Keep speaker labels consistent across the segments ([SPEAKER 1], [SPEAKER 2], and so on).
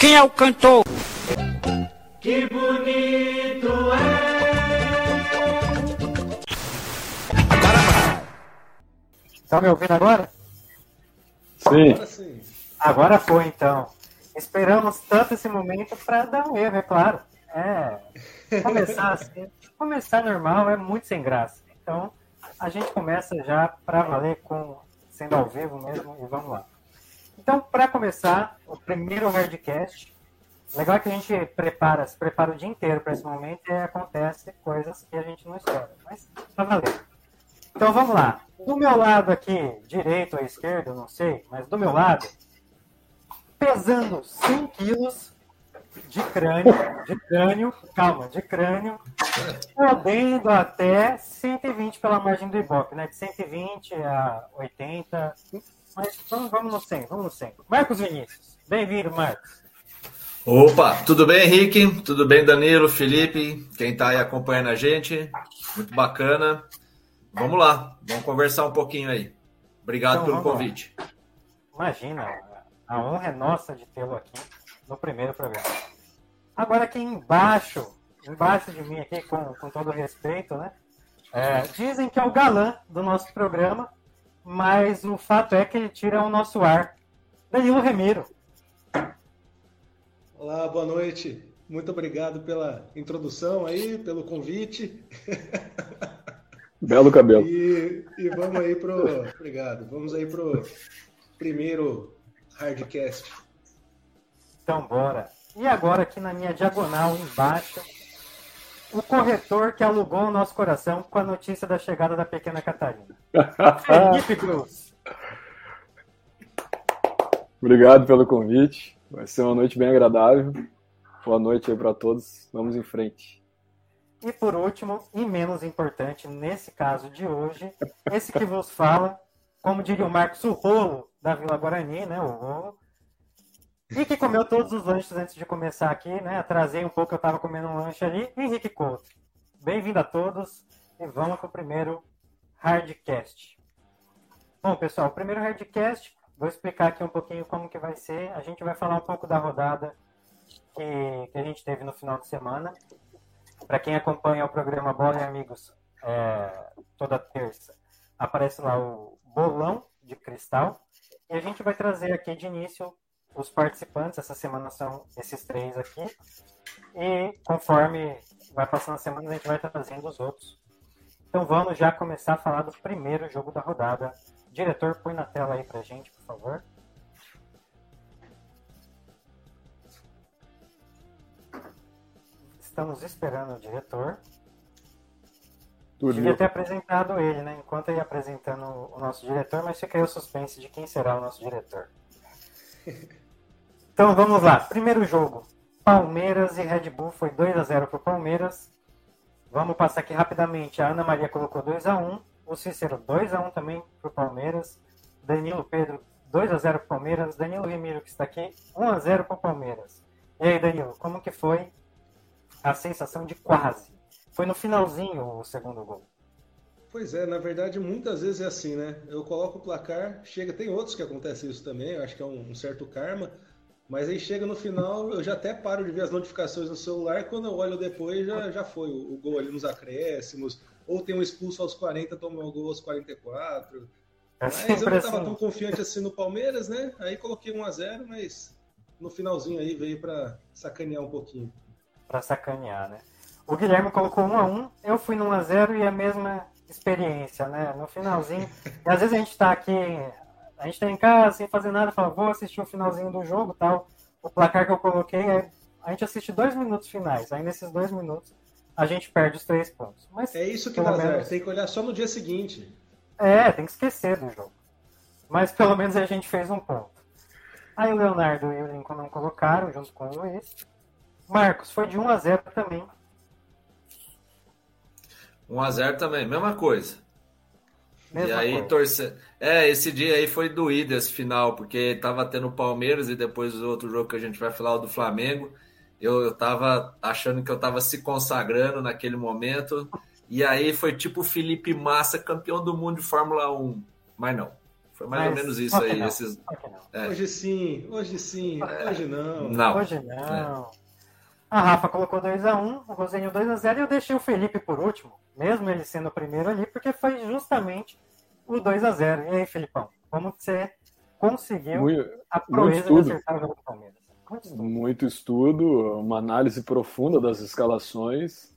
[SPEAKER 1] Quem é o cantor?
[SPEAKER 2] Que bonito é.
[SPEAKER 3] Estão me ouvindo agora?
[SPEAKER 4] Sim.
[SPEAKER 5] Agora sim.
[SPEAKER 3] Agora foi, então. Esperamos tanto esse momento para dar um erro, é claro. É. Começar assim, começar normal é muito sem graça. Então, a gente começa já para valer com sendo ao vivo mesmo e vamos lá. Então, para começar, o primeiro hardcast. Legal é que a gente prepara, se prepara o dia inteiro para esse momento e acontece coisas que a gente não espera. Mas tá valendo. Então vamos lá. Do meu lado aqui, direito ou esquerdo, não sei, mas do meu lado, pesando 100 quilos de crânio, de crânio, calma, de crânio, podendo até 120 pela margem do Ibope, né? De 120 a 80. Mas vamos, vamos no 100, vamos no 100. Marcos Vinícius, bem-vindo, Marcos.
[SPEAKER 6] Opa, tudo bem, Henrique? Tudo bem, Danilo, Felipe? Quem está aí acompanhando a gente? Muito bacana. Vamos lá, vamos conversar um pouquinho aí. Obrigado
[SPEAKER 3] Então,
[SPEAKER 6] pelo
[SPEAKER 3] vamos lá.
[SPEAKER 6] convite.
[SPEAKER 3] Imagina, a honra é nossa de tê-lo aqui no primeiro programa. Agora aqui embaixo, embaixo de mim aqui, com, com todo respeito, né? é, dizem que é o galã do nosso programa, mas o fato é que ele tira o nosso ar. Danilo Remiro.
[SPEAKER 5] Olá, boa noite. Muito obrigado pela introdução aí, pelo convite.
[SPEAKER 4] Belo cabelo.
[SPEAKER 5] E, e vamos aí pro. Obrigado. Vamos aí pro primeiro hardcast.
[SPEAKER 3] Então bora. E agora aqui na minha diagonal embaixo, o corretor que alugou o nosso coração com a notícia da chegada da pequena Catarina. Felipe Cruz.
[SPEAKER 4] Obrigado pelo convite. Vai ser uma noite bem agradável. Boa noite aí para todos. Vamos em frente.
[SPEAKER 3] E por último, e menos importante nesse caso de hoje, esse que vos fala, como diria o Marcos, o rolo da Vila Guarani, né? O rolo. E que comeu todos os lanches antes de começar aqui, né? Atrasei um pouco, eu estava comendo um lanche ali. Henrique Couto. Bem-vindo a todos e vamos para o primeiro Hardcast. Bom, pessoal, o primeiro Hardcast, vou explicar aqui um pouquinho como que vai ser. A gente vai falar um pouco da rodada que, que a gente teve no final de semana. Para quem acompanha o programa Bola e Amigos é, toda terça, aparece lá o bolão de cristal. E a gente vai trazer aqui de início os participantes. Essa semana são esses três aqui. E conforme vai passando a semana, a gente vai trazendo os outros. Então vamos já começar a falar do primeiro jogo da rodada. Diretor, põe na tela aí pra gente, por favor. Estamos esperando o diretor. Devia ter apresentado ele, né? Enquanto ia apresentando o nosso diretor, mas fica aí o suspense de quem será o nosso diretor. Então vamos lá. Primeiro jogo. Palmeiras e Red Bull foi 2 a 0 para o Palmeiras. Vamos passar aqui rapidamente. A Ana Maria colocou 2 a 1 O Cícero 2 a 1 também para o Palmeiras. Danilo Pedro 2 a 0 para o Palmeiras. Danilo Remiro que está aqui 1 a 0 para o Palmeiras. E aí, Danilo, como que foi a sensação de quase? Foi no finalzinho o segundo gol.
[SPEAKER 5] Pois é, na verdade, muitas vezes é assim, né? Eu coloco o placar, chega, tem outros que acontece isso também, eu acho que é um, um certo karma, mas aí chega no final, eu já até paro de ver as notificações no celular, quando eu olho depois já, já foi o, o gol ali nos acréscimos, ou tem um expulso aos 40, toma o gol aos 44.
[SPEAKER 3] É
[SPEAKER 5] Mas eu não estava tão confiante assim no Palmeiras, né? Aí coloquei 1 a 0 mas no finalzinho aí veio para sacanear um pouquinho.
[SPEAKER 3] Pra sacanear, né? O Guilherme colocou 1 a 1 eu fui no 1 a 0 e a mesma experiência, né? No finalzinho. E às vezes a gente tá aqui, a gente tá em casa sem fazer nada, fala, vou assistir o finalzinho do jogo tal. O placar que eu coloquei é. A gente assiste dois minutos finais. Aí nesses dois minutos a gente perde os três pontos. Mas
[SPEAKER 5] É isso que dá
[SPEAKER 3] menos-
[SPEAKER 5] certo, tem que olhar só no dia seguinte.
[SPEAKER 3] É, tem que esquecer do jogo. Mas pelo menos a gente fez um ponto. Aí o Leonardo e o Lincoln não colocaram, junto com o Luiz. Marcos, foi de 1 a 0 também.
[SPEAKER 6] 1x0 também, mesma coisa.
[SPEAKER 3] Mesma
[SPEAKER 6] e aí
[SPEAKER 3] coisa.
[SPEAKER 6] torcer. É, esse dia aí foi doído esse final, porque tava tendo o Palmeiras e depois o outro jogo que a gente vai falar, o do Flamengo. Eu, eu tava achando que eu tava se consagrando naquele momento. E aí foi tipo o Felipe Massa, campeão do mundo de Fórmula 1. Mas não. Foi mais ou
[SPEAKER 7] Mas,
[SPEAKER 6] menos isso aí.
[SPEAKER 7] não,
[SPEAKER 6] Esses... É.
[SPEAKER 5] Hoje sim, hoje sim, hoje não.
[SPEAKER 6] Não.
[SPEAKER 7] Hoje não. A Rafa colocou 2x1, o Rosenho 2x0 e eu deixei o Felipe por último, mesmo ele sendo o primeiro ali, porque foi justamente o 2x0. E aí, Felipão, como você conseguiu
[SPEAKER 4] Muito,
[SPEAKER 7] a proeza de acertar o jogo do Palmeiras? Muito estudo.
[SPEAKER 4] muito estudo, uma análise profunda das escalações.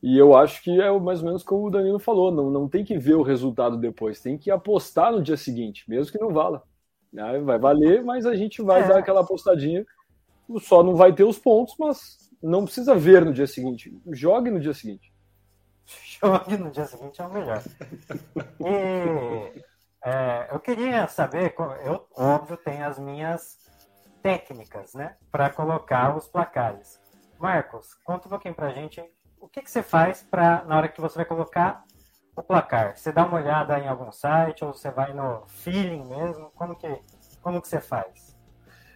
[SPEAKER 4] E eu acho que é mais ou menos como o Danilo falou, não, não tem que ver o resultado depois, tem que apostar no dia seguinte, mesmo que não vala. Aí Vai valer, mas a gente vai
[SPEAKER 7] É.
[SPEAKER 4] dar aquela apostadinha. Só não vai ter os pontos, mas não precisa ver no dia seguinte. Jogue no dia seguinte.
[SPEAKER 7] Jogue no dia seguinte é o melhor. E é, eu queria saber, eu, óbvio, tenho as minhas técnicas, né, para colocar os placares. Marcos, conta um pouquinho pra gente o que, que você faz para na hora que você vai colocar o placar. Você dá uma olhada em algum site ou você vai no feeling mesmo? Como que, como que você faz?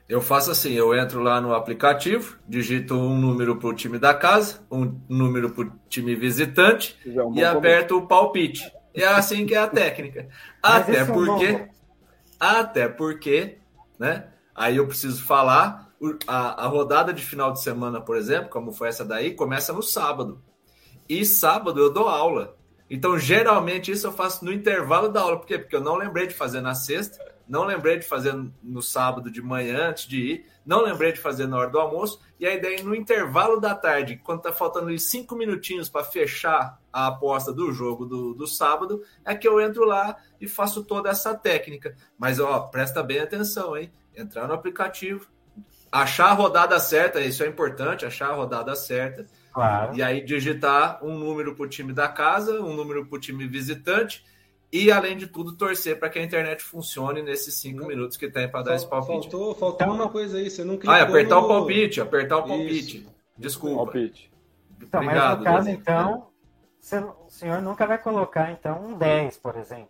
[SPEAKER 6] Eu faço assim, eu entro lá no aplicativo, digito um número para o time da casa, um número para o time visitante
[SPEAKER 4] é um
[SPEAKER 6] e aperto o palpite. E é assim que é a técnica. Até
[SPEAKER 7] é
[SPEAKER 6] porque,
[SPEAKER 7] número.
[SPEAKER 6] até porque, né? Aí eu preciso falar, a, a rodada de final de semana, por exemplo, como foi essa daí, começa no sábado. E sábado eu dou aula. Então, geralmente, isso eu faço no intervalo da aula. Por quê? Porque eu não lembrei de fazer na sexta, não lembrei de fazer no sábado de manhã antes de ir, não lembrei de fazer na hora do almoço. E aí, daí, no intervalo da tarde, quando tá faltando ali cinco minutinhos para fechar a aposta do jogo do, do sábado, é que eu entro lá e faço toda essa técnica. Mas, ó, presta bem atenção, hein? Entrar no aplicativo, achar a rodada certa, isso é importante, achar a rodada certa.
[SPEAKER 7] Claro.
[SPEAKER 6] E aí digitar um número para o time da casa, um número para o time visitante e, além de tudo, torcer para que a internet funcione nesses cinco minutos que tem para dar esse palpite.
[SPEAKER 5] Faltou, faltou
[SPEAKER 7] Então-
[SPEAKER 5] uma coisa aí, você não clicou
[SPEAKER 6] Ah, é apertar
[SPEAKER 5] no...
[SPEAKER 6] o palpite, apertar o palpite.
[SPEAKER 5] Isso.
[SPEAKER 6] Desculpa.
[SPEAKER 4] Palpite.
[SPEAKER 7] Então, mas
[SPEAKER 6] Obrigado.
[SPEAKER 7] no caso,
[SPEAKER 6] Danilo.
[SPEAKER 7] então, você- o senhor nunca vai colocar, então, um 10, por exemplo,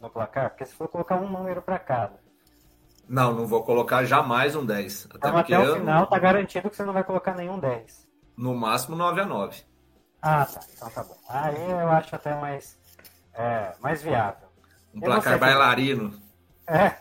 [SPEAKER 7] no placar, porque se for colocar um número para cada.
[SPEAKER 6] Não, não vou colocar jamais um 10. Até
[SPEAKER 7] Então,
[SPEAKER 6] porque
[SPEAKER 7] até o final, tá garantido que você não vai colocar nenhum 10.
[SPEAKER 6] no máximo 9 a 9.
[SPEAKER 7] Ah, tá. Então tá bom. Aí eu acho até mais, é, mais viável.
[SPEAKER 6] Um
[SPEAKER 7] E
[SPEAKER 6] placar
[SPEAKER 7] você, Felipe?
[SPEAKER 6] bailarino.
[SPEAKER 7] É.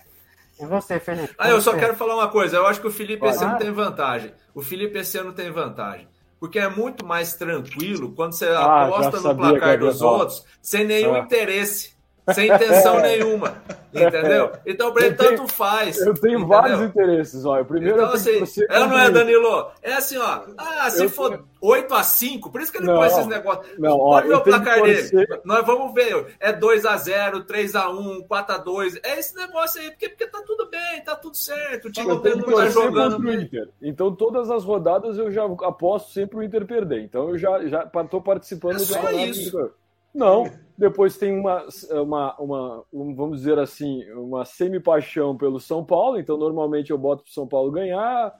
[SPEAKER 7] E você, Felipe?
[SPEAKER 6] Ah, eu só
[SPEAKER 7] Você-
[SPEAKER 6] quero falar uma coisa. Eu acho que o Felipe esse ano tem vantagem. O Felipe esse ano tem vantagem. Porque é muito mais tranquilo quando você
[SPEAKER 4] Ah,
[SPEAKER 6] aposta no placar dos outros sem nenhum
[SPEAKER 4] Ah.
[SPEAKER 6] interesse. Sem intenção nenhuma. Entendeu? Então, pra ele,
[SPEAKER 4] tenho-
[SPEAKER 6] tanto faz.
[SPEAKER 4] Eu tenho
[SPEAKER 6] entendeu?
[SPEAKER 4] vários interesses, olha. Primeiro
[SPEAKER 6] Então,
[SPEAKER 4] eu
[SPEAKER 6] assim,
[SPEAKER 4] torcer
[SPEAKER 6] ela não é, Danilo? É assim, ó. Ah, se
[SPEAKER 4] Eu
[SPEAKER 6] for
[SPEAKER 4] tenho-
[SPEAKER 6] 8 a 5 por isso que ele
[SPEAKER 4] Não,
[SPEAKER 6] põe esses negócios.
[SPEAKER 4] não, ó,
[SPEAKER 6] Pode ver o placar dele. Nós vamos ver. É 2 a 0 3 a 1 4 a 2 É esse negócio aí, porque, porque tá tudo bem, tá tudo certo. O time
[SPEAKER 4] Eu
[SPEAKER 6] não tá jogando
[SPEAKER 4] o. Inter. Então, todas as rodadas eu já aposto sempre o Inter perder. Então, eu já já tô participando
[SPEAKER 6] É
[SPEAKER 4] do
[SPEAKER 6] só
[SPEAKER 4] campeonato
[SPEAKER 6] isso.
[SPEAKER 4] Não, depois tem uma, uma, uma, um, vamos dizer assim, uma semi-paixão pelo São Paulo. Então, normalmente eu boto pro São Paulo ganhar,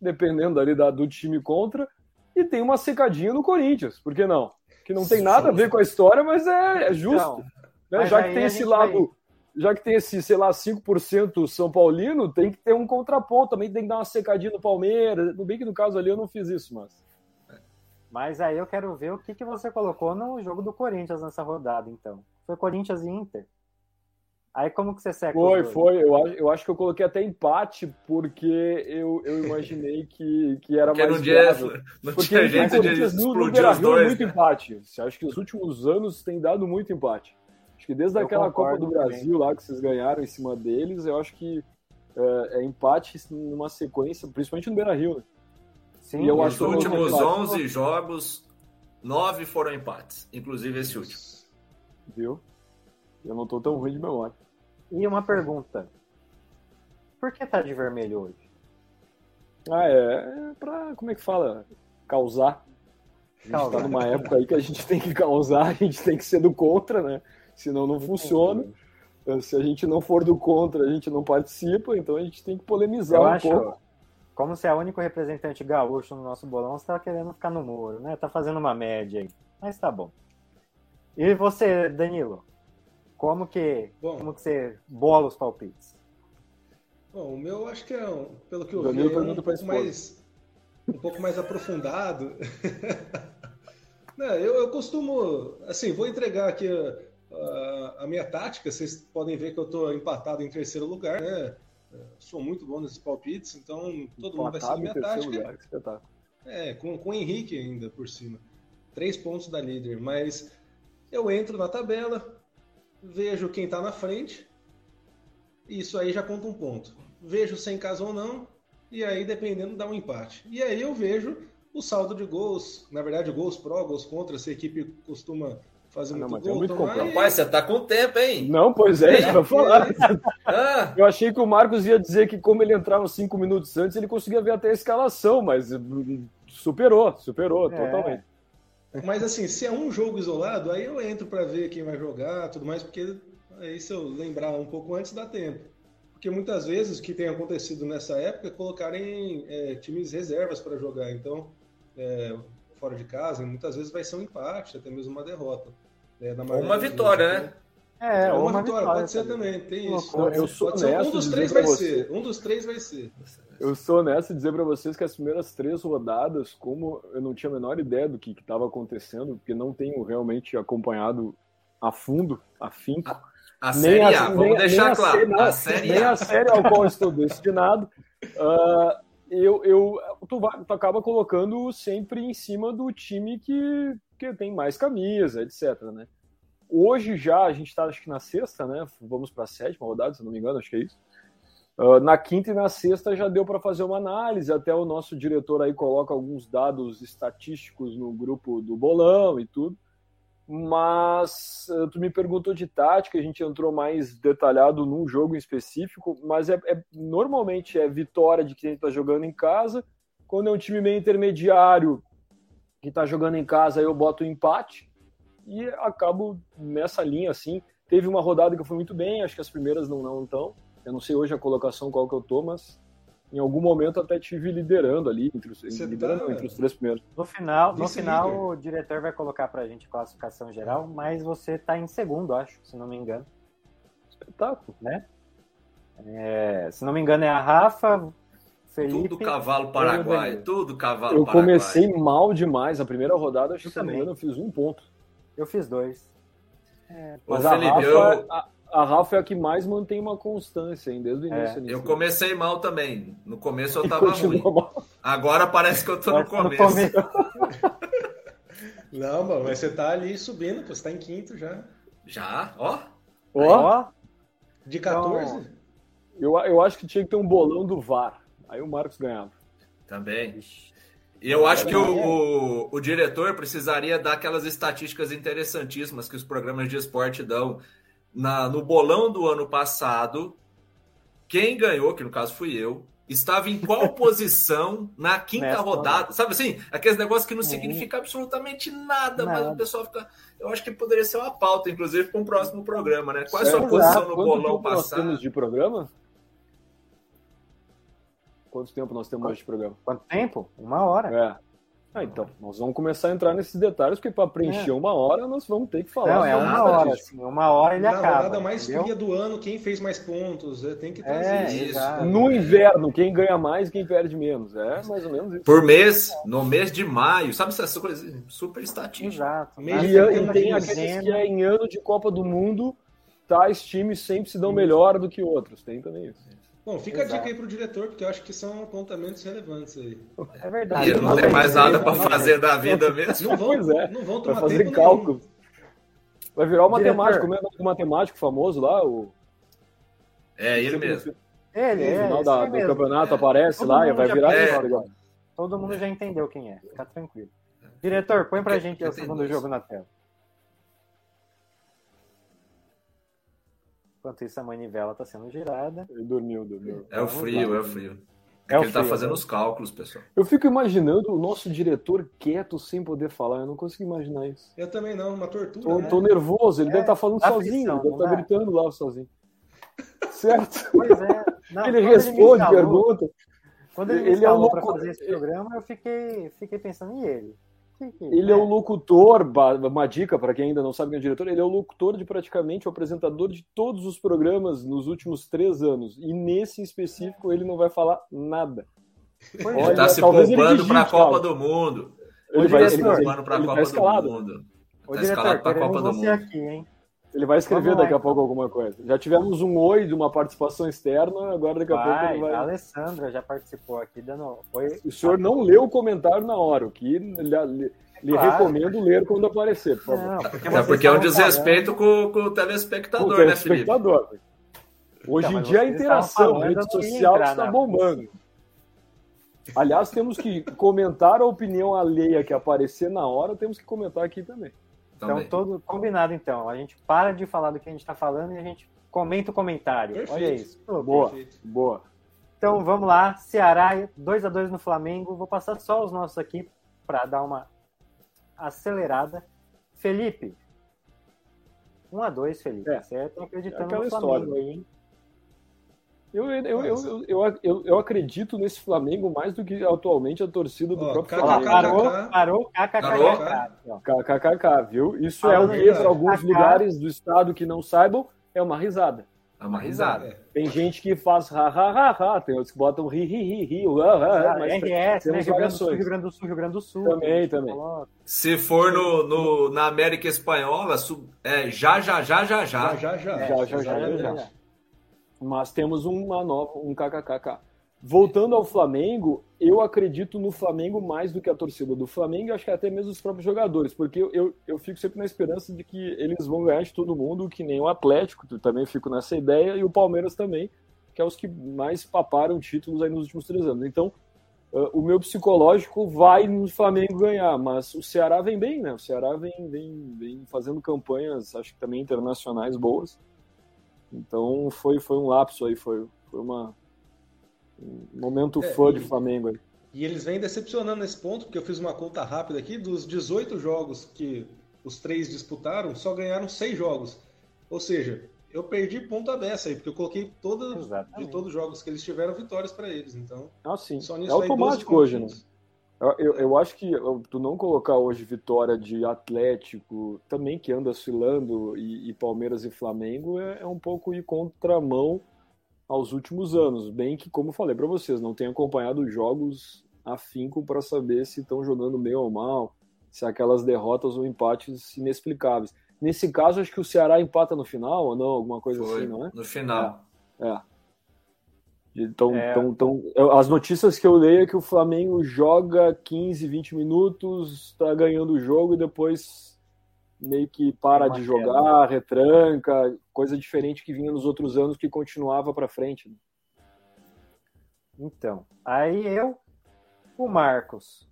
[SPEAKER 4] dependendo ali da, do time contra. E tem uma secadinha no Corinthians, por que não? Que não tem nada a ver com a história, mas é, é justo.
[SPEAKER 7] Então,
[SPEAKER 4] né? Já que tem esse lado, já que tem esse, sei lá, 5% São Paulino, tem que ter um contraponto, também tem que dar uma secadinha no Palmeiras. No bem que no caso ali eu não fiz isso, mas.
[SPEAKER 3] Mas aí eu quero ver o que, que você colocou no jogo do Corinthians nessa rodada, então. Foi Corinthians e Inter. Aí como que você seca
[SPEAKER 4] Foi, foi. Eu acho, eu acho que eu coloquei até empate, porque eu, eu imaginei que, que era
[SPEAKER 6] Porque
[SPEAKER 4] mais
[SPEAKER 6] não tinha, não
[SPEAKER 4] Porque
[SPEAKER 6] tinha
[SPEAKER 4] o
[SPEAKER 6] jeito de
[SPEAKER 4] Corinthians no, no
[SPEAKER 6] explodir
[SPEAKER 4] Beira
[SPEAKER 6] os
[SPEAKER 4] Rio é
[SPEAKER 6] dois.
[SPEAKER 4] muito empate. Acho que os últimos anos tem dado muito empate. Acho que desde
[SPEAKER 3] Eu
[SPEAKER 4] aquela Copa do Brasil lá que vocês ganharam em cima deles, eu acho que é, é empate numa sequência, principalmente no Beira Rio. Né?
[SPEAKER 3] Sim,
[SPEAKER 4] E eu
[SPEAKER 6] Os últimos
[SPEAKER 4] vou-
[SPEAKER 6] 11 jogos, 9 foram empates, inclusive esse último.
[SPEAKER 4] Viu? Eu não tô tão ruim de memória.
[SPEAKER 3] E uma pergunta. Por que tá de vermelho hoje?
[SPEAKER 4] Ah, é, é pra, como é que fala? Causar. A gente tá numa época aí que a gente tem que causar, a gente tem que ser do contra, né? Senão não funciona. Se a gente não for do contra, a gente não participa, então a gente tem que polemizar
[SPEAKER 3] Eu
[SPEAKER 4] um
[SPEAKER 3] acho,
[SPEAKER 4] pouco.
[SPEAKER 3] Como você é o único representante gaúcho no nosso bolão, você tá querendo ficar no muro, né? Tá fazendo uma média aí. Mas tá bom. E você, Danilo? Como que,
[SPEAKER 5] Bom.
[SPEAKER 3] como que você bola os palpites?
[SPEAKER 5] Bom, o meu acho que é, um- pelo que eu
[SPEAKER 4] Danilo
[SPEAKER 5] vi, é um
[SPEAKER 4] pra
[SPEAKER 5] pouco mais um pouco mais aprofundado. Não, eu, eu costumo, assim, vou entregar aqui a, a, a minha tática, vocês podem ver que eu estou empatado em terceiro lugar, né? Sou muito bom nesses palpites, então todo mundo vai seguir minha tática. Lugar, espetáculo. É, com, com o Henrique ainda por cima. Três pontos da líder, mas eu entro na tabela, vejo quem está na frente, isso aí já conta um ponto. Vejo sem caso ou não, e aí dependendo dá um empate. E aí eu vejo o saldo de gols, na verdade gols pró, gols contra, se a equipe costuma fazer ah, muito
[SPEAKER 6] gol. É muito tomar, Rapaz, você tá com tempo, hein?
[SPEAKER 4] Não, pois é, é. falar. Ah. Eu achei que o Marcos ia dizer que como ele entrava cinco minutos antes, ele conseguia ver até a escalação, mas superou, superou é. totalmente.
[SPEAKER 5] Mas assim, se é um jogo isolado, aí eu entro para ver quem vai jogar, tudo mais, porque aí se eu lembrar um pouco antes dá tempo. Porque muitas vezes o que tem acontecido nessa época é colocarem é, times reservas para jogar. Então, é, fora de casa, muitas vezes vai ser um empate, até mesmo uma derrota.
[SPEAKER 6] É, ou uma vitória, né?
[SPEAKER 5] É, é uma, uma vitória, vitória, pode ser também, tem isso. Pode, eu sou um dos três vai você. ser. Um dos três vai ser.
[SPEAKER 4] Eu sou honesto em dizer para vocês que as primeiras três rodadas, como eu não tinha a menor ideia do que estava acontecendo, porque não tenho realmente acompanhado a fundo, a finco.
[SPEAKER 6] A, a Série A, vamos nem, deixar nem claro. A, série,
[SPEAKER 4] a, série nem a. a série ao qual estou destinado. Uh, eu, eu tu, tu, acaba colocando sempre em cima do time que, que tem mais camisa, etc. Né? Hoje já, a gente está acho que na sexta, né? Vamos para a sétima rodada, se não me engano, acho que é isso. Uh, na quinta e na sexta já deu para fazer uma análise, até o nosso diretor aí coloca alguns dados estatísticos no grupo do bolão e tudo. Mas uh, tu me perguntou de tática, a gente entrou mais detalhado num jogo em específico, mas é, é normalmente é vitória de quem está jogando em casa. Quando é um time meio intermediário que está jogando em casa, eu boto um empate e acabo nessa linha assim. Teve uma rodada que foi muito bem, acho que as primeiras não não tão. Eu não sei hoje a colocação qual que eu tô, mas em algum momento até tive liderando ali entre os, liderando, tá... entre os três primeiros.
[SPEAKER 7] No final, no final o diretor vai colocar pra gente classificação geral, mas você tá em segundo, acho, se não me engano.
[SPEAKER 4] Espetáculo.
[SPEAKER 7] Né? É, se não me engano é a Rafa, Felipe...
[SPEAKER 6] Tudo cavalo paraguai, tudo cavalo
[SPEAKER 4] Eu paraguai. comecei mal demais, a primeira rodada, acho que se eu fiz um ponto.
[SPEAKER 7] Eu fiz dois.
[SPEAKER 4] É, mas Ô, a Felipe, Rafa, eu... a, a Rafa é a que mais mantém uma constância hein, desde o início.
[SPEAKER 6] É. Eu comecei mal também. No começo eu tava ruim. Mal. Agora parece que eu tô no começo. No começo.
[SPEAKER 5] Não, mano, mas você tá ali subindo, pô, você tá em quinto já.
[SPEAKER 6] Já? Ó.
[SPEAKER 5] Ó. De 14? Então,
[SPEAKER 4] eu, eu acho que tinha que ter um bolão do VAR. Aí o Marcos ganhava.
[SPEAKER 6] Também. E eu acho que o, o, o, diretor precisaria dar aquelas estatísticas interessantíssimas que os programas de esporte dão na, no bolão do ano passado, quem ganhou, que no caso fui eu, estava em qual posição na quinta Nessa rodada. Sabe assim? Aqueles negócios que não uhum. significa absolutamente nada, nada, mas o pessoal fica. Eu acho que poderia ser uma pauta, inclusive, para um próximo programa, né? Qual é a sua posição no Quanto bolão passado? Nós
[SPEAKER 4] temos de programa? Quanto tempo nós temos hoje de programa?
[SPEAKER 7] Quanto tempo? Uma hora.
[SPEAKER 4] É. Ah, então, nós vamos começar a entrar nesses detalhes, porque para preencher é. uma hora nós vamos ter que falar.
[SPEAKER 7] Não, é uma hora, assim, uma hora ele Na acaba. Na rodada
[SPEAKER 5] mais
[SPEAKER 7] entendeu?
[SPEAKER 5] fria do ano, quem fez mais pontos, é, tem que trazer é,
[SPEAKER 4] isso. Exato. No inverno, quem ganha mais, quem perde menos. É mais ou menos isso.
[SPEAKER 6] Por mês, no mês de maio, sabe essas coisas super estatísticas.
[SPEAKER 7] Exato.
[SPEAKER 4] E, e tem aqueles que é em ano de Copa do Mundo, tais times sempre se dão melhor do que outros. Tem também isso.
[SPEAKER 5] Bom, fica Exato. a dica aí pro diretor, porque eu acho que são apontamentos relevantes aí.
[SPEAKER 7] É verdade.
[SPEAKER 6] E não tem mais nada para fazer da vida mesmo.
[SPEAKER 5] Não vão, é. não vão tomar
[SPEAKER 4] fazer cálculo. Vai virar o matemático, mesmo, o matemático famoso lá, o...
[SPEAKER 6] É, ele mesmo.
[SPEAKER 7] Ele,
[SPEAKER 4] no final é, da, do mesmo. campeonato é. aparece Todo lá e vai virar
[SPEAKER 7] é. Todo mundo já entendeu quem é, fica tranquilo. Diretor, põe pra gente o segundo jogo na tela. Enquanto isso, a manivela está sendo girada.
[SPEAKER 4] Ele dormiu, dormiu.
[SPEAKER 6] É o frio, é o frio. É, é ele está fazendo os cálculos, pessoal.
[SPEAKER 4] Eu fico imaginando o nosso diretor quieto sem poder falar. Eu não consigo imaginar isso.
[SPEAKER 5] Eu também não, uma tortura.
[SPEAKER 4] Tô,
[SPEAKER 5] né?
[SPEAKER 4] tô nervoso, ele é, deve estar tá falando sozinho, ele deve estar tá gritando lá sozinho. Certo?
[SPEAKER 7] Pois é. Não,
[SPEAKER 4] ele responde, ele pergunta.
[SPEAKER 7] Quando ele, ele é um para fazer esse programa, eu fiquei, fiquei pensando em ele.
[SPEAKER 4] Ele é o locutor, uma dica para quem ainda não sabe quem é o diretor, ele é o locutor de praticamente o apresentador de todos os programas nos últimos três anos. E nesse específico ele não vai falar nada.
[SPEAKER 6] Ele está se poupando para a Copa do Mundo.
[SPEAKER 7] Ele
[SPEAKER 6] vai
[SPEAKER 7] se
[SPEAKER 6] poupando para a Copa do Mundo.
[SPEAKER 7] Está escalado para a Copa do Mundo. Aqui, hein?
[SPEAKER 4] Ele vai escrever
[SPEAKER 3] Vamos lá,
[SPEAKER 4] daqui a
[SPEAKER 3] então.
[SPEAKER 4] pouco alguma coisa. Já tivemos um oi de uma participação externa, agora daqui a pouco ele vai.
[SPEAKER 3] a Alessandra já participou aqui dando oi.
[SPEAKER 4] O senhor não leu o comentário na hora, o que lhe, lhe- lhe
[SPEAKER 3] Claro.
[SPEAKER 4] recomendo ler quando aparecer, por favor.
[SPEAKER 3] Não, porque
[SPEAKER 6] É porque é um desrespeito com, com o
[SPEAKER 4] O
[SPEAKER 6] telespectador, né, Felipe?
[SPEAKER 4] telespectador. Hoje
[SPEAKER 3] Então,
[SPEAKER 4] em dia a interação,
[SPEAKER 3] estavam
[SPEAKER 4] rede social
[SPEAKER 3] entrar
[SPEAKER 4] está bombando. Aliás, temos que comentar a opinião alheia que aparecer na hora, temos que comentar aqui também.
[SPEAKER 3] Então,
[SPEAKER 6] Também.
[SPEAKER 3] todo combinado então. A gente para de falar do que a gente está falando e a gente comenta o comentário.
[SPEAKER 5] Perfeito.
[SPEAKER 3] Olha isso. Pô,
[SPEAKER 4] Boa,
[SPEAKER 5] Perfeito.
[SPEAKER 4] boa.
[SPEAKER 3] Então vamos lá, Ceará 2 a 2 no Flamengo. Vou passar só os nossos aqui para dar uma acelerada. Felipe. 1 a 2 Felipe.
[SPEAKER 4] É.
[SPEAKER 3] Você tá
[SPEAKER 4] É
[SPEAKER 3] acreditando
[SPEAKER 4] aquela
[SPEAKER 3] no Flamengo
[SPEAKER 4] história.
[SPEAKER 3] aí, hein?
[SPEAKER 4] Eu, eu, eu, eu, eu, acredito nesse Flamengo mais do que atualmente a torcida do próprio Flamengo.
[SPEAKER 3] parou, parou, kkkk.
[SPEAKER 4] KKK, viu? Isso é
[SPEAKER 3] Falando
[SPEAKER 4] o que para alguns
[SPEAKER 3] KKK.
[SPEAKER 4] lugares do estado que não saibam, é uma risada.
[SPEAKER 6] É uma risada.
[SPEAKER 5] É.
[SPEAKER 4] Tem gente que faz ha ha ha ha, tem outros que botam ri ri ri ri,
[SPEAKER 3] Ah,
[SPEAKER 4] mas
[SPEAKER 3] RS, né?
[SPEAKER 4] temos
[SPEAKER 3] Rio Grande do Sul,
[SPEAKER 4] variações.
[SPEAKER 3] Rio Grande do Sul, Rio Grande do Sul.
[SPEAKER 4] Também, também.
[SPEAKER 6] Se for no, no- na América Espanhola, é já, já, já, já, já.
[SPEAKER 5] Já, já, já.
[SPEAKER 4] Já, já, já, já, já. Mas temos uma nova, um kkkk. Voltando ao Flamengo, eu acredito no Flamengo mais do que a torcida do Flamengo e acho que até mesmo os próprios jogadores, porque eu, eu, eu fico sempre na esperança de que eles vão ganhar de todo mundo, que nem o Atlético, também fico nessa ideia, e o Palmeiras também, que é os que mais paparam títulos aí nos últimos três anos. Então, eh, o meu psicológico vai no Flamengo ganhar, mas o Ceará vem bem, né? O Ceará vem, vem, vem fazendo campanhas, acho que também internacionais boas. Então foi, foi um lapso aí, foi, foi uma, um momento
[SPEAKER 5] É,
[SPEAKER 4] fã
[SPEAKER 5] e-
[SPEAKER 4] de Flamengo aí.
[SPEAKER 5] E eles vêm decepcionando nesse ponto, porque eu fiz uma conta rápida aqui, dos 18 jogos que os três disputaram, só ganharam seis jogos. Ou seja, eu perdi ponta dessa aí, porque eu coloquei toda, de todos os jogos que eles tiveram vitórias para eles. Então,
[SPEAKER 4] Ah, sim.
[SPEAKER 5] só
[SPEAKER 4] É
[SPEAKER 5] nisso 12
[SPEAKER 4] automático hoje, né? Eu, eu, acho que tu não colocar hoje vitória de Atlético, também que anda oscilando, e, e Palmeiras e Flamengo, é, é um pouco ir contramão aos últimos anos. Bem que, como falei para vocês, não tenho acompanhado os jogos afinco para saber se estão jogando bem ou mal, se aquelas derrotas ou empates inexplicáveis. Nesse caso, acho que o Ceará empata no final, ou não? Alguma coisa
[SPEAKER 6] Foi
[SPEAKER 4] assim, não é?
[SPEAKER 6] no final.
[SPEAKER 4] É. Então,
[SPEAKER 3] É.
[SPEAKER 4] então, então, eu- as notícias que eu leio é que o Flamengo joga 15, 20 minutos, tá ganhando o jogo e depois meio que para de jogar, retranca, coisa diferente que vinha nos outros anos que continuava para frente. né?
[SPEAKER 3] Então, aí eu, o Marcos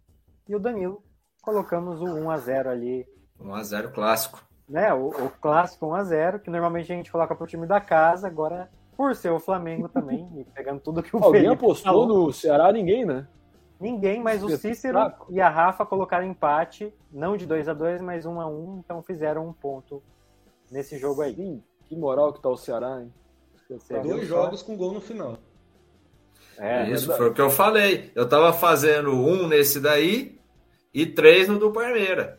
[SPEAKER 3] e o Danilo colocamos o 1 a 0 ali
[SPEAKER 6] 1x0 clássico.
[SPEAKER 3] né? O, o clássico 1x0, que normalmente a gente coloca pro time da casa, agora, por ser o Flamengo também, e pegando tudo que o
[SPEAKER 4] Alguém
[SPEAKER 3] Felipe
[SPEAKER 4] apostou
[SPEAKER 3] falou,
[SPEAKER 4] no Ceará? Ninguém, né?
[SPEAKER 3] ninguém, mas o Cícero
[SPEAKER 4] Espetáculo.
[SPEAKER 3] e a Rafa colocaram empate, não de 2 a 2 mas 1 a 1 então fizeram um ponto nesse jogo aí.
[SPEAKER 4] Sim, que moral que tá o Ceará, hein?
[SPEAKER 3] Você
[SPEAKER 5] Dois
[SPEAKER 3] só?
[SPEAKER 5] jogos com gol no final.
[SPEAKER 3] É,
[SPEAKER 6] Isso
[SPEAKER 4] verdade.
[SPEAKER 6] foi o que eu falei. Eu tava fazendo um nesse daí e três no do Parmeira.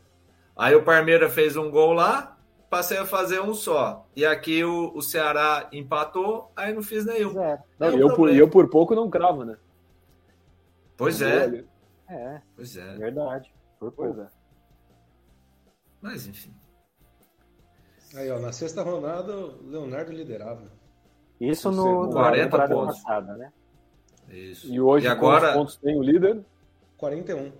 [SPEAKER 6] Aí o Parmeira fez um gol lá, passei a fazer um só. E aqui o, o Ceará empatou, aí não fiz nenhum.
[SPEAKER 4] Não,
[SPEAKER 6] É um
[SPEAKER 4] eu, por, eu por pouco não cravo, né?
[SPEAKER 6] Pois é,
[SPEAKER 3] É,
[SPEAKER 6] pois é.
[SPEAKER 3] verdade. Por pouco.
[SPEAKER 4] é.
[SPEAKER 6] Mas enfim.
[SPEAKER 5] Aí, ó, na sexta rodada, o Leonardo liderava.
[SPEAKER 3] Isso no, na
[SPEAKER 6] 40
[SPEAKER 3] temporada
[SPEAKER 6] pontos.
[SPEAKER 3] passada, né?
[SPEAKER 6] Isso.
[SPEAKER 4] E hoje,
[SPEAKER 6] E agora,
[SPEAKER 4] quantos pontos tem o líder?
[SPEAKER 5] 41.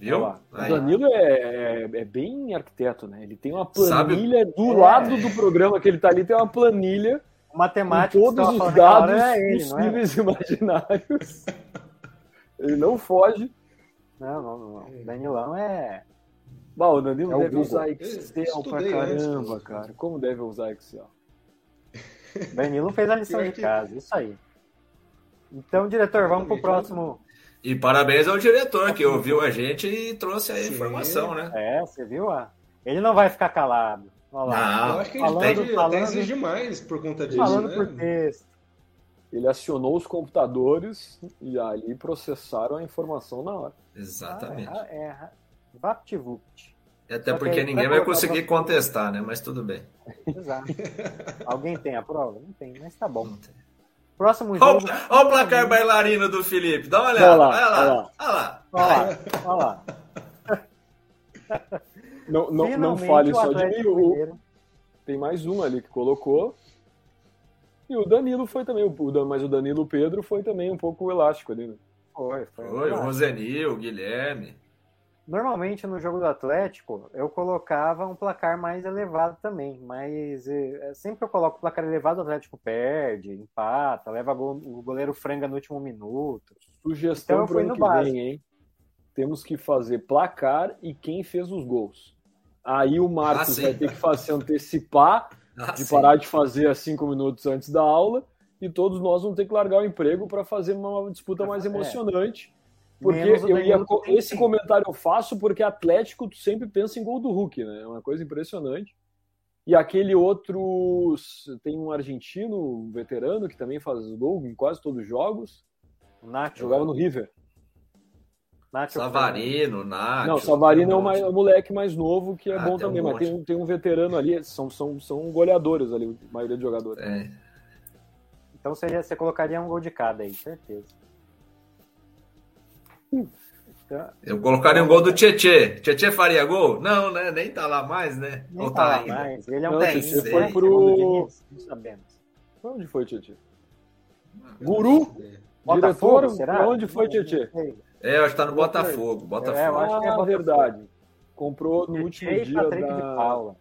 [SPEAKER 6] Viu?
[SPEAKER 4] O. Danilo é, é, é bem arquiteto, né? Ele tem uma
[SPEAKER 6] Sabe-
[SPEAKER 4] planilha do
[SPEAKER 3] É.
[SPEAKER 4] lado do programa que ele tá ali, tem uma planilha
[SPEAKER 3] O
[SPEAKER 4] com todos os dados
[SPEAKER 3] é ele, é?
[SPEAKER 4] possíveis e imaginários. Ele não foge.
[SPEAKER 3] Não, não, não. não. Danilão é.
[SPEAKER 4] Bah, o Danilo
[SPEAKER 3] É o
[SPEAKER 4] deve
[SPEAKER 3] Google.
[SPEAKER 4] usar Excel pra
[SPEAKER 5] antes,
[SPEAKER 4] caramba,
[SPEAKER 5] mas-
[SPEAKER 4] cara. Como deve usar Excel?
[SPEAKER 3] Danilo fez a lição de casa, isso aí. Então, diretor, vamos pro próximo.
[SPEAKER 6] E parabéns ao diretor que ouviu a gente e trouxe a
[SPEAKER 5] Sim.
[SPEAKER 6] informação, né?
[SPEAKER 3] É, você viu? ah? Ele não vai ficar calado. Olha lá.
[SPEAKER 6] Não,
[SPEAKER 5] eu acho que ele
[SPEAKER 3] falando- falando-
[SPEAKER 5] exige mais por conta disso,
[SPEAKER 3] Falando
[SPEAKER 5] né?
[SPEAKER 3] por texto.
[SPEAKER 4] Ele acionou os computadores e ali processaram a informação na hora.
[SPEAKER 6] Exatamente.
[SPEAKER 3] Ah, é, é, VaptVupt.
[SPEAKER 6] E Até porque
[SPEAKER 3] aí,
[SPEAKER 6] ninguém vai conseguir contestar, né? Mas tudo bem.
[SPEAKER 3] Exato. Alguém tem a prova? Não tem, mas tá bom.
[SPEAKER 6] Não tem.
[SPEAKER 3] Próximo
[SPEAKER 6] Olha
[SPEAKER 3] jogo.
[SPEAKER 6] o- olha o placar bailarino do Felipe. Dá uma olhada.
[SPEAKER 4] Olha lá,
[SPEAKER 6] Olha lá.
[SPEAKER 4] olha lá. Não, não, não fale só de mim. O-. Tem mais um ali que colocou. E o Danilo foi também, o mas o Danilo Pedro foi também um pouco elástico ali, né?
[SPEAKER 3] Foi, foi.
[SPEAKER 6] Foi, o Rosenil, o Guilherme.
[SPEAKER 3] Normalmente no jogo do Atlético eu colocava um placar mais elevado também, mas eh, sempre que eu coloco placar elevado, o Atlético perde, empata, leva gol, o goleiro franga no último minuto.
[SPEAKER 4] Sugestão
[SPEAKER 3] Então
[SPEAKER 4] para
[SPEAKER 3] fui
[SPEAKER 4] ano
[SPEAKER 3] no
[SPEAKER 4] que
[SPEAKER 3] básico.
[SPEAKER 4] vem, hein? Temos que fazer placar e quem fez os gols. Aí o Marcos
[SPEAKER 6] Ah,
[SPEAKER 4] vai ter que fazer antecipar
[SPEAKER 6] Ah,
[SPEAKER 4] de
[SPEAKER 6] sim.
[SPEAKER 4] parar de fazer a cinco minutos antes da aula e todos nós vamos ter que largar o emprego para fazer uma disputa mais
[SPEAKER 3] É.
[SPEAKER 4] Porque eu ia, esse comentário eu faço porque Atlético tu sempre pensa em gol do Hulk, né? É uma coisa impressionante. E aquele outro tem um argentino, um veterano que também faz gol em quase todos os jogos,
[SPEAKER 3] O Nacho,
[SPEAKER 4] jogava no River.
[SPEAKER 3] Nacho
[SPEAKER 6] Savarino, Nath.
[SPEAKER 4] Não, o Savarino é o mais- o moleque mais novo que é
[SPEAKER 6] Ah,
[SPEAKER 4] bom
[SPEAKER 6] tem um
[SPEAKER 4] também, mas tem, um- tem um veterano ali, são, são, são goleadores ali, a maioria dos jogadores.
[SPEAKER 6] É.
[SPEAKER 3] Então você, você colocaria um gol de cada aí, certeza. Então,
[SPEAKER 6] Eu colocaria um gol do Tietê. Tietê faria gol? Não, né? Nem tá lá mais, né?
[SPEAKER 3] nem
[SPEAKER 6] Ou
[SPEAKER 3] falar
[SPEAKER 6] tá ainda?
[SPEAKER 3] mais. Ele é um
[SPEAKER 4] Não,
[SPEAKER 3] técnico,
[SPEAKER 6] Tietê
[SPEAKER 4] foi
[SPEAKER 3] né?
[SPEAKER 4] pro-
[SPEAKER 3] Não sabemos.
[SPEAKER 4] Pra onde foi, Tietchan? Guru?
[SPEAKER 3] Botafogo,
[SPEAKER 4] Diretor,
[SPEAKER 3] será?
[SPEAKER 4] onde foi,
[SPEAKER 3] sei.
[SPEAKER 6] É, eu acho que tá no Botafogo.
[SPEAKER 3] É, eu
[SPEAKER 6] Botafogo.
[SPEAKER 3] acho que é
[SPEAKER 4] Ah,
[SPEAKER 3] Botafogo.
[SPEAKER 4] verdade. Comprou no último
[SPEAKER 3] Tietê
[SPEAKER 4] dia
[SPEAKER 3] Patrick
[SPEAKER 4] da...
[SPEAKER 3] de Paula.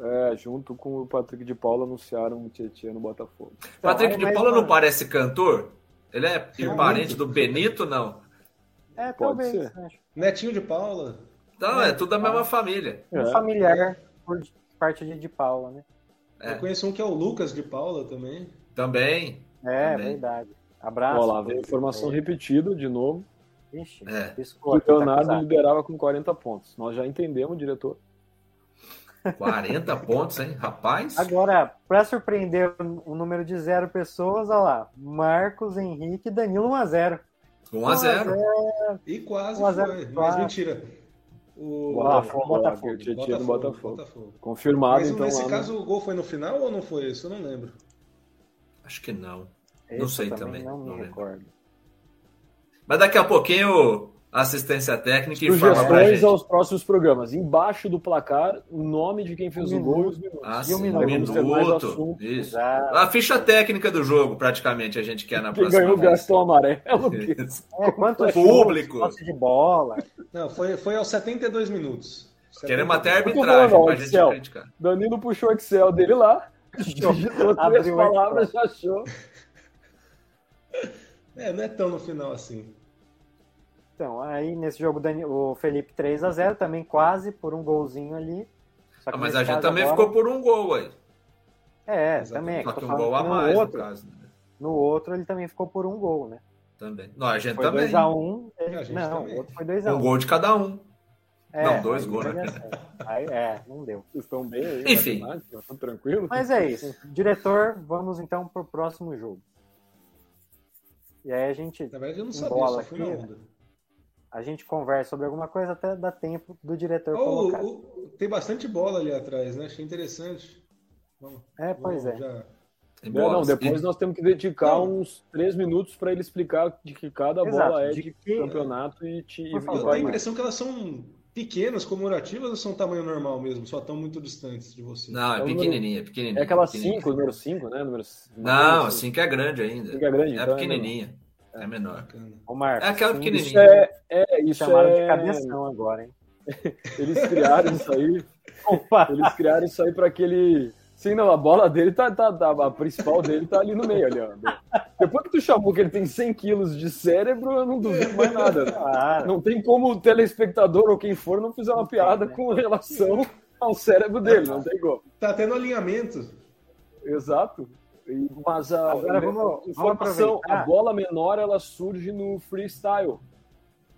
[SPEAKER 4] É, junto com o Patrick de Paula anunciaram o Tietchan no Botafogo.
[SPEAKER 6] Patrick
[SPEAKER 3] aí,
[SPEAKER 6] de Paula não parece cantor? Ele é parente do Benito, não?
[SPEAKER 3] É,
[SPEAKER 4] Pode
[SPEAKER 3] talvez.
[SPEAKER 4] ser.
[SPEAKER 3] acho.
[SPEAKER 5] Netinho de Paula.
[SPEAKER 6] Não, é tudo da mesma família.
[SPEAKER 3] Um
[SPEAKER 4] É.
[SPEAKER 3] familiar por parte de, de Paula, né?
[SPEAKER 6] É.
[SPEAKER 5] Eu conheço um que é o Lucas de Paula também.
[SPEAKER 6] Também.
[SPEAKER 3] É,
[SPEAKER 6] Também.
[SPEAKER 3] verdade. Abraço.
[SPEAKER 4] Olha lá, veio informação repetida de novo.
[SPEAKER 3] Ixi,
[SPEAKER 6] É.
[SPEAKER 4] o
[SPEAKER 3] tá
[SPEAKER 4] Leonardo
[SPEAKER 3] acusado.
[SPEAKER 4] liderava com 40 pontos. Nós já entendemos, diretor.
[SPEAKER 6] 40 pontos, hein? Rapaz.
[SPEAKER 3] Agora, para surpreender o número de zero pessoas, olha lá. Marcos, Henrique e Danilo 1x0.
[SPEAKER 6] 1 a 0
[SPEAKER 5] E quase
[SPEAKER 3] 1 a 0
[SPEAKER 5] foi. Mas
[SPEAKER 3] quase.
[SPEAKER 5] mentira. O
[SPEAKER 3] Botafogo, Botafogo.
[SPEAKER 4] O Tietchan do Botafogo.
[SPEAKER 5] Botafogo.
[SPEAKER 4] Confirmado,
[SPEAKER 5] Mas
[SPEAKER 4] então.
[SPEAKER 5] nesse
[SPEAKER 4] lá
[SPEAKER 5] caso o gol foi no final ou não foi isso? Eu não lembro.
[SPEAKER 6] Acho que não.
[SPEAKER 3] Esse
[SPEAKER 6] Não sei
[SPEAKER 3] eu
[SPEAKER 6] também,
[SPEAKER 3] Não me
[SPEAKER 6] não lembro.
[SPEAKER 3] recordo.
[SPEAKER 6] Mas daqui a pouquinho, assistência técnica e fala pra gente.
[SPEAKER 4] aos próximos programas. Embaixo do placar, o nome de quem fez
[SPEAKER 3] Um
[SPEAKER 4] o gol e os
[SPEAKER 3] minuto.
[SPEAKER 4] minutos.
[SPEAKER 6] Ah,
[SPEAKER 3] E um minuto.
[SPEAKER 4] Mais
[SPEAKER 6] minuto. Isso.
[SPEAKER 3] Exato.
[SPEAKER 6] A ficha técnica do jogo, praticamente, a gente quer na
[SPEAKER 4] Quem
[SPEAKER 6] próxima
[SPEAKER 4] ganhou o
[SPEAKER 6] vez.
[SPEAKER 4] Gastão Amarelo. que-
[SPEAKER 6] Isso.
[SPEAKER 3] É,
[SPEAKER 6] Público.
[SPEAKER 3] posse de bola.
[SPEAKER 5] Não, foi, foi aos 72 minutos.
[SPEAKER 6] Queremos até
[SPEAKER 5] 72.
[SPEAKER 6] arbitragem pra
[SPEAKER 4] ó,
[SPEAKER 6] gente
[SPEAKER 4] Excel.
[SPEAKER 6] criticar.
[SPEAKER 4] Danilo puxou o Excel dele lá, digitou três
[SPEAKER 3] o
[SPEAKER 4] palavras, já achou.
[SPEAKER 5] É, não é tão no final assim.
[SPEAKER 3] Então, aí nesse jogo o Felipe 3x0, também quase por um golzinho ali. Só que
[SPEAKER 6] Ah, mas a gente também
[SPEAKER 3] agora-
[SPEAKER 6] ficou por um gol aí.
[SPEAKER 3] É,
[SPEAKER 5] Exatamente.
[SPEAKER 3] também.
[SPEAKER 6] Só que um gol a
[SPEAKER 3] no
[SPEAKER 6] mais,
[SPEAKER 3] outro,
[SPEAKER 6] no caso. né?
[SPEAKER 3] No outro ele também ficou por um gol, né?
[SPEAKER 6] Também. Não, a gente
[SPEAKER 3] Foi
[SPEAKER 6] também.
[SPEAKER 3] 2x1. ele-
[SPEAKER 5] A gente
[SPEAKER 3] Não,
[SPEAKER 5] também.
[SPEAKER 3] o outro foi 2x1.
[SPEAKER 6] Um gol de cada um.
[SPEAKER 3] É,
[SPEAKER 6] Não, dois
[SPEAKER 3] aí
[SPEAKER 6] gols, né?
[SPEAKER 3] Aí, é, não deu.
[SPEAKER 4] Vocês estão bem aí?
[SPEAKER 6] Enfim.
[SPEAKER 4] Estão tranquilos?
[SPEAKER 3] Mas é isso. Diretor, vamos então pro próximo jogo. E aí a gente,
[SPEAKER 5] Na verdade eu não sabia,
[SPEAKER 3] bola
[SPEAKER 5] só fui na
[SPEAKER 3] aqui,
[SPEAKER 5] onda.
[SPEAKER 3] A gente conversa sobre alguma coisa até dá tempo do diretor
[SPEAKER 5] Oh,
[SPEAKER 3] colocar.
[SPEAKER 5] o- tem bastante bola ali atrás, né? Achei interessante. Vamos,
[SPEAKER 3] É, pois
[SPEAKER 5] vamos
[SPEAKER 3] é.
[SPEAKER 5] já-
[SPEAKER 4] Não, não, depois nós temos que dedicar
[SPEAKER 5] Não.
[SPEAKER 4] uns três minutos para ele explicar de que cada
[SPEAKER 3] Exato,
[SPEAKER 4] bola é
[SPEAKER 3] de
[SPEAKER 4] de,
[SPEAKER 3] que-
[SPEAKER 4] campeonato e, te,
[SPEAKER 5] Eu tenho a impressão que elas são pequenas, comemorativas, ou são tamanho normal mesmo? Só estão muito distantes de você.
[SPEAKER 6] Não,
[SPEAKER 4] É
[SPEAKER 6] é pequenininha, pequenininha.
[SPEAKER 4] É aquela
[SPEAKER 6] pequenininha.
[SPEAKER 4] 5, número 5, né? Número
[SPEAKER 6] Não, 5 é grande ainda.
[SPEAKER 4] Cinco é grande,
[SPEAKER 6] É
[SPEAKER 4] então é
[SPEAKER 6] pequenininha. É menor.
[SPEAKER 5] Bacana.
[SPEAKER 3] Ô, Marcos,
[SPEAKER 6] É aquela
[SPEAKER 3] sim,
[SPEAKER 6] pequenininha.
[SPEAKER 4] Isso é, é isso
[SPEAKER 3] Chamaram de
[SPEAKER 4] é.
[SPEAKER 3] cabeção agora, hein?
[SPEAKER 4] Eles criaram isso aí.
[SPEAKER 3] Opa!
[SPEAKER 4] Eles criaram isso aí para aquele. Sim, não, a bola dele tá, tá, tá- A principal dele tá ali no meio, ali, ó. Depois que tu chamou que ele tem 100 quilos de cérebro, eu não duvido mais nada.
[SPEAKER 3] Claro.
[SPEAKER 4] Não tem como o telespectador ou quem for não fizer uma piada
[SPEAKER 3] né?
[SPEAKER 4] com relação ao cérebro dele, não tem como.
[SPEAKER 5] Tá tendo alinhamento.
[SPEAKER 4] Exato. Mas a
[SPEAKER 3] Agora vamos- vamos
[SPEAKER 4] informação,
[SPEAKER 3] aproveitar.
[SPEAKER 4] a bola menor ela surge no freestyle,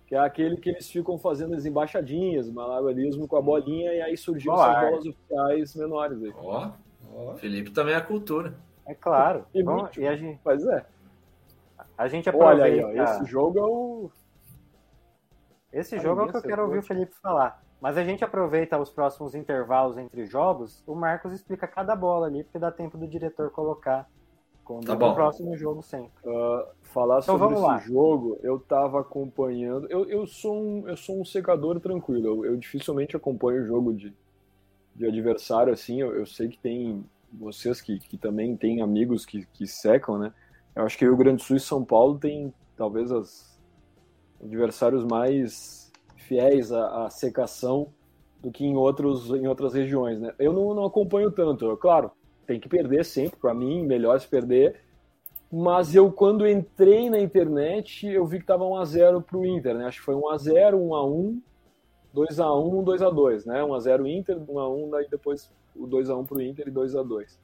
[SPEAKER 4] que é aquele que eles ficam fazendo as embaixadinhas, malabarismo com a bolinha e aí surgiu essas
[SPEAKER 3] ar.
[SPEAKER 4] bolas oficiais menores aí.
[SPEAKER 6] Ó,
[SPEAKER 5] Ó,
[SPEAKER 6] Felipe também é cultura.
[SPEAKER 3] É claro.
[SPEAKER 4] E
[SPEAKER 3] Vamos-
[SPEAKER 4] muito.
[SPEAKER 3] e a gente,
[SPEAKER 4] Mas é,
[SPEAKER 3] a gente
[SPEAKER 4] olha
[SPEAKER 3] aproveita.
[SPEAKER 4] aí, ó, esse jogo é o
[SPEAKER 3] Esse jogo é o que eu quero ouvir o Felipe falar. Mas a gente aproveita os próximos intervalos entre jogos, o Marcos explica cada bola ali, porque dá tempo do diretor colocar Com
[SPEAKER 6] Tá
[SPEAKER 3] o
[SPEAKER 6] bom.
[SPEAKER 3] próximo jogo sempre.
[SPEAKER 4] Ah, falar
[SPEAKER 3] Então
[SPEAKER 4] sobre
[SPEAKER 3] vamos
[SPEAKER 4] esse
[SPEAKER 3] lá.
[SPEAKER 4] jogo, eu tava acompanhando. Eu, eu, sou, um, eu sou um secador tranquilo. Eu, eu dificilmente acompanho o jogo de, de adversário assim. Eu, eu sei que tem vocês que, que também têm amigos que, que secam, né? Eu acho que o Rio Grande do Sul e São Paulo tem talvez as adversários mais fiéis à, à secação do que em, outros, em outras regiões, né? Eu não, não acompanho tanto. Eu, claro, tem que perder sempre. Para mim, melhor se perder. Mas eu, quando entrei na internet, eu vi que tava 1x0 pro Inter, né? Acho que foi 1x0, 1x1, 2x1, 2x2, né? 1x0 Inter, 1x1, daí depois o 2x1 pro Inter e 2x2.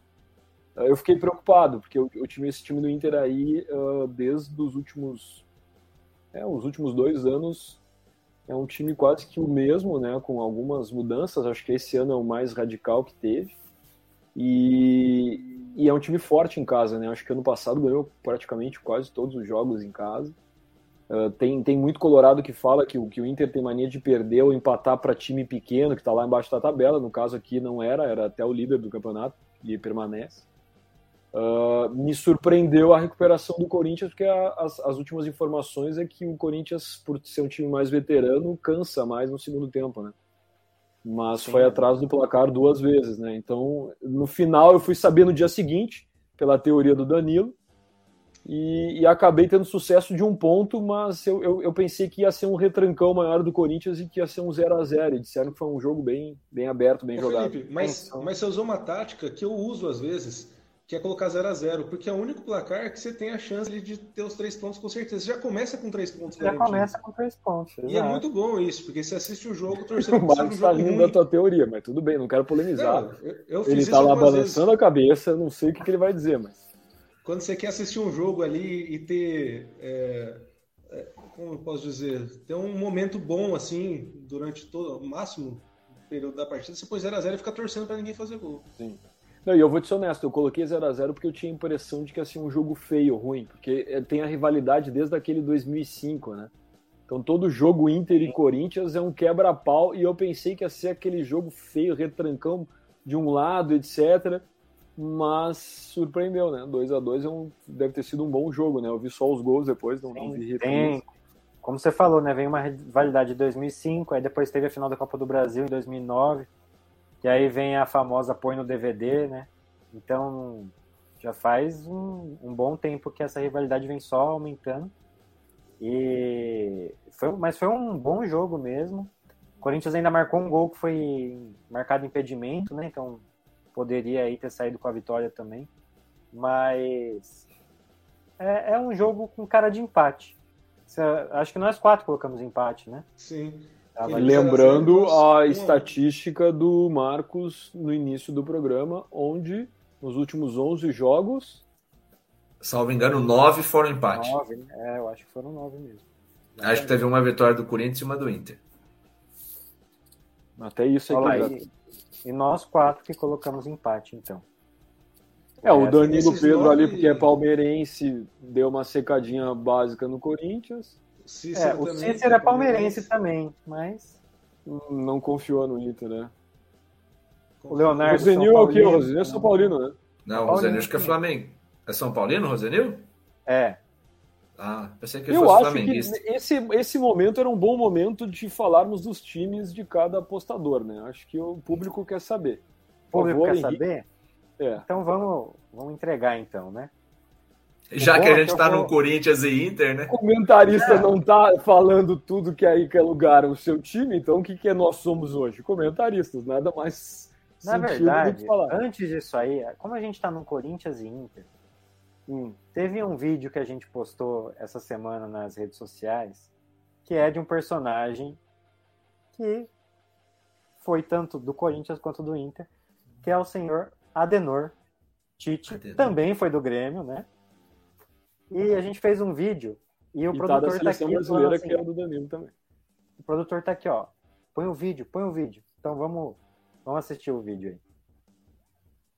[SPEAKER 4] Aí Eu fiquei preocupado, porque eu, eu tinha esse time do Inter aí ah, desde os últimos, é, os últimos dois anos. É um time quase que o mesmo, né? Com algumas mudanças. Acho que esse ano é o mais radical que teve. E, e é um time forte em casa, né? Acho que ano passado ganhou praticamente quase todos os jogos em casa. Uh, tem, tem muito colorado que fala que que o Inter tem mania de perder ou empatar para time pequeno que está lá embaixo da tabela. No caso aqui não era, era até o líder do campeonato e permanece. Uh, me surpreendeu a recuperação do Corinthians, porque a, as, as últimas informações é que o Corinthians, por ser um time mais veterano, cansa mais no segundo tempo, né? Mas
[SPEAKER 3] Sim.
[SPEAKER 4] foi atrás do placar duas vezes, né? Então, no final, eu fui saber no dia seguinte, pela teoria do Danilo, e, e acabei tendo sucesso de um ponto, mas eu, eu, eu pensei que ia ser um retrancão maior do Corinthians e que ia ser um 0 a 0 E disseram que foi um jogo bem, bem aberto, bem
[SPEAKER 5] Ô,
[SPEAKER 4] jogado.
[SPEAKER 5] Felipe, mas, mas você usou uma tática que eu uso às vezes, que é colocar 0 a 0 porque é o único placar que você tem a chance de ter os três pontos com certeza. Você já começa com três pontos
[SPEAKER 3] Já começa com três pontos.
[SPEAKER 5] E é muito bom isso, porque você assiste o jogo torcendo
[SPEAKER 4] O
[SPEAKER 5] por cima
[SPEAKER 4] Marcos
[SPEAKER 5] do
[SPEAKER 4] tá
[SPEAKER 5] jogo
[SPEAKER 4] rindo da tua teoria, mas tudo bem, não quero polemizar.
[SPEAKER 5] Não, eu, eu fiz
[SPEAKER 4] Ele
[SPEAKER 5] isso
[SPEAKER 4] tá lá balançando
[SPEAKER 5] vezes.
[SPEAKER 4] a cabeça, não sei o que, que ele vai dizer, mas.
[SPEAKER 5] Quando você quer assistir um jogo ali e ter, é, é, como eu posso dizer, ter um momento bom assim durante todo o máximo período da partida, você põe 0 a 0 e fica torcendo pra ninguém fazer gol.
[SPEAKER 4] Não, e eu vou te ser honesto, eu coloquei 0 a 0 porque eu tinha a impressão de que ia ser um jogo feio, ruim, porque eh, tem a rivalidade desde aquele 2005, né? Então todo jogo Inter e Corinthians é um quebra-pau e eu pensei que ia ser aquele jogo feio, retrancão de um lado, etc. Mas surpreendeu, né? 2 a 2 é um, deve ter sido um bom jogo, né? Eu vi só os gols depois, não, não vi
[SPEAKER 3] Tem, como você falou, né? Vem uma rivalidade de 2005, aí depois teve a final da Copa do Brasil em 2009, e aí vem a famosa põe no DVD, né? Então já faz um, um bom tempo que essa rivalidade vem só aumentando. E foi, mas foi um bom jogo mesmo. O Corinthians ainda marcou um gol que foi marcado impedimento, né? Então poderia aí ter saído com a vitória também. Mas é, é um jogo com cara de empate. Acho que nós quatro colocamos empate, né?
[SPEAKER 5] Sim.
[SPEAKER 4] Lembrando a estatística do Marcos no início do programa, onde nos últimos 11 jogos
[SPEAKER 6] Salvo engano, nove foram empate.
[SPEAKER 3] Nove, né? É, eu acho que foram nove mesmo.
[SPEAKER 6] Acho que teve uma vitória do Corinthians e uma do Inter.
[SPEAKER 4] Até isso é
[SPEAKER 3] e, e nós quatro que colocamos empate, então.
[SPEAKER 4] É, o
[SPEAKER 3] É,
[SPEAKER 4] Danilo Pedro
[SPEAKER 5] nove-
[SPEAKER 4] ali, porque é palmeirense, deu uma secadinha básica no Corinthians.
[SPEAKER 3] É,
[SPEAKER 5] Cícero
[SPEAKER 3] o
[SPEAKER 5] também,
[SPEAKER 3] Cícero é palmeirense também, mas
[SPEAKER 4] Não confiou no Inter, né?
[SPEAKER 3] o
[SPEAKER 4] O
[SPEAKER 3] Leonardo.
[SPEAKER 4] Rosenil
[SPEAKER 3] São
[SPEAKER 4] é o quê? O. Rosenil é São Paulino, né?
[SPEAKER 6] Não, o Rosenil acho que é. Flamengo. É São Paulino, Rosenil?
[SPEAKER 3] É,
[SPEAKER 6] Ah, pensei que ele
[SPEAKER 4] Eu
[SPEAKER 6] fosse
[SPEAKER 4] acho que esse, esse momento era um bom momento de falarmos dos times de cada apostador, né? Acho que o público quer saber.
[SPEAKER 3] o público
[SPEAKER 4] Por
[SPEAKER 3] quer
[SPEAKER 4] favor, Henrique.
[SPEAKER 3] saber?
[SPEAKER 4] É.
[SPEAKER 3] Então vamos, vamos entregar então, né?
[SPEAKER 6] Já que a gente tá
[SPEAKER 3] vou-
[SPEAKER 6] no Corinthians e Inter, né?
[SPEAKER 4] O comentarista não tá falando tudo que aí quer lugar o seu time, então o que, que nós somos hoje? Comentaristas, nada mais
[SPEAKER 3] Na verdade,
[SPEAKER 4] que falar.
[SPEAKER 3] antes disso aí, como a gente tá no Corinthians e Inter,
[SPEAKER 4] Hum,
[SPEAKER 3] teve um vídeo que a gente postou essa semana nas redes sociais, que é de um personagem que foi tanto do Corinthians quanto do Inter, que é o senhor Adenor Tite,
[SPEAKER 6] Adenor.
[SPEAKER 3] também foi do Grêmio, né? E a gente fez um vídeo e o
[SPEAKER 4] e tá da
[SPEAKER 3] produtor tá aqui
[SPEAKER 4] seleção
[SPEAKER 3] falando
[SPEAKER 4] brasileira,
[SPEAKER 3] assim,
[SPEAKER 4] que é o do Danilo também.
[SPEAKER 3] o produtor tá aqui, ó. Põe o vídeo, põe o vídeo. Então vamos, vamos assistir o vídeo aí.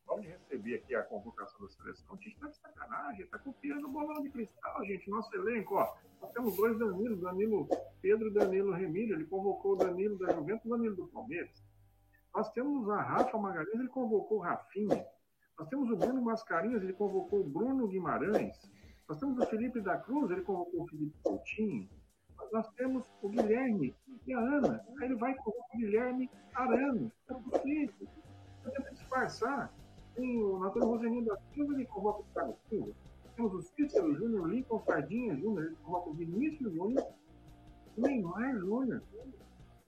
[SPEAKER 8] Vamos receber aqui a convocação da seleção. O Tite tá de sacanagem, tá copiando bolão de cristal, gente. Nosso elenco, ó. Nós temos dois Danilo, Danilo Pedro e Danilo Remílio. Ele convocou o Danilo da Juventus e o Danilo do Palmeiras. Nós temos a Rafa Magalhães, ele convocou o Rafinha. Nós temos o Bruno Mascarinhas, ele convocou o Bruno Guimarães. Nós temos o Felipe da Cruz, ele convocou o Felipe Coutinho. Nós temos o Guilherme e a Ana. Aí ele vai convocar o Guilherme Arano. É possível. Tenta disfarçar. Tem o Antônio Rosenino da Silva, ele convoca o Thiago Silva. Temos o Cícero Júnior, Lincoln Sardinha Júnior, ele convoca o Vinícius Júnior, Neymar Júnior.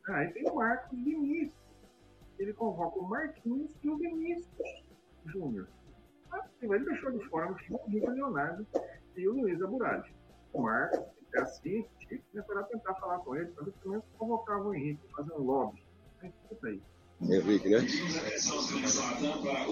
[SPEAKER 8] Ah, aí tem o Marcos Vinícius. Ele convoca o Marquinhos e o Vinícius Júnior. Ah, ele deixou de fora o Chico Leonardo e o Luiz Aburadi. O Marcos, é assim, tinha que para tentar falar com ele, para também convocar o Henrique, fazer um lobby. Escuta aí.
[SPEAKER 9] Henrique, né?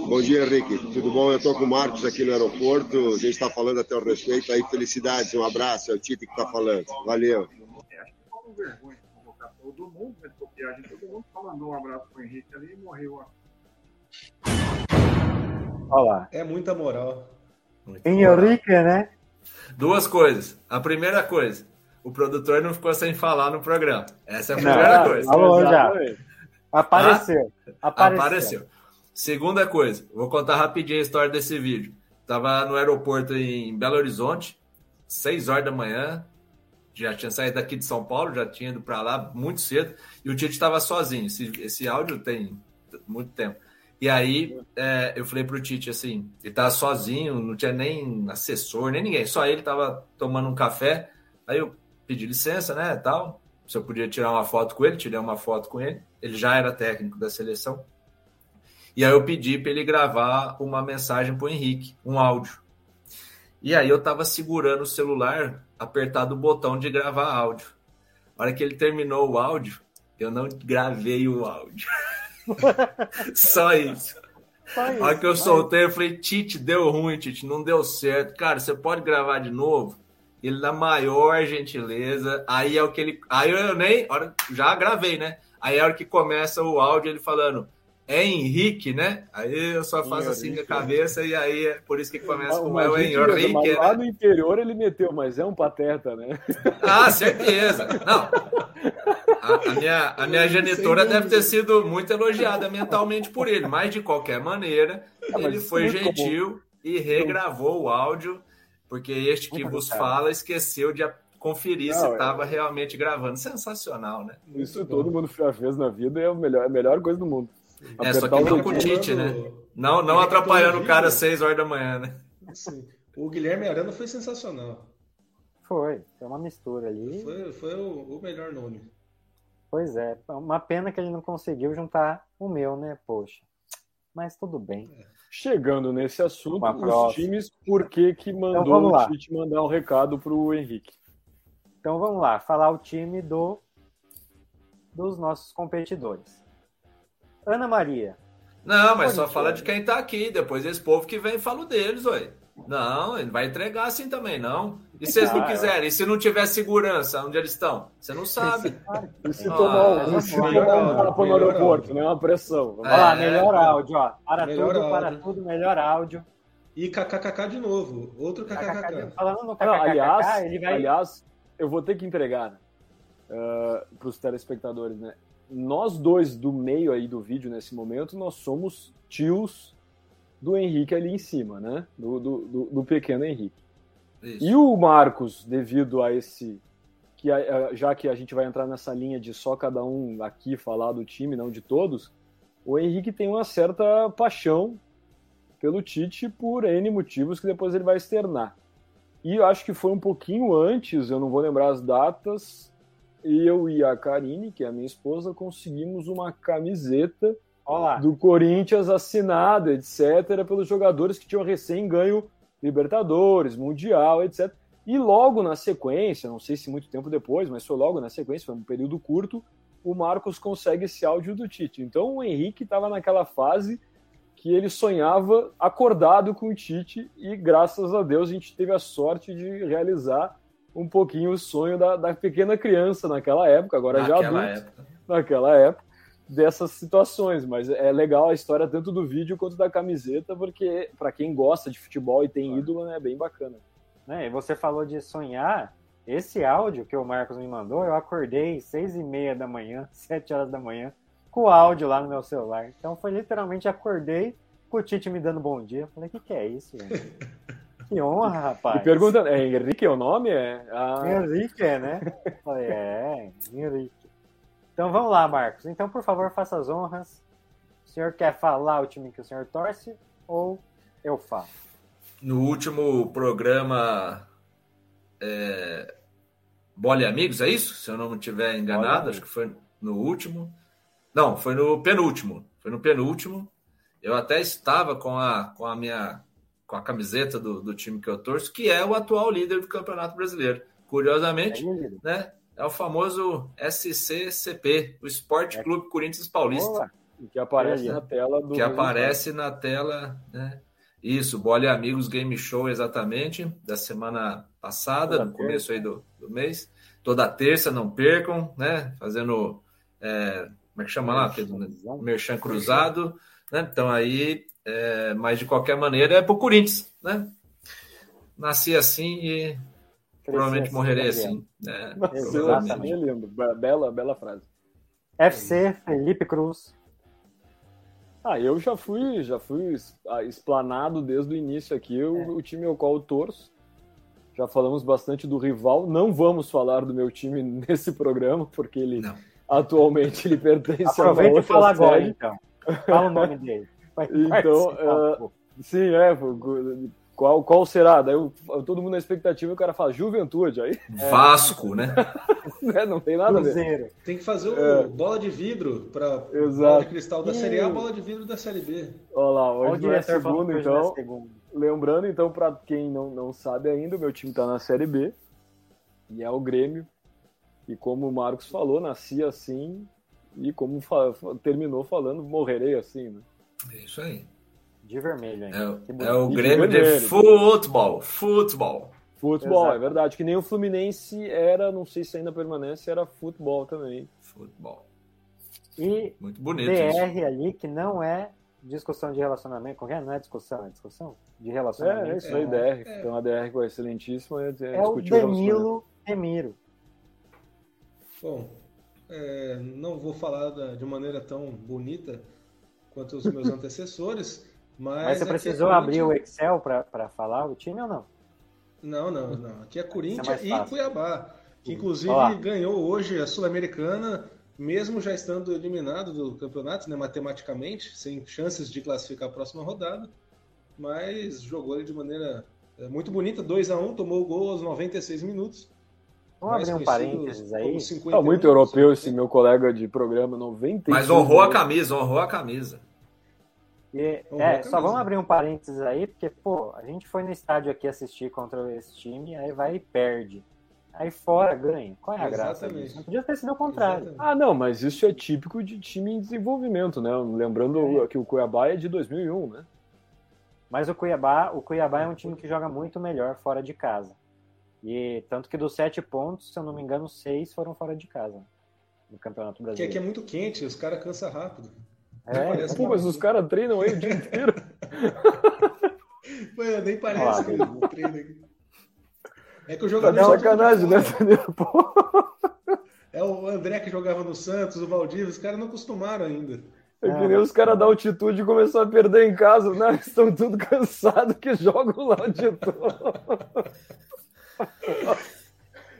[SPEAKER 9] Bom dia, Henrique. Tudo bom? Eu estou com o Marcos aqui no aeroporto. A gente está falando a teu respeito aí. Felicidades, um abraço. É o Tite que está falando. Valeu.
[SPEAKER 8] É, acho que ficou com vergonha de convocar todo mundo, né? Copiar de todo mundo. Só mandou um abraço para o Henrique ali e morreu.
[SPEAKER 3] Olha lá.
[SPEAKER 5] É muita moral.
[SPEAKER 3] Henrique, né?
[SPEAKER 6] Duas coisas. A primeira coisa, o produtor não ficou sem falar no programa. Essa é a primeira
[SPEAKER 3] Não,
[SPEAKER 6] coisa.
[SPEAKER 3] Falou já. Apareceu. Apareceu.
[SPEAKER 6] Apareceu. Segunda coisa, vou contar rapidinho a história desse vídeo. Tava no aeroporto em Belo Horizonte, 6 horas da manhã. Já tinha saído daqui de São Paulo, já tinha ido para lá muito cedo. E o Tite estava sozinho. Esse, esse áudio tem muito tempo. E aí é, eu falei pro Tite assim: ele tava sozinho, não tinha nem assessor, nem ninguém, só ele tava tomando um café. Aí eu pedi licença, né? Tal. Se eu podia tirar uma foto com ele, tirei uma foto com ele. Ele já era técnico da seleção. E aí eu pedi para ele gravar uma mensagem para o Henrique, um áudio. E aí eu estava segurando o celular, apertado o botão de gravar áudio. A hora que ele terminou o áudio, eu não gravei o áudio. Só isso.
[SPEAKER 3] Só
[SPEAKER 6] A hora que eu soltei, eu falei, Tite, deu ruim, Tite, não deu certo. Cara, você pode gravar de novo? Ele na maior gentileza. Aí é o que ele. Aí eu nem. Já gravei, né? Aí é a hora que começa o áudio, ele falando. É Henrique, né? Aí eu só faço assim com a cabeça e aí é por isso que começa com é o
[SPEAKER 4] gentileza, mas
[SPEAKER 6] Henrique,
[SPEAKER 4] lá
[SPEAKER 6] né?
[SPEAKER 4] no interior ele meteu, mas é um pateta, né?
[SPEAKER 6] Ah, certeza. Não. A, a minha, a minha genitora deve ter sido muito elogiada mentalmente por ele, mas de qualquer maneira,
[SPEAKER 4] Ah,
[SPEAKER 6] ele foi
[SPEAKER 4] é
[SPEAKER 6] gentil e regravou o áudio, porque este que vos fala esqueceu de conferir se
[SPEAKER 4] Não, é-
[SPEAKER 6] estava realmente gravando. Sensacional, né?
[SPEAKER 4] Isso todo mundo já fez na vida é a melhor, a melhor coisa do mundo.
[SPEAKER 6] É, só que
[SPEAKER 4] o
[SPEAKER 6] não com o Tite, né? Não, não atrapalhando o cara às
[SPEAKER 5] vídeo.
[SPEAKER 6] 6 horas da manhã, né?
[SPEAKER 5] Sim. O Guilherme Arana foi sensacional.
[SPEAKER 3] Foi. Foi uma mistura ali.
[SPEAKER 5] Foi, foi o, o melhor nome.
[SPEAKER 3] Pois é. Uma pena que ele não conseguiu juntar o meu, né? Poxa. Mas tudo bem.
[SPEAKER 4] Chegando nesse assunto,
[SPEAKER 3] Uma
[SPEAKER 4] os
[SPEAKER 3] próxima.
[SPEAKER 4] times, por que que mandou
[SPEAKER 3] Então, vamos
[SPEAKER 4] o
[SPEAKER 3] lá.
[SPEAKER 4] Tite mandar um recado pro Henrique?
[SPEAKER 3] Então vamos lá, falar o time do dos nossos competidores. Ana Maria.
[SPEAKER 6] Não, mas só fala de quem tá aqui. Depois esse povo que vem fala o deles, ué. Não, ele vai entregar assim também, não. E se eles não
[SPEAKER 3] Ah,
[SPEAKER 6] quiserem? E se não tiver segurança, onde eles estão? Você não sabe.
[SPEAKER 4] E se
[SPEAKER 6] Ah,
[SPEAKER 4] tomar, um- tomar um
[SPEAKER 5] Melhor
[SPEAKER 4] tapa no aeroporto, né? Uma pressão.
[SPEAKER 3] Olha lá,
[SPEAKER 6] É,
[SPEAKER 3] melhor
[SPEAKER 6] pô.
[SPEAKER 3] áudio, ó. Para
[SPEAKER 5] Melhor
[SPEAKER 3] tudo, para
[SPEAKER 5] áudio.
[SPEAKER 3] tudo, melhor áudio.
[SPEAKER 5] E kkkk de novo. Outro
[SPEAKER 3] KKK,
[SPEAKER 5] kkkk.
[SPEAKER 3] Falando no
[SPEAKER 4] Não,
[SPEAKER 3] KKK,
[SPEAKER 4] aliás,
[SPEAKER 3] ele vai.
[SPEAKER 4] aliás, eu vou ter que entregar para os telespectadores, né? Nós dois do meio aí do vídeo nesse momento, nós somos tios do Henrique ali em cima, né? Do, do, do- do pequeno Henrique.
[SPEAKER 6] Isso.
[SPEAKER 4] E o Marcos, devido a esse. que a- Já que a gente vai entrar nessa linha de só cada um aqui falar do time, não de todos, o Henrique tem uma certa paixão pelo Tite por N motivos que depois ele vai externar. E eu acho que foi um pouquinho antes, eu não vou lembrar as datas, eu e a Karine, que é a minha esposa, conseguimos uma camiseta
[SPEAKER 3] Olha lá.
[SPEAKER 4] do Corinthians assinada, etc., pelos jogadores que tinham recém ganho Libertadores, Mundial, etc. E logo na sequência, não sei se muito tempo depois, mas foi logo na sequência, foi um período curto, o Marcos consegue esse áudio do Tite. Então o Henrique estava naquela fase que ele sonhava acordado com o Tite e graças a Deus a gente teve a sorte de realizar um pouquinho o sonho da, da pequena criança naquela época, agora já
[SPEAKER 6] Naquela
[SPEAKER 4] adulto
[SPEAKER 6] época.
[SPEAKER 4] naquela época dessas situações, mas é legal a história tanto do vídeo quanto da camiseta, porque para quem gosta de futebol e tem ídolo, né, é bem bacana.
[SPEAKER 3] Né? E você falou de sonhar. Esse áudio que o Marcos me mandou, eu acordei seis e meia da manhã, sete horas da manhã, com o áudio lá no meu celular. Então foi literalmente acordei com o Tite me dando bom dia. Eu falei, o que, que é isso, gente? Que honra, rapaz.
[SPEAKER 4] E pergunta, é Henrique é o nome? É? Ah,
[SPEAKER 3] Henrique, né? Falei, é, Henrique. Então vamos lá, Marcos. Então, por favor, faça as honras. O senhor quer falar o time que o senhor torce ou eu falo?
[SPEAKER 6] No último programa é, Bola e Amigos, é isso? Se eu não estiver enganado, acho que foi no último. Não, foi no penúltimo. Foi no penúltimo. Eu até estava com a, com a minha com a camiseta do, do time que eu torço, que é o atual líder do Campeonato Brasileiro. Curiosamente,
[SPEAKER 3] líder.
[SPEAKER 6] né? É o famoso SCCP, o Esporte
[SPEAKER 3] É.
[SPEAKER 6] Clube Corinthians Paulista.
[SPEAKER 3] Boa.
[SPEAKER 4] que aparece
[SPEAKER 3] Olha.
[SPEAKER 4] na tela do.
[SPEAKER 6] que aparece na tela, né? Isso, Bola e Amigos Game Show, exatamente, da semana passada,
[SPEAKER 3] Toda
[SPEAKER 6] no começo aí do, do mês. Toda terça, não percam, né? Fazendo, é, como é que chama lá? Né? Merchan cruzado, né? Então aí, é, mas de qualquer maneira é pro Corinthians, né? Nasci assim e provavelmente
[SPEAKER 3] assim,
[SPEAKER 6] morrerei
[SPEAKER 3] Gabriel.
[SPEAKER 6] assim, né?
[SPEAKER 4] Assim, é lindo. Be- Bela, bela frase.
[SPEAKER 3] FC, Felipe Cruz.
[SPEAKER 4] Ah, eu já fui, já fui es- ah, explanado desde o início aqui, o, o time ao qual eu torço. Já falamos bastante do rival. Não vamos falar do meu time nesse programa, porque ele
[SPEAKER 6] Não.
[SPEAKER 4] atualmente ele pertence a uma
[SPEAKER 3] Aproveita e fala agora,
[SPEAKER 4] série.
[SPEAKER 3] então. Fala o nome dele. Vai
[SPEAKER 4] Então,
[SPEAKER 3] pô.
[SPEAKER 4] Sim, é. Qual, qual será? Daí eu- todo mundo na expectativa, o cara fala Juventude, aí
[SPEAKER 6] Vasco, né?
[SPEAKER 4] né, não tem nada a ver.
[SPEAKER 3] Cruzeiro.
[SPEAKER 5] Tem que fazer o
[SPEAKER 4] É.
[SPEAKER 5] bola de vidro para bola de cristal da Série A, bola de vidro da Série B.
[SPEAKER 4] Olha lá, hoje é segundo,
[SPEAKER 3] não é
[SPEAKER 4] então.
[SPEAKER 3] segundo.
[SPEAKER 4] Lembrando, então, para quem não, não sabe ainda, o meu time está na Série B e é o Grêmio. E como o Marcos falou, nasci assim e como fa- terminou falando, morrerei assim. Né?
[SPEAKER 6] É isso aí.
[SPEAKER 3] De vermelho ainda.
[SPEAKER 6] É, é o
[SPEAKER 4] E
[SPEAKER 6] Grêmio de futebol. Futebol.
[SPEAKER 4] Futebol,
[SPEAKER 3] Exato.
[SPEAKER 4] é verdade. Que nem o Fluminense era, não sei se ainda permanece, era futebol também.
[SPEAKER 6] Futebol.
[SPEAKER 3] E
[SPEAKER 6] Muito bonito isso.
[SPEAKER 3] DR ali, que não é discussão de relacionamento. Qualquer não é discussão, é discussão de relacionamento.
[SPEAKER 4] É, é isso aí,
[SPEAKER 5] É,
[SPEAKER 4] DR.
[SPEAKER 5] é.
[SPEAKER 4] Tem uma DR que é excelentíssima. É,
[SPEAKER 3] É o Danilo Remiro.
[SPEAKER 5] Bom, é, não vou falar da- de maneira tão bonita quanto os meus antecessores, mas.
[SPEAKER 3] Mas você
[SPEAKER 5] é
[SPEAKER 3] precisou
[SPEAKER 5] Corinthians-
[SPEAKER 3] abrir o Excel para falar o time ou não?
[SPEAKER 5] Não, não, não. Aqui é Corinthians
[SPEAKER 3] mais
[SPEAKER 5] e. Cuiabá, que inclusive
[SPEAKER 3] Ó lá.
[SPEAKER 5] ganhou hoje a Sul-Americana, mesmo já estando eliminado do campeonato, né, matematicamente, sem chances de classificar a próxima rodada, mas jogou ele de maneira é, muito bonita, 2 a 1 tomou o gol aos 96 minutos.
[SPEAKER 3] Vamos
[SPEAKER 5] mais
[SPEAKER 3] abrir um parênteses aí.
[SPEAKER 5] como 51,
[SPEAKER 4] Tá muito europeu esse meu colega de programa, 90
[SPEAKER 6] Mas honrou a camisa, honrou a camisa.
[SPEAKER 3] E, é,
[SPEAKER 5] a
[SPEAKER 3] só
[SPEAKER 5] camisa.
[SPEAKER 3] vamos abrir um parênteses aí, porque, pô, a gente foi no estádio aqui assistir contra esse time, aí vai e perde. Aí fora ganha. Qual é a graça
[SPEAKER 5] Exatamente.
[SPEAKER 3] disso? Não podia ter sido o contrário.
[SPEAKER 5] Exatamente.
[SPEAKER 4] Ah, não, mas isso é típico de time em desenvolvimento, né? Lembrando que o Cuiabá é de 2001, né?
[SPEAKER 3] Mas o Cuiabá, o Cuiabá é um time que joga muito melhor fora de casa. E tanto que dos sete pontos, se eu não me engano, seis foram fora de casa no Campeonato
[SPEAKER 5] Que aqui é
[SPEAKER 3] Brasileiro.
[SPEAKER 5] muito quente, os caras cansam rápido.
[SPEAKER 3] É,
[SPEAKER 4] Pô, mas os caras treinam aí o dia inteiro.
[SPEAKER 5] Ué, nem parece que eu treino aqui. É que o
[SPEAKER 4] Tá
[SPEAKER 5] jogador só
[SPEAKER 4] sacanagem, né.
[SPEAKER 5] É o André que jogava no Santos, o Valdívia, os caras não acostumaram ainda.
[SPEAKER 4] É que nem os caras da altitude e começou a perder em casa, né? Estão tudo cansados que jogam lá onde estão.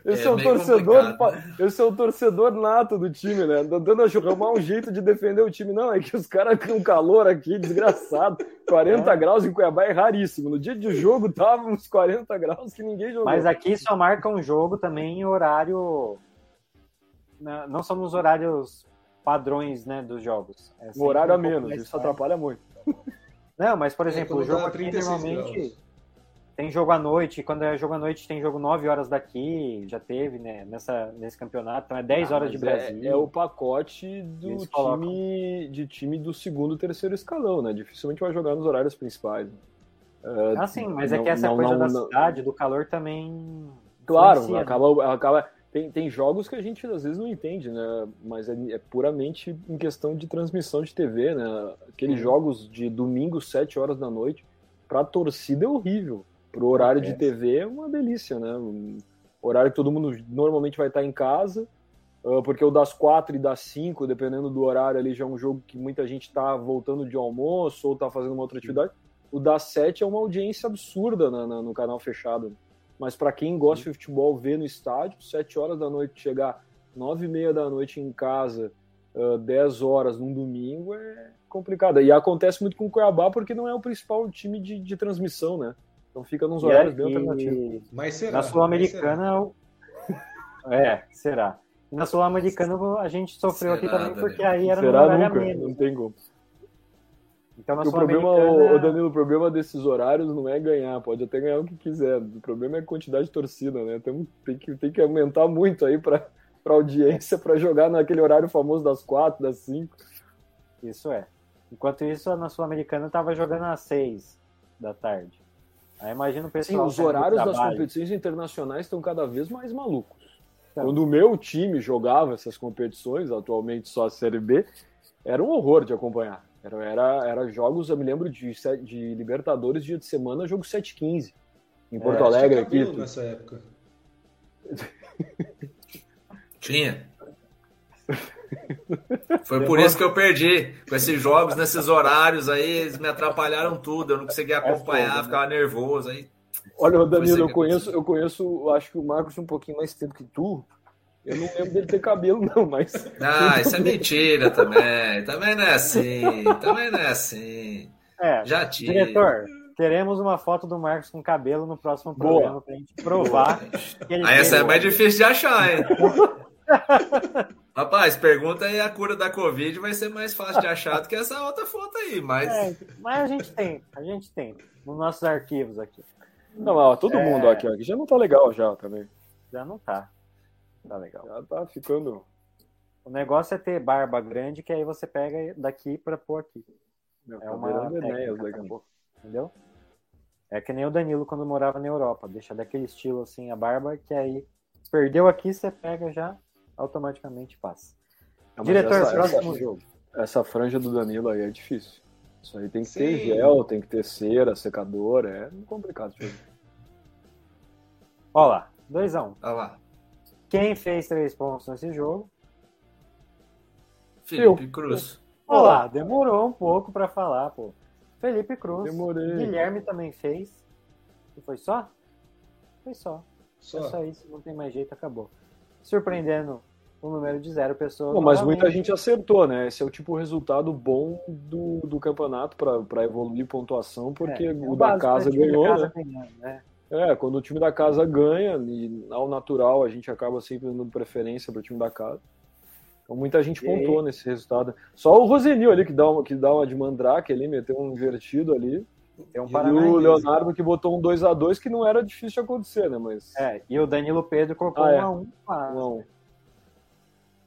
[SPEAKER 4] Esse é,
[SPEAKER 6] É
[SPEAKER 4] o
[SPEAKER 6] meio
[SPEAKER 4] torcedor,
[SPEAKER 6] complicado,
[SPEAKER 4] pa- esse é o torcedor nato do time, né? Tentando arrumar um jeito de defender o time. Não, é que os caras têm um calor aqui desgraçado. 40 graus em Cuiabá é raríssimo. No dia de jogo tava uns 40 graus que ninguém jogou.
[SPEAKER 3] Mas aqui só marca um jogo também em horário. na- Não são nos horários padrões né, dos jogos. É
[SPEAKER 4] horário a
[SPEAKER 3] um pouco
[SPEAKER 4] menos, isso atrapalha muito.
[SPEAKER 3] Não, mas por
[SPEAKER 5] É,
[SPEAKER 3] exemplo, o jogo aqui
[SPEAKER 5] 36
[SPEAKER 3] normalmente
[SPEAKER 5] graus.
[SPEAKER 3] Tem jogo à noite. Quando é jogo à noite, tem jogo 9 horas daqui. Já teve, né? Nessa, nesse campeonato. Então é 10 horas de
[SPEAKER 4] é-
[SPEAKER 3] Brasil.
[SPEAKER 4] É, o pacote do
[SPEAKER 3] Eles colocam.
[SPEAKER 4] time, de time do segundo, terceiro escalão, né? Dificilmente vai jogar nos horários principais. né?
[SPEAKER 3] Ah, sim, mas é
[SPEAKER 4] não-
[SPEAKER 3] que essa
[SPEAKER 4] não-
[SPEAKER 3] coisa
[SPEAKER 4] não-
[SPEAKER 3] da cidade, do calor também.
[SPEAKER 4] Claro,
[SPEAKER 3] influencia, né?
[SPEAKER 4] acaba, acaba tem, tem jogos que a gente às vezes não entende, né? Mas é, é puramente em questão de transmissão de TV, né? Aqueles
[SPEAKER 3] Uhum.
[SPEAKER 4] jogos de domingo, 7 horas da noite, pra torcida é horrível. Pro horário de
[SPEAKER 3] Acontece.
[SPEAKER 4] TV é uma delícia, né? Um horário que todo mundo normalmente vai estar em casa. uh, porque o das quatro e das cinco, dependendo do horário ali, já é um jogo que muita gente está voltando de almoço ou está fazendo uma outra atividade. O das sete é uma audiência absurda na, na, no canal fechado. Mas para quem gosta de futebol, ver no estádio, sete horas da noite, chegar nove e meia da noite em casa, uh, 10 horas num domingo, é complicado. E acontece muito com o Cuiabá porque não é o principal time de, de transmissão, né? Então fica nos horários
[SPEAKER 3] E-
[SPEAKER 4] bem alternativos.
[SPEAKER 5] Mas será?
[SPEAKER 3] Na Sul-Americana. É, será. Na Sul-Americana a gente sofreu aqui
[SPEAKER 6] Será,
[SPEAKER 3] também
[SPEAKER 6] Daniel?
[SPEAKER 3] porque aí era no
[SPEAKER 4] Será
[SPEAKER 3] horário a
[SPEAKER 4] nunca?
[SPEAKER 3] menos.
[SPEAKER 4] Não tem como.
[SPEAKER 3] Então
[SPEAKER 4] o problema,
[SPEAKER 3] Sul-Americana.
[SPEAKER 4] o, Danilo, o problema desses horários não é ganhar, pode até ganhar o que quiser. O problema é a quantidade de torcida, né? Tem, tem, que, tem que aumentar muito aí para a audiência para jogar naquele horário famoso das quatro, das cinco.
[SPEAKER 3] Isso é. Enquanto isso, na Sul-Americana tava jogando às seis da tarde. Aí imagina o
[SPEAKER 4] Sim,
[SPEAKER 3] pessoal.
[SPEAKER 4] os
[SPEAKER 3] saindo do
[SPEAKER 4] horários das competições internacionais estão cada vez mais malucos.
[SPEAKER 3] Então.
[SPEAKER 4] Quando o meu time jogava essas competições, atualmente só a Série B, era um horror de acompanhar. Era, era, era jogos, eu me lembro de, de Libertadores, dia de semana, jogo 7-15. Em Porto
[SPEAKER 5] É,
[SPEAKER 4] Alegre,
[SPEAKER 5] tinha
[SPEAKER 4] aqui.
[SPEAKER 5] cabelo nessa época.
[SPEAKER 6] Tinha. Foi por isso que eu perdi. Com esses jogos, nesses horários aí, eles me atrapalharam tudo. Eu não conseguia acompanhar,
[SPEAKER 3] foda, né?
[SPEAKER 6] ficava nervoso. Aí,
[SPEAKER 4] Olha, Danilo,
[SPEAKER 6] é,
[SPEAKER 4] eu conheço, eu conheço, acho que o Marcos um pouquinho mais tempo que tu. Eu não lembro dele ter cabelo, não, mas.
[SPEAKER 6] ah, isso é mentira também. Também não é assim. Também não é assim.
[SPEAKER 3] É,
[SPEAKER 6] Já tive.
[SPEAKER 3] diretor, queremos uma foto do Marcos com cabelo no próximo
[SPEAKER 4] Boa.
[SPEAKER 3] programa pra gente provar que ele
[SPEAKER 6] Aí essa é mais difícil de achar, hein? Rapaz, pergunta aí a cura da Covid vai ser mais fácil de achar do que essa outra foto aí, mas.
[SPEAKER 3] É, mas a gente tem, a gente tem. Nos nossos arquivos aqui.
[SPEAKER 4] Não, ó, todo
[SPEAKER 3] É.
[SPEAKER 4] mundo aqui, ó, aqui já não tá legal já também.
[SPEAKER 3] Já não tá. Tá legal.
[SPEAKER 4] Já tá ficando.
[SPEAKER 3] O negócio é ter barba grande, que aí você pega daqui pra pôr aqui.
[SPEAKER 4] Meu,
[SPEAKER 3] É
[SPEAKER 4] tá
[SPEAKER 3] uma
[SPEAKER 4] Enéas.
[SPEAKER 3] Entendeu? É que nem o Danilo quando morava na Europa. Deixa daquele estilo assim a barba, que aí perdeu aqui, você pega já, automaticamente passa.
[SPEAKER 4] Mas
[SPEAKER 3] Diretor,
[SPEAKER 4] essa-
[SPEAKER 3] próximo
[SPEAKER 4] essa-
[SPEAKER 3] jogo.
[SPEAKER 4] Essa franja do Danilo aí é difícil. Isso aí tem que ter
[SPEAKER 5] Sim.
[SPEAKER 4] gel, tem que ter cera, secador, é complicado.
[SPEAKER 3] Ó lá, 2x1. Um.
[SPEAKER 6] Olha lá.
[SPEAKER 3] Quem fez três pontos nesse jogo?
[SPEAKER 6] Felipe Cruz.
[SPEAKER 3] Ó lá, demorou um pouco pra falar, pô. Felipe Cruz.
[SPEAKER 4] Demorei.
[SPEAKER 3] Guilherme também fez. E foi só? Foi só.
[SPEAKER 5] Só.
[SPEAKER 3] É só isso, não tem mais jeito, acabou. Surpreendendo o número de zero pessoas.
[SPEAKER 4] Bom, mas muita gente acertou, né? Esse é o tipo de resultado bom do, do campeonato para evoluir pontuação, porque
[SPEAKER 3] É, é
[SPEAKER 4] o da casa
[SPEAKER 3] né? Da
[SPEAKER 4] ganhou,
[SPEAKER 3] casa
[SPEAKER 4] né?
[SPEAKER 3] ganhando, né?
[SPEAKER 4] É, quando o time da casa ganha, e ao natural a gente acaba sempre dando preferência para o time da casa. Então muita gente
[SPEAKER 3] E aí?
[SPEAKER 4] pontuou nesse resultado. Só o Rosenil ali que dá uma, que dá uma de mandrake ali, meteu um invertido ali.
[SPEAKER 3] Tem um
[SPEAKER 4] E o. Leonardo que botou um 2 a 2 que não era difícil de acontecer, né? Mas.
[SPEAKER 3] É, e o Danilo Pedro colocou
[SPEAKER 4] Ah, é.
[SPEAKER 3] um a um. Ah,
[SPEAKER 4] Não.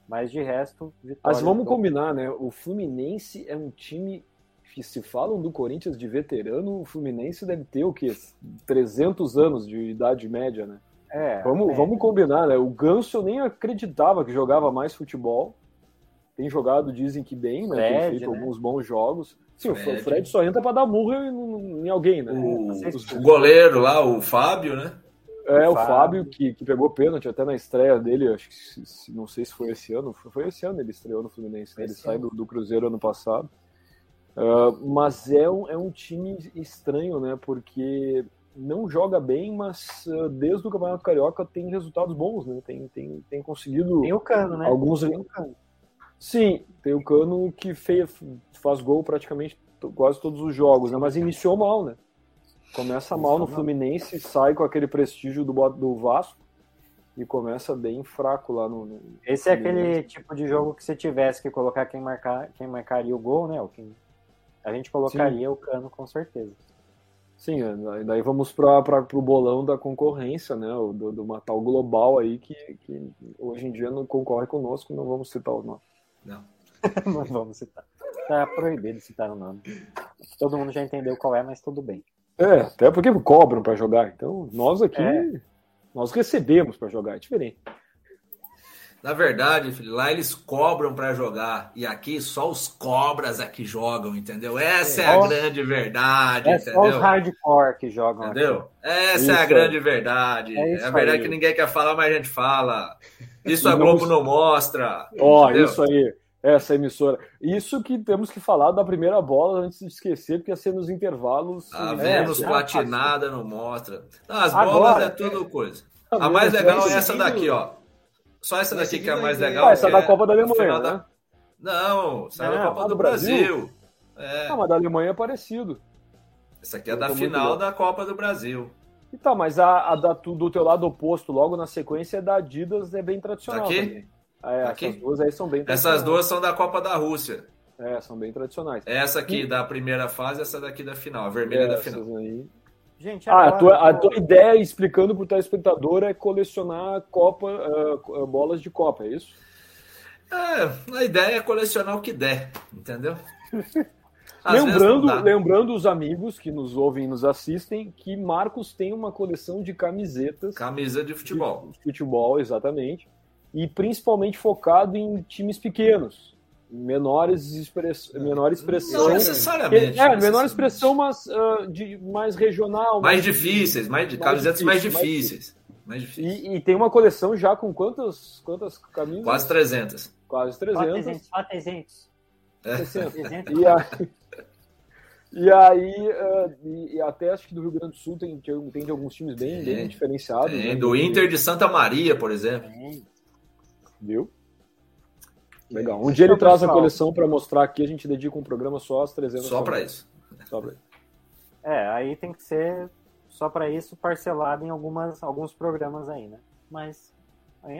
[SPEAKER 3] Mas de resto, vitória.
[SPEAKER 4] Mas vamos
[SPEAKER 3] do-
[SPEAKER 4] combinar, né? O Fluminense é um time que se falam do Corinthians de veterano, o Fluminense deve ter o quê? 300 anos de idade média, né?
[SPEAKER 3] É,
[SPEAKER 4] Vamos,
[SPEAKER 3] é.
[SPEAKER 4] vamos combinar, né? O Ganso eu nem acreditava que jogava mais futebol. Tem jogado, dizem que bem, né? Tem
[SPEAKER 3] Fred,
[SPEAKER 4] feito
[SPEAKER 3] né?
[SPEAKER 4] alguns bons jogos. Sim, o
[SPEAKER 6] Fred.
[SPEAKER 4] Fred só entra para dar murro em, em alguém, né?
[SPEAKER 6] O, o goleiro lá, o Fábio, né?
[SPEAKER 4] É, o
[SPEAKER 3] Fábio.
[SPEAKER 4] Fábio, que, que pegou pênalti até na estreia dele, acho que não sei se foi esse ano, foi, foi esse ano ele estreou no Fluminense, né? ele
[SPEAKER 3] Esse
[SPEAKER 4] sai do, do Cruzeiro ano passado. Ah, mas é um, é um time estranho, né? Porque não joga bem, mas ah, desde o Campeonato Carioca tem resultados bons, né? Tem, tem, tem conseguido
[SPEAKER 3] Tem o cano, né?
[SPEAKER 4] alguns.
[SPEAKER 3] Tem o cano.
[SPEAKER 4] Sim, tem o Cano que fez, faz gol praticamente quase todos os jogos, né? Mas iniciou mal, né? Começa mal no Fluminense, sai com aquele prestígio do, do Vasco e começa bem fraco lá no. no-
[SPEAKER 3] Esse é aquele tipo de jogo que se tivesse que colocar quem, marcar, quem marcaria o gol, né? Quem... A gente colocaria o cano com certeza.
[SPEAKER 4] Sim, é, daí vamos para o bolão da concorrência, né? Do, do uma tal global aí que, que hoje em dia não concorre conosco, não vamos citar o nome.
[SPEAKER 6] Não.
[SPEAKER 3] Não vamos citar. Tá proibido citar o nome. Todo mundo já entendeu qual é, mas tudo bem.
[SPEAKER 4] É, até porque cobram para jogar. Então, nós aqui,
[SPEAKER 3] É.
[SPEAKER 4] nós recebemos para jogar, é diferente.
[SPEAKER 6] Na verdade, filho, lá eles cobram pra jogar. E aqui só os cobras aqui jogam, entendeu? Essa é, a
[SPEAKER 3] Só-
[SPEAKER 6] grande verdade,
[SPEAKER 3] É só os
[SPEAKER 6] entendeu?
[SPEAKER 3] hardcore que jogam aqui.
[SPEAKER 6] Entendeu? Essa é a
[SPEAKER 4] Isso
[SPEAKER 6] grande verdade.
[SPEAKER 3] É
[SPEAKER 6] É,
[SPEAKER 3] isso
[SPEAKER 6] a verdade
[SPEAKER 3] aí.
[SPEAKER 6] que ninguém quer falar, mas a gente fala. Isso a Globo não mostra.
[SPEAKER 4] Ó,
[SPEAKER 6] entendeu?
[SPEAKER 4] isso aí, essa emissora. Isso que temos que falar da primeira bola antes de esquecer, porque ia ser nos intervalos.
[SPEAKER 6] A
[SPEAKER 4] É,
[SPEAKER 6] Vênus
[SPEAKER 4] já
[SPEAKER 6] platinada não mostra. Não, as
[SPEAKER 3] Agora,
[SPEAKER 6] bolas é tudo coisa. A mais legal é essa daqui, ó. Só essa
[SPEAKER 5] vai
[SPEAKER 6] daqui que é a mais legal.
[SPEAKER 4] Ah, essa da
[SPEAKER 6] é
[SPEAKER 4] Copa da Alemanha,
[SPEAKER 6] final da-
[SPEAKER 4] né?
[SPEAKER 6] Não, essa é da Copa
[SPEAKER 4] a
[SPEAKER 6] do
[SPEAKER 4] do
[SPEAKER 6] Brasil. É,
[SPEAKER 4] Ah, mas da Alemanha é parecido.
[SPEAKER 6] essa aqui é
[SPEAKER 4] eu
[SPEAKER 6] da final da Copa do Brasil.
[SPEAKER 4] E tá, mas a, a da, tu- do teu lado oposto, logo na sequência, é da Adidas, é bem tradicional.
[SPEAKER 6] Daqui?
[SPEAKER 4] também. É,
[SPEAKER 6] Daqui?
[SPEAKER 4] essas duas aí são bem
[SPEAKER 6] Essas duas são da Copa da Rússia.
[SPEAKER 4] É, são bem tradicionais.
[SPEAKER 6] Essa aqui da primeira fase, essa daqui da final. A vermelha da
[SPEAKER 4] Essas
[SPEAKER 6] final.
[SPEAKER 4] aí.
[SPEAKER 3] Gente,
[SPEAKER 4] Ah, a
[SPEAKER 3] agora
[SPEAKER 4] tua, a tua ideia, explicando pro telespectador, é colecionar Copa, ah, bolas de Copa, é isso?
[SPEAKER 6] É, a ideia é colecionar o que der, entendeu?
[SPEAKER 4] lembrando, lembrando os amigos que nos ouvem e nos assistem que Marcos tem uma coleção de camisetas.
[SPEAKER 6] Camisa de futebol.
[SPEAKER 4] De, futebol, exatamente. E principalmente focado em times pequenos. Menores express... menor expressão.
[SPEAKER 6] Não necessariamente.
[SPEAKER 4] É,
[SPEAKER 6] é
[SPEAKER 4] menor expressão, mas uh, de, mais regional.
[SPEAKER 6] Mais, mais difíceis, mais,
[SPEAKER 4] mais
[SPEAKER 6] camisetas mais difíceis. Mais difíceis.
[SPEAKER 4] E, e, tem uma coleção já com quantas, quantas camisas?
[SPEAKER 6] Quase 300.
[SPEAKER 4] Quase 300. 400.
[SPEAKER 3] 400.
[SPEAKER 4] E aí, e, aí ah, e, e até acho que do Rio Grande do Sul tem, tem, tem de alguns times bem,
[SPEAKER 6] Tem.
[SPEAKER 4] bem diferenciados.
[SPEAKER 6] Tem
[SPEAKER 4] né?
[SPEAKER 6] do Inter de Santa Maria, por exemplo.
[SPEAKER 4] Viu? Legal. Um dia ele traz a coleção para mostrar aqui, a gente dedica um programa só às 300.
[SPEAKER 6] Só para isso.
[SPEAKER 4] Só pra isso.
[SPEAKER 3] É, aí tem que ser só para isso parcelado em algumas, alguns programas aí, né? Mas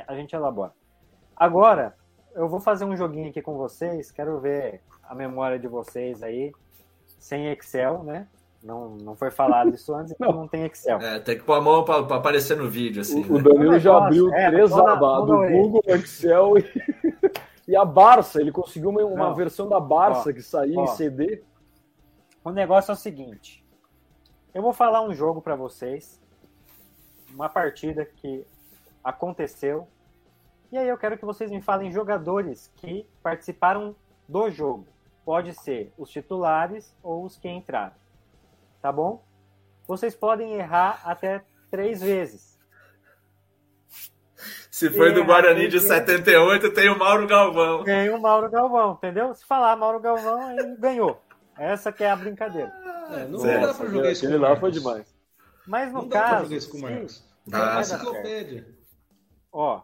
[SPEAKER 3] a gente elabora. Agora, eu vou fazer um joguinho aqui com vocês, quero ver a memória de vocês aí, sem Excel, né? Não, não foi falado isso antes, então não tem Excel.
[SPEAKER 6] É, tem que pôr a mão para aparecer no vídeo, assim.
[SPEAKER 4] O, o
[SPEAKER 6] né?
[SPEAKER 4] Danilo já
[SPEAKER 3] Nossa,
[SPEAKER 4] abriu
[SPEAKER 3] é,
[SPEAKER 4] três abas do. Google, Excel e, e a Barça. Ele conseguiu uma, uma
[SPEAKER 3] Não.
[SPEAKER 4] versão da Barça
[SPEAKER 3] Ó,
[SPEAKER 4] que saía
[SPEAKER 3] ó.
[SPEAKER 4] em CD.
[SPEAKER 3] O negócio é o seguinte: eu vou falar um jogo para vocês, uma partida que aconteceu, e aí eu quero que vocês me falem jogadores que participaram do jogo. Pode ser os titulares ou os que entraram. Tá bom? Vocês podem errar até três vezes.
[SPEAKER 6] Se foi do Guarani de
[SPEAKER 3] porque-
[SPEAKER 6] 78, tem o Mauro Galvão.
[SPEAKER 3] Ganhou o Mauro Galvão, entendeu? Se falar Mauro Galvão, aí ganhou. Essa que é a brincadeira.
[SPEAKER 5] É, não
[SPEAKER 6] Certo.
[SPEAKER 5] dá pra jogar isso com
[SPEAKER 4] Aquele lá
[SPEAKER 5] Marcos.
[SPEAKER 4] foi demais.
[SPEAKER 3] Mas no
[SPEAKER 5] Não dá pra
[SPEAKER 3] caso,
[SPEAKER 5] jogar isso com o Marcos. Enciclopédia.
[SPEAKER 3] ó,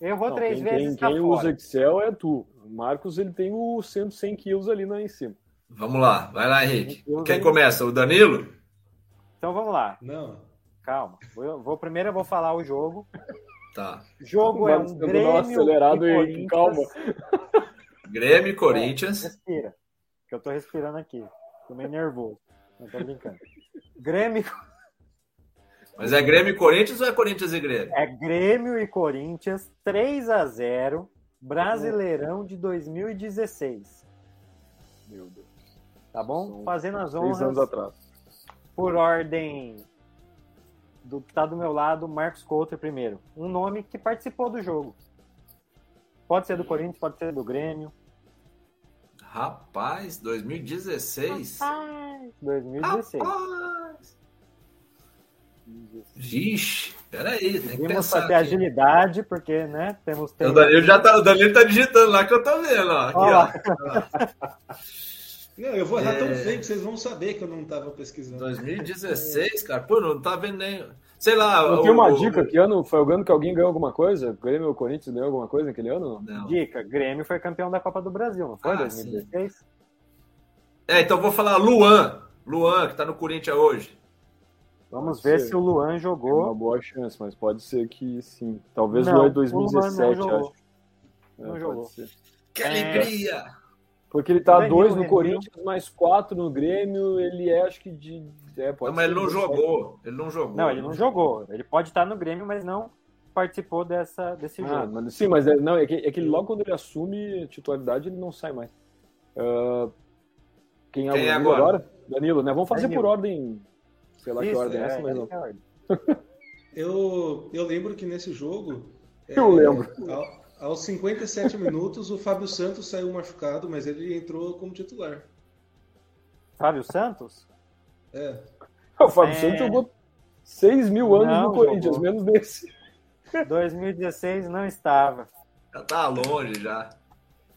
[SPEAKER 3] eu vou
[SPEAKER 4] Não,
[SPEAKER 3] três
[SPEAKER 4] quem,
[SPEAKER 3] vezes
[SPEAKER 4] quem, quem usa Excel é tu. O Marcos ele tem o 100, 100 quilos ali na, em cima.
[SPEAKER 6] Vamos lá, vai lá, Henrique. Quem começa? O Danilo?
[SPEAKER 3] Então vamos lá,
[SPEAKER 5] Não.
[SPEAKER 3] calma. Vou, vou- primeiro eu vou falar o jogo.
[SPEAKER 6] Tá.
[SPEAKER 3] Jogo é um Grêmio
[SPEAKER 4] acelerada
[SPEAKER 3] e
[SPEAKER 4] e-
[SPEAKER 3] Corinthians.
[SPEAKER 4] calma.
[SPEAKER 6] Grêmio e Corinthians.
[SPEAKER 3] Respira, que eu tô respirando aqui. Tô meio nervoso. Não tô brincando. Grêmio
[SPEAKER 6] Mas é Grêmio e Corinthians ou é Corinthians e Grêmio?
[SPEAKER 3] é Grêmio e Corinthians 3 a 0 Brasileirão de 2016.
[SPEAKER 4] Meu Deus.
[SPEAKER 3] Tá bom?
[SPEAKER 4] São
[SPEAKER 3] Fazendo as
[SPEAKER 4] Três anos
[SPEAKER 3] honras
[SPEAKER 4] atrás.
[SPEAKER 3] por ordem do que tá do meu lado, Marcos Couto primeiro. Um nome que participou do jogo. Pode ser do Corinthians, pode ser do Grêmio.
[SPEAKER 6] Rapaz, 2016?
[SPEAKER 3] 2016.
[SPEAKER 6] Rapaz! Vixe, peraí, tem que
[SPEAKER 3] Vimos
[SPEAKER 6] pensar.
[SPEAKER 3] ter agilidade, porque, né, temos
[SPEAKER 6] O
[SPEAKER 3] tempo.
[SPEAKER 6] Danilo, já tá, o Danilo tá digitando lá que eu tô vendo, ó. Aqui,
[SPEAKER 3] Ó.
[SPEAKER 5] Não, eu vou errar tão
[SPEAKER 6] É.
[SPEAKER 5] feio que vocês vão saber que eu não tava pesquisando.
[SPEAKER 6] 2016, cara. Pô, não tá vendo nem. Sei lá.
[SPEAKER 4] Eu
[SPEAKER 6] o-
[SPEAKER 4] tenho uma
[SPEAKER 6] o-
[SPEAKER 4] dica, que ano foi o ano que alguém ganhou alguma coisa? Grêmio ou Corinthians ganhou alguma coisa naquele ano? Não?
[SPEAKER 3] Dica, Grêmio foi campeão da Copa do Brasil, não foi?
[SPEAKER 6] Ah,
[SPEAKER 3] 2016?
[SPEAKER 6] É, então eu vou falar Luan. Luan, que tá no Corinthians hoje.
[SPEAKER 3] Vamos
[SPEAKER 4] Pode
[SPEAKER 3] ver
[SPEAKER 4] ser.
[SPEAKER 3] se o Luan
[SPEAKER 4] É uma
[SPEAKER 3] jogou.
[SPEAKER 4] boa chance, mas pode ser que sim. Talvez
[SPEAKER 3] Não,
[SPEAKER 4] o ano
[SPEAKER 3] o Luan
[SPEAKER 4] 2017,
[SPEAKER 3] não jogou.
[SPEAKER 4] acho. É,
[SPEAKER 3] Não
[SPEAKER 4] pode
[SPEAKER 3] jogou.
[SPEAKER 6] Que
[SPEAKER 3] É.
[SPEAKER 6] alegria!
[SPEAKER 4] Porque ele tá
[SPEAKER 3] Danilo
[SPEAKER 4] dois no. Corinthians, mais quatro no Grêmio, ele é acho que de. É, pode
[SPEAKER 6] Não, mas ele não
[SPEAKER 4] 17.
[SPEAKER 6] jogou. Ele não jogou.
[SPEAKER 3] Não, ele não jogou. Ele pode estar no Grêmio, mas não participou dessa, desse
[SPEAKER 4] Ah,
[SPEAKER 3] jogo.
[SPEAKER 4] mas, sim, mas é, não, é, que, é que logo quando ele assume titularidade, ele não sai mais. Ah, quem é,
[SPEAKER 6] Quem é
[SPEAKER 4] Danilo
[SPEAKER 6] agora?
[SPEAKER 4] Danilo, né? Vamos fazer
[SPEAKER 3] Danilo.
[SPEAKER 4] por ordem. Sei lá que
[SPEAKER 3] Isso,
[SPEAKER 4] ordem é essa,
[SPEAKER 3] é,
[SPEAKER 4] mas não.
[SPEAKER 3] essa é ordem.
[SPEAKER 5] Eu, eu lembro que nesse jogo. é,
[SPEAKER 4] Eu lembro.
[SPEAKER 5] ao- aos 57 minutos, o Fábio Santos saiu machucado, mas ele entrou como titular.
[SPEAKER 3] Fábio Santos?
[SPEAKER 5] É.
[SPEAKER 4] O Fábio
[SPEAKER 3] É.
[SPEAKER 4] Santos jogou 6 mil anos
[SPEAKER 3] Não
[SPEAKER 4] no Corinthians,
[SPEAKER 3] jogou.
[SPEAKER 4] menos desse.
[SPEAKER 3] 2016 não estava.
[SPEAKER 6] Já tá longe já.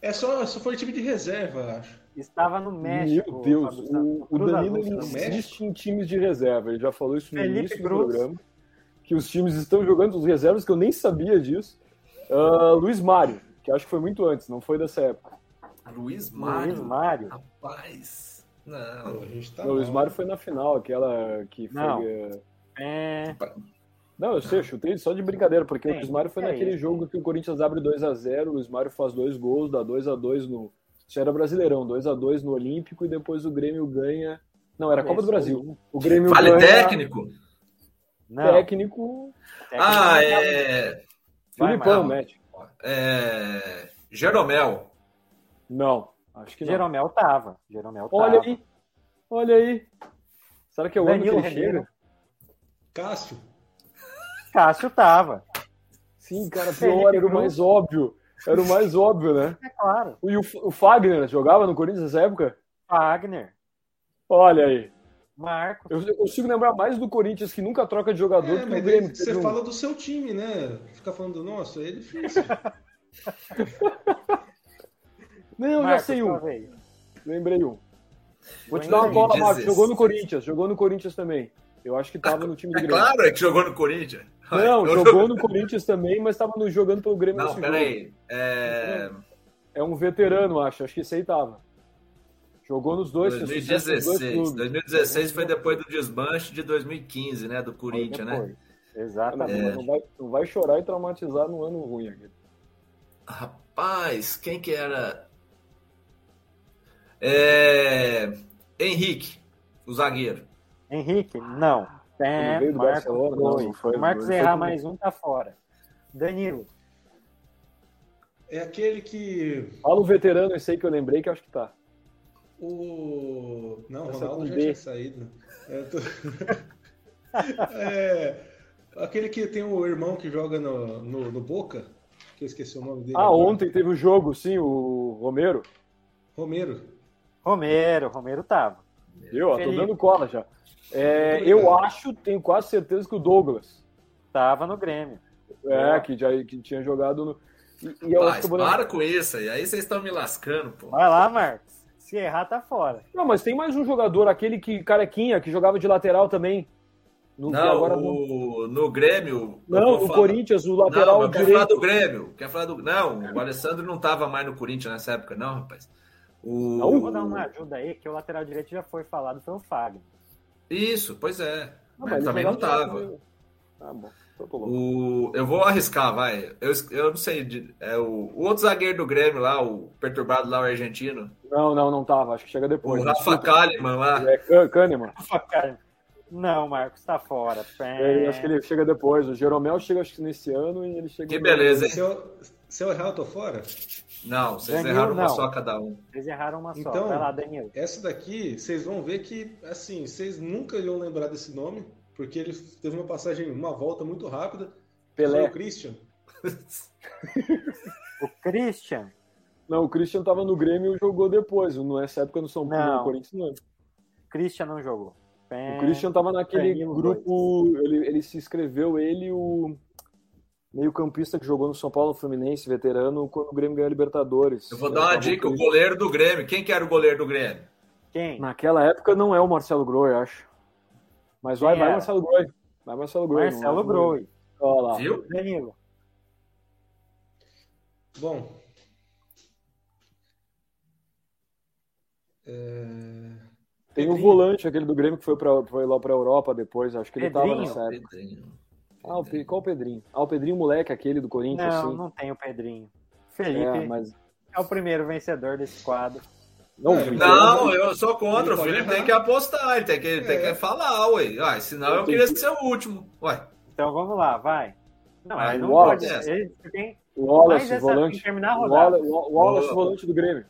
[SPEAKER 5] É só, só foi time de reserva, acho.
[SPEAKER 3] Estava no México.
[SPEAKER 4] Meu Deus, o, o Danilo ele insiste em times de reserva. Ele já falou isso no
[SPEAKER 3] Felipe
[SPEAKER 4] início do
[SPEAKER 3] Cruz.
[SPEAKER 4] programa. Que os times estão jogando os reservas, que eu nem sabia disso. Ah, Luiz Mário, que acho que foi muito antes, não foi dessa época.
[SPEAKER 6] Luiz
[SPEAKER 3] Luiz
[SPEAKER 6] Mário.
[SPEAKER 3] Mário.
[SPEAKER 6] Rapaz. Não.
[SPEAKER 5] a gente tá
[SPEAKER 4] Não, o Luiz. Mário foi na final, aquela que foi.
[SPEAKER 3] Não.
[SPEAKER 4] eh,
[SPEAKER 3] É,
[SPEAKER 4] Não, eu sei, eu chutei só de brincadeira, porque
[SPEAKER 3] Sim,
[SPEAKER 4] o Luiz Mário foi
[SPEAKER 3] é
[SPEAKER 4] naquele
[SPEAKER 3] isso.
[SPEAKER 4] jogo que o Corinthians abre 2x0, o Luiz Mário faz dois gols, dá 2x2 no. Isso era Brasileirão, 2x2 no Olímpico e depois o Grêmio ganha. Não, era a Copa do. Brasil. O Grêmio
[SPEAKER 6] Vale
[SPEAKER 4] ganha
[SPEAKER 6] técnico?
[SPEAKER 3] não.
[SPEAKER 4] técnico.
[SPEAKER 3] técnico
[SPEAKER 6] Ah,
[SPEAKER 3] não
[SPEAKER 6] é.
[SPEAKER 4] Filipão. Matt.
[SPEAKER 6] É. Jeromel.
[SPEAKER 4] Não, acho que não.
[SPEAKER 3] Jeromel tava. Jeromel tava.
[SPEAKER 4] Olha aí, olha aí. Será que é o ano que
[SPEAKER 3] Danilo
[SPEAKER 4] ele
[SPEAKER 3] Ribeiro.
[SPEAKER 4] chega?
[SPEAKER 5] Cássio.
[SPEAKER 3] Cássio tava.
[SPEAKER 4] Sim, cara, pior, era o mais óbvio. Era o mais óbvio, né?
[SPEAKER 3] É claro.
[SPEAKER 4] E o, o Fagner jogava no Corinthians nessa época?
[SPEAKER 3] Wagner.
[SPEAKER 4] Olha aí.
[SPEAKER 3] Marcos.
[SPEAKER 4] Eu, eu consigo lembrar mais do Corinthians que nunca troca de jogador
[SPEAKER 5] É,
[SPEAKER 4] do que o Grêmio.
[SPEAKER 5] você
[SPEAKER 4] um-
[SPEAKER 5] fala do seu time, né? Ficar falando do nosso aí é difícil.
[SPEAKER 4] Não, já sei um. Lembrei um. Vou te dar uma bola, Marcos.
[SPEAKER 6] 16.
[SPEAKER 4] Jogou no Corinthians. Jogou no Corinthians também. Eu acho que tava no time do
[SPEAKER 6] É
[SPEAKER 4] Grêmio.
[SPEAKER 6] claro, é que jogou no Corinthians.
[SPEAKER 4] Não,
[SPEAKER 6] Eu-
[SPEAKER 4] jogou no Corinthians também, mas tava no- jogando pelo Grêmio
[SPEAKER 6] Não, peraí. É.
[SPEAKER 4] É um veterano, acho. Acho que esse aí tava. Jogou nos dois. fez sucesso nos dois
[SPEAKER 6] 2016.
[SPEAKER 4] clubes.
[SPEAKER 6] 2016 foi depois do desmanche de 2015, né? Do Corinthians, né?
[SPEAKER 3] Exatamente.
[SPEAKER 4] não vai, não vai chorar e traumatizar no ano ruim aqui.
[SPEAKER 6] Rapaz, quem que era? É... Henrique, o zagueiro.
[SPEAKER 3] Henrique, não. É, Marcos?
[SPEAKER 4] Não,
[SPEAKER 3] dois.
[SPEAKER 4] não foi-
[SPEAKER 3] Marcos
[SPEAKER 4] foi
[SPEAKER 3] errar mais um, tá fora. Danilo.
[SPEAKER 5] É aquele que.
[SPEAKER 4] Fala o veterano, esse aí que eu lembrei que eu acho que tá.
[SPEAKER 5] O. Não,
[SPEAKER 4] Essa
[SPEAKER 5] Ronaldo já
[SPEAKER 4] B.
[SPEAKER 5] tinha saído. É, tô- É, aquele que tem o irmão que joga no, no, no Boca, que eu esqueci o nome dele.
[SPEAKER 4] Ah,
[SPEAKER 5] agora.
[SPEAKER 4] ontem teve o jogo, sim, o Romero.
[SPEAKER 5] Romero.
[SPEAKER 3] Romero. Romero tava.
[SPEAKER 4] Eu, ó, tô dando cola já. É, eu acho, tenho quase certeza que o Douglas.
[SPEAKER 3] Tava no Grêmio.
[SPEAKER 4] É, que já que tinha jogado no. E, e eu acho
[SPEAKER 6] Mas
[SPEAKER 4] que eu
[SPEAKER 6] para com isso aí. Aí vocês estão me lascando, pô.
[SPEAKER 3] Vai lá, Marcos. Se errar, tá fora.
[SPEAKER 4] Não, mas tem mais um jogador, aquele que carequinha, que jogava de lateral também. No,
[SPEAKER 6] Não,
[SPEAKER 4] agora não.
[SPEAKER 6] o... no Grêmio. eu
[SPEAKER 4] Não, o
[SPEAKER 6] falar-
[SPEAKER 4] Corinthians, o
[SPEAKER 6] Não,
[SPEAKER 4] lateral
[SPEAKER 6] eu quero falar
[SPEAKER 4] direito.
[SPEAKER 6] do Grêmio. Quer falar do. Não, o Alessandro não tava mais no Corinthians nessa época, não, rapaz. O...
[SPEAKER 4] Não?
[SPEAKER 3] Vou dar uma ajuda aí, que o lateral direito já foi falado pelo Fagner.
[SPEAKER 6] Isso, pois é.
[SPEAKER 4] Ah,
[SPEAKER 6] Mas
[SPEAKER 4] mas
[SPEAKER 6] também não
[SPEAKER 4] jogava
[SPEAKER 6] tava.
[SPEAKER 4] Ah, bom. Então tô louco.
[SPEAKER 6] O... Eu vou arriscar, vai. Eu, eu não sei. de- É o... o outro zagueiro do Grêmio lá, o perturbado lá, o argentino.
[SPEAKER 4] Não, não, não tava. Acho que chega depois.
[SPEAKER 6] o Rafa. Kalimann lá.
[SPEAKER 4] É Kahn- Kahneman.
[SPEAKER 3] Não, Marcos, tá fora.
[SPEAKER 4] É, acho que ele chega depois. O Jeromel chega acho que nesse ano e ele chega.
[SPEAKER 6] Que beleza, hein?
[SPEAKER 5] Se eu, errar, eu tô fora?
[SPEAKER 6] Não, vocês
[SPEAKER 3] Danilo,
[SPEAKER 6] erraram uma
[SPEAKER 3] não.
[SPEAKER 6] só cada um.
[SPEAKER 3] Eles erraram uma só.
[SPEAKER 5] Então-
[SPEAKER 3] Vai lá, Danilo.
[SPEAKER 5] Essa daqui, vocês vão ver que, assim, vocês nunca iam lembrar desse nome, porque ele teve uma passagem, uma volta muito rápida. Foi
[SPEAKER 4] Pelé.
[SPEAKER 5] o Christian.
[SPEAKER 3] O Christian.
[SPEAKER 4] Não, o Christian tava no Grêmio e jogou depois. Nessa época no São Paulo,
[SPEAKER 3] Não.
[SPEAKER 4] no Corinthians não.
[SPEAKER 3] Christian não jogou.
[SPEAKER 4] O Christian tava naquele
[SPEAKER 3] Danilo
[SPEAKER 4] grupo, ele, ele se inscreveu, ele e o meio-campista que jogou no São Paulo Fluminense, veterano, quando o Grêmio ganhou a Libertadores.
[SPEAKER 6] Eu vou dar uma
[SPEAKER 4] Tava
[SPEAKER 6] dica: o goleiro do Grêmio. Quem que era o goleiro do Grêmio?
[SPEAKER 3] Quem?
[SPEAKER 4] Naquela época não é o Marcelo Groi, acho. Mas vai, vai? Marcelo Groi. Vai Marcelo Groi. não
[SPEAKER 3] Marcelo
[SPEAKER 4] é o-
[SPEAKER 3] Groi.
[SPEAKER 4] Olha lá.
[SPEAKER 6] Viu?
[SPEAKER 3] Danilo.
[SPEAKER 5] Bom. É,
[SPEAKER 4] Tem o
[SPEAKER 5] Pedrinho.
[SPEAKER 4] volante, aquele do Grêmio que foi, pra, foi lá pra Europa depois. Acho que ele tava
[SPEAKER 3] Pedrinho?
[SPEAKER 4] nessa época.
[SPEAKER 6] Pedrinho.
[SPEAKER 4] Ah, o, qual o Pedrinho? Ah, o Pedrinho moleque, aquele do Corinthians,
[SPEAKER 3] Não,
[SPEAKER 4] sim.
[SPEAKER 3] não tem o Pedrinho. Felipe
[SPEAKER 4] É, mas.
[SPEAKER 3] é o primeiro vencedor desse quadro.
[SPEAKER 4] Não,
[SPEAKER 5] É,
[SPEAKER 6] Não, eu sou contra. O Felipe
[SPEAKER 5] errar.
[SPEAKER 6] tem que apostar, ele tem que, tem
[SPEAKER 5] É.
[SPEAKER 6] que falar, ué. Ué, senão eu queria ser o último. Ué,
[SPEAKER 3] Então vamos lá, vai. Não, mas não
[SPEAKER 4] Wallace.
[SPEAKER 3] pode. Ele tem
[SPEAKER 4] O
[SPEAKER 3] mais
[SPEAKER 4] Wallace,
[SPEAKER 3] tem
[SPEAKER 4] volante.
[SPEAKER 3] que terminar a
[SPEAKER 4] O
[SPEAKER 3] rodada.
[SPEAKER 4] Wallace, o Wallace, volante do Grêmio.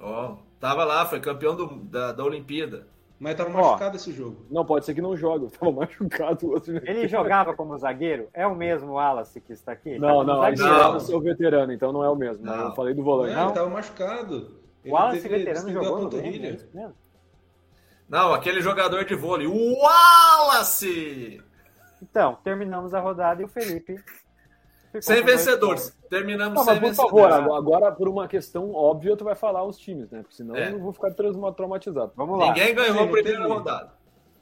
[SPEAKER 6] ó, tava lá, foi campeão do- da, da Olimpíada.
[SPEAKER 5] Mas tava
[SPEAKER 3] Ó.
[SPEAKER 5] machucado esse jogo.
[SPEAKER 4] Não, pode ser que não jogue. Eu tava machucado. o outro.
[SPEAKER 3] Ele jogava como zagueiro? É o mesmo Wallace que está aqui? Tá
[SPEAKER 4] Não,
[SPEAKER 3] como
[SPEAKER 4] não,
[SPEAKER 6] não.
[SPEAKER 4] Wallace é o veterano, então não é o mesmo.
[SPEAKER 6] Não.
[SPEAKER 4] Eu falei do
[SPEAKER 5] Não,
[SPEAKER 4] volante.
[SPEAKER 3] Não.
[SPEAKER 5] ele tava machucado.
[SPEAKER 3] O
[SPEAKER 5] Ele
[SPEAKER 3] Wallace
[SPEAKER 5] teve-
[SPEAKER 3] veterano jogou
[SPEAKER 5] a
[SPEAKER 3] é
[SPEAKER 5] panturrilha.
[SPEAKER 3] mesmo?
[SPEAKER 6] Não, aquele jogador de vôlei, o Wallace!
[SPEAKER 3] Então, terminamos a rodada e o Felipe
[SPEAKER 6] Sem vencedores. Terminamos
[SPEAKER 4] Não,
[SPEAKER 6] sem
[SPEAKER 4] mas por
[SPEAKER 6] vencedores.
[SPEAKER 4] favor, agora, por uma questão óbvia, tu vai falar os times, né? Porque senão
[SPEAKER 6] É.
[SPEAKER 4] eu não vou ficar trauma- traumatizado.
[SPEAKER 3] Vamos lá.
[SPEAKER 6] Ninguém ganhou
[SPEAKER 5] Sim,
[SPEAKER 6] a primeira rodada.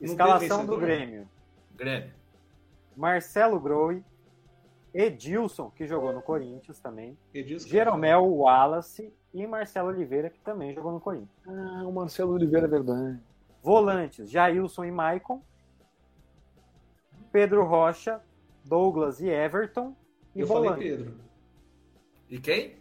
[SPEAKER 3] Escalação do? Grêmio.
[SPEAKER 6] Grêmio.
[SPEAKER 3] Marcelo Groi, Edilson, que jogou no Corinthians também,
[SPEAKER 5] Edilson.
[SPEAKER 3] Jeromel Wallace e Marcelo Oliveira, que também jogou no Corinthians.
[SPEAKER 4] Ah, o Marcelo Oliveira é verdade.
[SPEAKER 3] Volantes, Jailson e Maicon. Pedro Rocha, Douglas e Everton. E
[SPEAKER 5] Eu falei
[SPEAKER 3] Bolanhos.
[SPEAKER 5] Pedro.
[SPEAKER 6] E quem?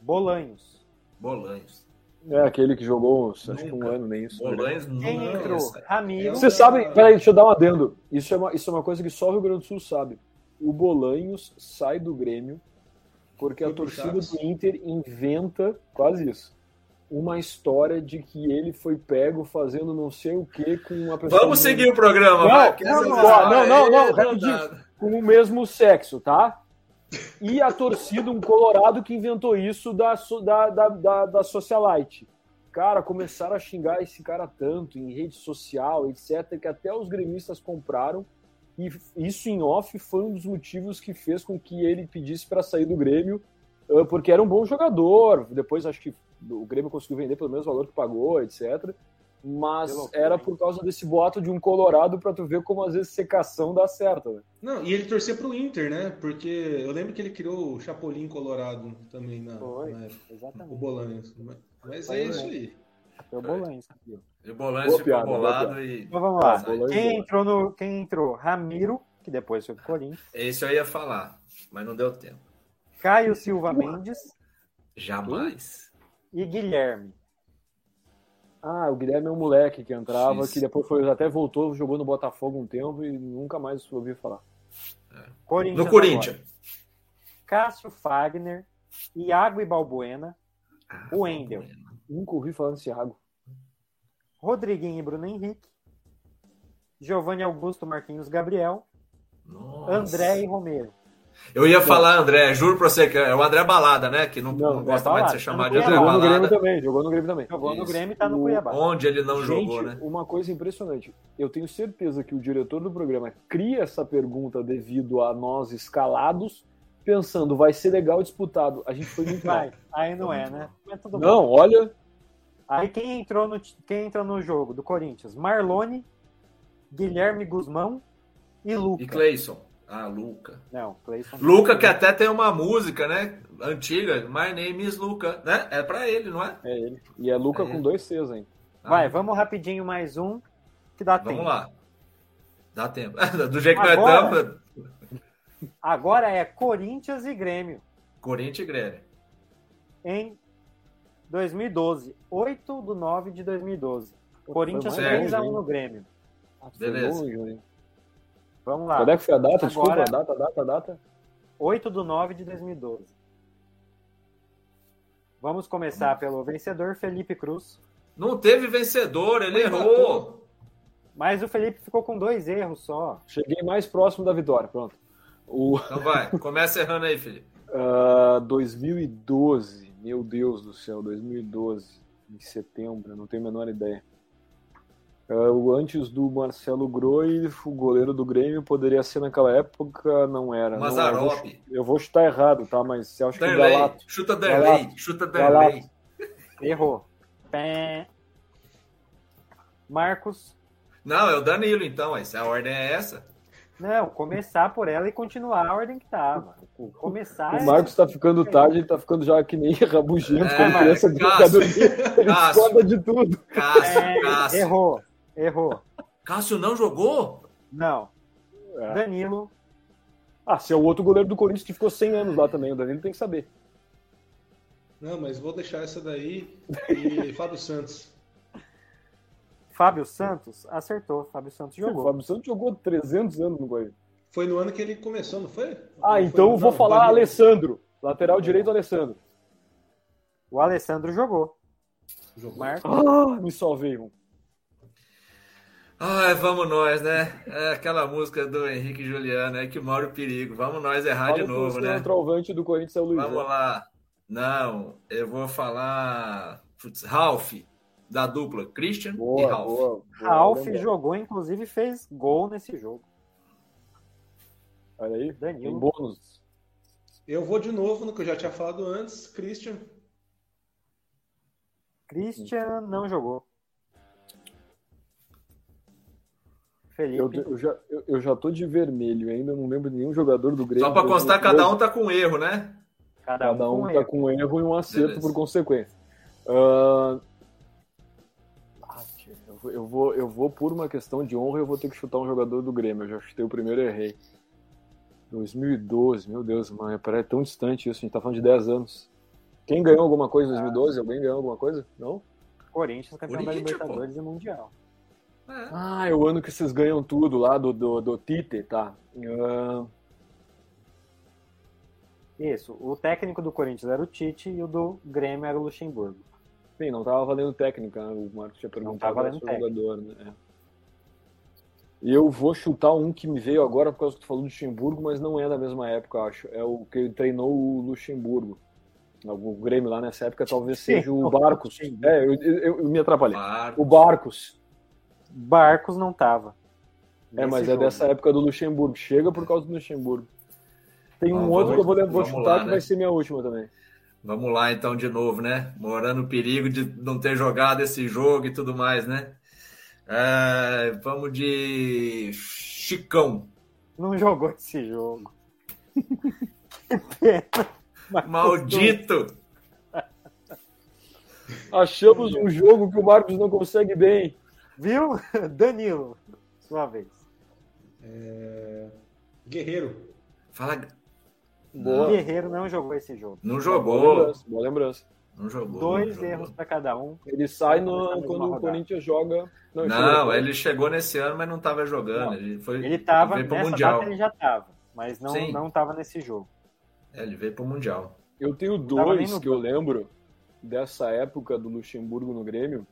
[SPEAKER 3] Bolanhos.
[SPEAKER 6] Bolanhos.
[SPEAKER 4] É aquele que jogou, acho que um ano nem isso.
[SPEAKER 6] Bolanhos
[SPEAKER 3] Quem
[SPEAKER 6] nunca
[SPEAKER 3] entrou? Ramiro.
[SPEAKER 4] Você sabe, peraí, deixa eu dar um adendo. Isso é uma, isso é uma coisa que só o Rio Grande do Sul sabe. O Bolanhos sai do Grêmio porque a torcida do Inter inventa, quase isso, uma história de que ele foi pego fazendo não sei o que com uma pessoa.
[SPEAKER 6] Vamos seguir o programa,
[SPEAKER 4] Não,
[SPEAKER 6] vai.
[SPEAKER 4] não, não,
[SPEAKER 6] história
[SPEAKER 4] não, não,
[SPEAKER 6] é
[SPEAKER 4] rapidinho. com o mesmo sexo, tá? E a torcida, um colorado que inventou isso da, da, da, da, da socialite. Cara, começaram a xingar esse cara tanto em rede social, etc., que até os gremistas compraram. E isso em off foi um dos motivos que fez com que ele pedisse para sair do Grêmio, ah, porque era um bom jogador. Depois acho que o Grêmio conseguiu vender pelo mesmo valor que pagou, etc. Mas
[SPEAKER 3] loucura,
[SPEAKER 4] era por causa desse boato de um colorado para tu ver como às vezes secação dá certo. Né?
[SPEAKER 5] Não, e ele torcia pro Inter, né? Porque eu lembro que ele criou o Chapolin Colorado também na,
[SPEAKER 3] Foi,
[SPEAKER 5] na época. O
[SPEAKER 3] exatamente.
[SPEAKER 5] Bolanhos. Mas- Mas
[SPEAKER 3] Foi
[SPEAKER 5] é isso aí.
[SPEAKER 3] Foi o Bolanhos.
[SPEAKER 6] E o Bolanhos ficou
[SPEAKER 4] piada,
[SPEAKER 6] bolado e.
[SPEAKER 3] Então vamos lá.
[SPEAKER 4] Bolanhos
[SPEAKER 3] Quem entrou, no, quem entrou? Ramiro, que depois foi pro Corinthians.
[SPEAKER 6] Esse eu ia falar, mas não deu tempo.
[SPEAKER 3] Caio Silva Mendes
[SPEAKER 6] Jamais.
[SPEAKER 3] e Guilherme.
[SPEAKER 4] Ah, o Guilherme é um moleque que entrava,
[SPEAKER 6] Isso.
[SPEAKER 4] que depois foi, até voltou, jogou no Botafogo um tempo e nunca mais ouvi falar.
[SPEAKER 3] Corinthians
[SPEAKER 6] No Corinthians.
[SPEAKER 3] agora. Cássio Fagner, Iago e Balbuena,
[SPEAKER 6] Ah,
[SPEAKER 3] O Wendel.
[SPEAKER 4] Nunca ouvi falar nesse Thiago.
[SPEAKER 3] Rodriguinho e Bruno Henrique, Giovanni Augusto Marquinhos Gabriel,
[SPEAKER 6] Nossa.
[SPEAKER 3] André e Romero.
[SPEAKER 6] Eu ia falar, André, juro pra você que é o André Balada, né? Que não,
[SPEAKER 4] Não,
[SPEAKER 6] não gosta mais de
[SPEAKER 3] Balada.
[SPEAKER 6] ser chamado de
[SPEAKER 3] Não,
[SPEAKER 6] André
[SPEAKER 4] Jogou no Grêmio
[SPEAKER 6] Balada.
[SPEAKER 4] também, jogou no Grêmio também.
[SPEAKER 3] Jogou no
[SPEAKER 6] Isso.
[SPEAKER 3] Grêmio e tá no Cuiabá.
[SPEAKER 6] Onde ele não
[SPEAKER 4] Gente,
[SPEAKER 6] jogou, né?
[SPEAKER 4] uma coisa impressionante. Eu tenho certeza que o diretor do programa cria essa pergunta devido a nós escalados, pensando, vai ser legal disputado. A gente foi muito mal.
[SPEAKER 3] Vai, aí não é, né? Mas tudo bom.
[SPEAKER 4] Não, olha,
[SPEAKER 3] Aí quem entrou no, quem entrou no jogo do Corinthians? Marlone, Guilherme Guzmão e Luca.
[SPEAKER 6] E Cleison. Ah, Luca.
[SPEAKER 3] Não, Cleison.
[SPEAKER 6] Luca, que até tem uma música, né? Antiga. My name is Luca. Né? É pra ele, não é?
[SPEAKER 4] é ele. E é Luca
[SPEAKER 6] É.
[SPEAKER 4] com dois Cs, hein?
[SPEAKER 3] Vai,
[SPEAKER 6] Ah,
[SPEAKER 3] vamos rapidinho mais um que dá
[SPEAKER 6] Vamos
[SPEAKER 3] tempo.
[SPEAKER 6] lá. Dá tempo. Do jeito que
[SPEAKER 3] Agora-
[SPEAKER 6] nós estamos,
[SPEAKER 3] Agora é Corinthians e Grêmio
[SPEAKER 6] Corinthians e Grêmio.
[SPEAKER 3] em 2012, 8 de 9 de 2012. Corinthians
[SPEAKER 6] mais
[SPEAKER 3] 3 a
[SPEAKER 6] longe,
[SPEAKER 3] 1 no Grêmio.
[SPEAKER 6] Beleza.
[SPEAKER 3] Vamos lá.
[SPEAKER 4] Quando é que foi a data? Desculpa,
[SPEAKER 3] Agora-
[SPEAKER 4] a data, a data, a data.
[SPEAKER 3] 8 de 9 de 2012. Vamos começar pelo vencedor Felipe Cruz.
[SPEAKER 6] Não teve vencedor, ele errou.
[SPEAKER 5] Empatou.
[SPEAKER 3] Mas o Felipe ficou com dois erros só.
[SPEAKER 4] Cheguei mais próximo da vitória, pronto. O
[SPEAKER 6] Então vai, começa errando aí, Felipe.
[SPEAKER 4] ah, 2012, meu Deus do céu, 2012, em setembro, não tenho a menor ideia. O antes do Marcelo Groi, o goleiro do Grêmio poderia ser naquela época, não era. não, eu,
[SPEAKER 6] Mazarop.
[SPEAKER 4] eu vou chutar errado, tá? Mas eu acho que o
[SPEAKER 6] Derlei.
[SPEAKER 4] Galato.
[SPEAKER 6] Chuta Derlei.
[SPEAKER 4] Galato.
[SPEAKER 6] Chuta. Derlei.
[SPEAKER 3] Errou. Pé. Marcos.
[SPEAKER 6] Não, é o Danilo, então. mas A ordem é essa.
[SPEAKER 3] Não, começar por ela e continuar a ordem que tava. O Começar
[SPEAKER 4] O Marcos tá ficando tarde, ele tá ficando já que nem rabugento,
[SPEAKER 6] É,
[SPEAKER 4] quando criança de
[SPEAKER 6] Cássio. Cássio.
[SPEAKER 4] de tudo.
[SPEAKER 6] Cássio,
[SPEAKER 3] é,
[SPEAKER 6] Cássio.
[SPEAKER 3] errou. Errou.
[SPEAKER 6] Cássio não jogou?
[SPEAKER 3] Não.
[SPEAKER 4] É.
[SPEAKER 3] Danilo.
[SPEAKER 4] Ah, se é o outro goleiro do Corinthians que ficou 100 anos lá também, o Danilo tem que saber.
[SPEAKER 5] Não, mas vou deixar essa daí e Fábio Santos.
[SPEAKER 3] Fábio Santos acertou. Fábio Santos jogou.
[SPEAKER 4] Fábio Santos jogou 300 anos no Corinthians.
[SPEAKER 5] Foi no ano que ele começou, não foi?
[SPEAKER 4] Ah,
[SPEAKER 5] Foi-
[SPEAKER 4] então eu vou
[SPEAKER 5] não,
[SPEAKER 4] falar. Alessandro. Lateral direito, Alessandro.
[SPEAKER 3] O Alessandro jogou.
[SPEAKER 5] Jogou.
[SPEAKER 3] Marcos.
[SPEAKER 4] Ah, me salvei, irmão.
[SPEAKER 6] Ai, vamos nós, né? É aquela música do Henrique Juliano, é que mora o perigo. Vamos nós errar
[SPEAKER 4] Fala
[SPEAKER 6] de
[SPEAKER 4] o
[SPEAKER 6] novo, né?
[SPEAKER 4] centroavante do Corinthians é o Luiz.
[SPEAKER 6] Vamos lá. Não, eu vou falar. Putz, Ralph, da dupla Christian e
[SPEAKER 4] Boa,
[SPEAKER 6] Ralph.
[SPEAKER 4] boa, boa.
[SPEAKER 3] Ralf
[SPEAKER 4] Lembra.
[SPEAKER 3] jogou, inclusive fez gol nesse jogo.
[SPEAKER 4] Olha aí, tem
[SPEAKER 3] Danilo.
[SPEAKER 4] bônus.
[SPEAKER 5] Eu vou de novo no que eu já tinha falado antes, Christian.
[SPEAKER 3] Christian não jogou. Felipe.
[SPEAKER 4] eu já, eu, eu já tô de vermelho, ainda não lembro de nenhum jogador do Grêmio.
[SPEAKER 6] Só pra constar,
[SPEAKER 4] 2012.
[SPEAKER 6] cada um tá com erro, né?
[SPEAKER 4] Cada um
[SPEAKER 3] com
[SPEAKER 4] tá
[SPEAKER 3] erro.
[SPEAKER 4] com erro e um acerto
[SPEAKER 6] Beleza.
[SPEAKER 4] por consequência. Tio, eu vou- eu, vou, eu por uma questão de honra, eu vou ter que chutar um jogador do Grêmio. Eu já chutei o primeiro e errei. 2012, meu Deus, mano, parece tão distante isso. A gente tá falando de 10 anos. Quem ganhou alguma coisa em 2012? Alguém ganhou alguma coisa? Não?
[SPEAKER 3] Corinthians, campeão da
[SPEAKER 6] Corinthians,
[SPEAKER 3] Libertadores e Mundial.
[SPEAKER 6] É.
[SPEAKER 4] Ah, é o ano que vocês ganham tudo lá do, do, do Tite, tá. Ah,
[SPEAKER 3] Isso. O técnico do Corinthians era o Tite e o do Grêmio era o Luxemburgo.
[SPEAKER 4] Sim, não tava valendo técnica, né? o Marcos tinha perguntado
[SPEAKER 3] tava valendo
[SPEAKER 4] se o jogador, né? É. E eu vou chutar um que me veio agora por causa que tu falou do Luxemburgo, mas não é da mesma época, eu acho. É o que treinou o Luxemburgo. O Grêmio lá nessa época talvez seja o Barcos. É, eu, eu- eu me atrapalhei.
[SPEAKER 6] Claro.
[SPEAKER 4] O Barcos.
[SPEAKER 3] Barcos não tava.
[SPEAKER 4] É, mas é
[SPEAKER 3] jogo.
[SPEAKER 4] dessa época do Luxemburgo. Chega por causa do Luxemburgo. Tem um
[SPEAKER 6] Vamos-
[SPEAKER 4] outro que eu vou, vou
[SPEAKER 6] vamos
[SPEAKER 4] chutar
[SPEAKER 6] lá,
[SPEAKER 4] que
[SPEAKER 6] né?
[SPEAKER 4] vai ser minha última também.
[SPEAKER 6] Vamos lá então de novo, né? Morando o perigo de não ter jogado esse jogo e tudo mais, né? É, vamos de Chicão.
[SPEAKER 3] Não jogou esse jogo.
[SPEAKER 6] Maldito!
[SPEAKER 4] Achamos um jogo que o Marcos não consegue bem.
[SPEAKER 3] Viu? Danilo, sua vez.
[SPEAKER 5] Guerreiro.
[SPEAKER 6] Fala.
[SPEAKER 4] Boa.
[SPEAKER 3] Guerreiro não jogou esse jogo.
[SPEAKER 6] Não
[SPEAKER 4] Boa
[SPEAKER 6] jogou.
[SPEAKER 4] lembrança. Boa lembrança.
[SPEAKER 6] Não jogou.
[SPEAKER 3] Dois
[SPEAKER 6] não
[SPEAKER 3] erros para cada um.
[SPEAKER 4] Ele sai
[SPEAKER 3] começar
[SPEAKER 4] no, quando o. Corinthians joga. Não,
[SPEAKER 6] Não, ele chegou nesse ano, mas não estava jogando.
[SPEAKER 3] Não.
[SPEAKER 6] Ele, foi,
[SPEAKER 3] Ele tava
[SPEAKER 6] veio pro
[SPEAKER 3] nessa
[SPEAKER 6] Mundial.
[SPEAKER 3] data ele já tava, mas não
[SPEAKER 6] Sim.
[SPEAKER 3] não tava nesse jogo.
[SPEAKER 6] É, ele veio pro Mundial.
[SPEAKER 4] Eu tenho dois que eu lembro dessa época do Luxemburgo no Grêmio,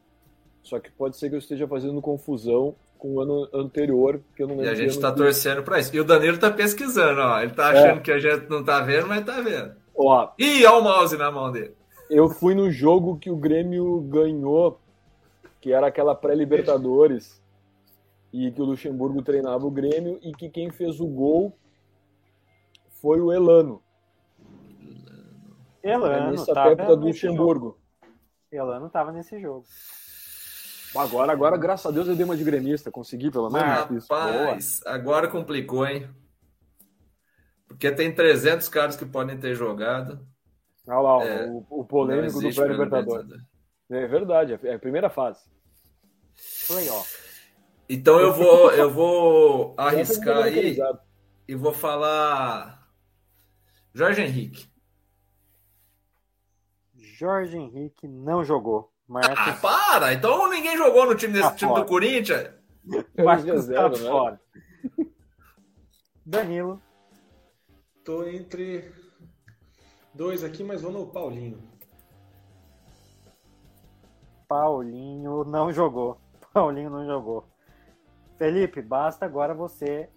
[SPEAKER 4] só que pode ser que eu esteja fazendo confusão com o ano anterior, que eu não
[SPEAKER 6] E
[SPEAKER 4] lembro.
[SPEAKER 6] a
[SPEAKER 4] que
[SPEAKER 6] gente tá
[SPEAKER 4] que-
[SPEAKER 6] torcendo pra isso. E o Danilo tá pesquisando, ó. Ele tá achando que a gente não tá vendo, mas tá vendo.
[SPEAKER 4] Ó,
[SPEAKER 6] Ih, ó o mouse na mão dele.
[SPEAKER 4] eu fui no jogo que o Grêmio ganhou, que era aquela pré-Libertadores, e que o Luxemburgo treinava o Grêmio, e que quem fez o gol foi o Elano. É
[SPEAKER 3] Elano
[SPEAKER 4] nessa
[SPEAKER 3] tava
[SPEAKER 4] época do. Luxemburgo.
[SPEAKER 3] Elano tava nesse jogo.
[SPEAKER 4] Agora, agora, graças a Deus, eu dei uma de gremista. Consegui, pelo menos. Boa.
[SPEAKER 6] Rapaz, agora complicou, hein? Porque tem 300 caras que podem ter jogado.
[SPEAKER 4] Olha lá,
[SPEAKER 6] É,
[SPEAKER 4] o, o polêmico do pré-Libertadores. É verdade, é a primeira fase.
[SPEAKER 3] Playoff.
[SPEAKER 6] Então eu vou, eu vou arriscar
[SPEAKER 4] é
[SPEAKER 6] aí e vou falar Jorge Henrique.
[SPEAKER 3] Jorge Henrique não jogou.
[SPEAKER 6] Ah,
[SPEAKER 3] Marcos,
[SPEAKER 6] para! Então ninguém jogou no time desse
[SPEAKER 3] Tá
[SPEAKER 6] time
[SPEAKER 3] fora.
[SPEAKER 6] do Corinthians.
[SPEAKER 3] Marcos
[SPEAKER 4] reserva,
[SPEAKER 3] tá
[SPEAKER 4] né?
[SPEAKER 3] fora. Danilo,
[SPEAKER 5] Tô entre dois aqui, mas vou no Paulinho.
[SPEAKER 3] Paulinho não jogou. Paulinho não jogou. Felipe, basta agora você
[SPEAKER 4] Sim,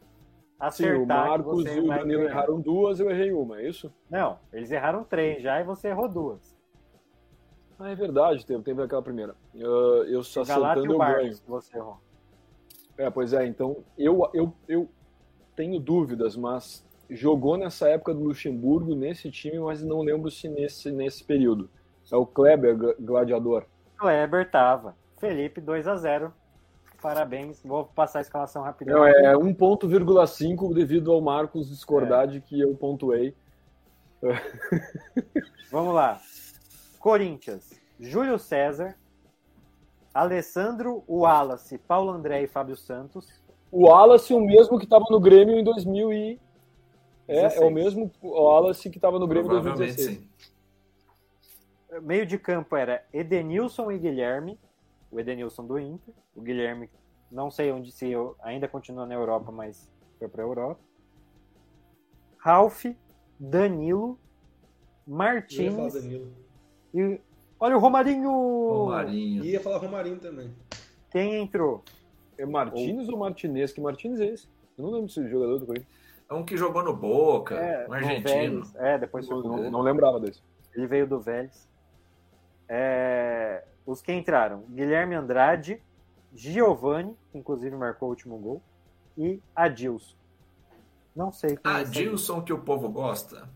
[SPEAKER 3] acertar
[SPEAKER 4] o Marcos
[SPEAKER 3] que você
[SPEAKER 4] e o Danilo erraram duas, eu errei uma, é isso?
[SPEAKER 3] Não, eles erraram três já e você errou duas.
[SPEAKER 4] Ah, é verdade, teve, teve aquela primeira. Eu, eu só
[SPEAKER 3] Galata
[SPEAKER 4] acertando eu ganho.
[SPEAKER 3] você errou.
[SPEAKER 4] É, pois é, então eu, eu, eu tenho dúvidas, mas jogou nessa época do Luxemburgo, nesse time, mas não lembro se nesse, nesse período. É o Kleber, gla- gladiador.
[SPEAKER 3] Kleber tava. Felipe 2 a 0 Parabéns. Vou passar a escalação rapidão.
[SPEAKER 4] Não, é 1.5 devido ao Marcos discordar de que eu pontuei.
[SPEAKER 3] Vamos lá. Corinthians. Júlio César. Alessandro Wallace, Paulo André e Fábio Santos.
[SPEAKER 4] O Wallace, o mesmo que estava no Grêmio em 2000 e... É, é
[SPEAKER 3] 16.
[SPEAKER 4] o mesmo Wallace que estava no Grêmio em
[SPEAKER 6] Provavelmente
[SPEAKER 4] 2016.
[SPEAKER 6] sim.
[SPEAKER 3] Meio de campo era Edenilson e Guilherme. O Edenilson do Inter. O Guilherme, não sei onde se eu, ainda continua na Europa, mas foi para a Europa. Ralph, Danilo,
[SPEAKER 5] Eu
[SPEAKER 3] Martins
[SPEAKER 5] Danilo.
[SPEAKER 3] E. Olha o Romarinho!
[SPEAKER 6] Romarinho.
[SPEAKER 5] Ia falar Romarinho também.
[SPEAKER 3] Quem entrou?
[SPEAKER 4] É Martins ou Martinez? Que Martins é esse? Eu não lembro se é jogador do Corinthians.
[SPEAKER 6] É um que jogou no Boca,
[SPEAKER 3] É,
[SPEAKER 6] um
[SPEAKER 3] no
[SPEAKER 6] argentino.
[SPEAKER 3] É, depois foi
[SPEAKER 4] Não, não, lembrava desse.
[SPEAKER 3] Ele veio do Vélez. É, os que entraram: Guilherme Andrade, Giovanni, que inclusive marcou o último gol, e Adilson. Não sei é
[SPEAKER 6] Adilson que o povo gosta.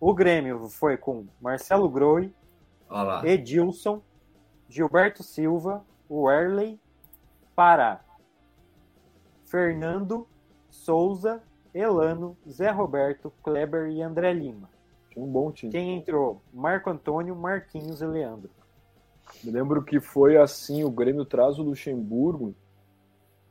[SPEAKER 3] O Grêmio foi com Marcelo Groi,
[SPEAKER 6] Olha lá.
[SPEAKER 3] Edilson, Gilberto Silva, Werley, Pará, Fernando, Souza, Elano, Zé Roberto, Kleber e André Lima.
[SPEAKER 4] Tinha um bom time.
[SPEAKER 3] Quem entrou? Marco Antônio, Marquinhos e Leandro.
[SPEAKER 4] Me lembro que foi assim, o Grêmio traz o Luxemburgo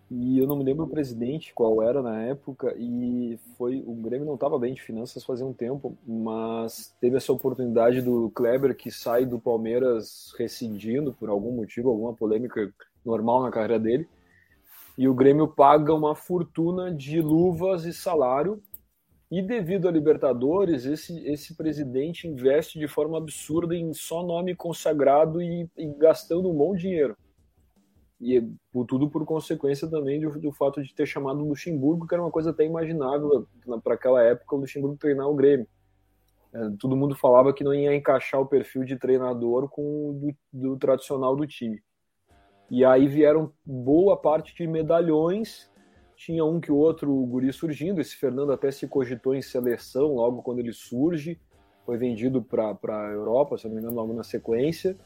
[SPEAKER 4] e eu não me lembro o presidente qual era na época e foi o Grêmio não estava bem de finanças fazia um tempo, mas teve essa oportunidade do Kleber que sai do Palmeiras rescindindo por algum motivo, alguma polêmica normal na carreira dele. E o Grêmio paga uma fortuna de luvas e salário e devido a Libertadores, esse, esse presidente investe de forma absurda em só nome consagrado e, e gastando um bom dinheiro. E tudo por consequência também do, do, fato de ter chamado o Luxemburgo, que era uma coisa até imaginável para aquela época, o Luxemburgo treinar o Grêmio. É, todo mundo falava que não ia encaixar o perfil de treinador com o do, do tradicional do time. E aí vieram boa parte de medalhões tinha um que o outro o guri surgindo. Esse Fernando até se cogitou em seleção logo quando ele surge. Foi vendido para a Europa, se não me engano, logo na sequência.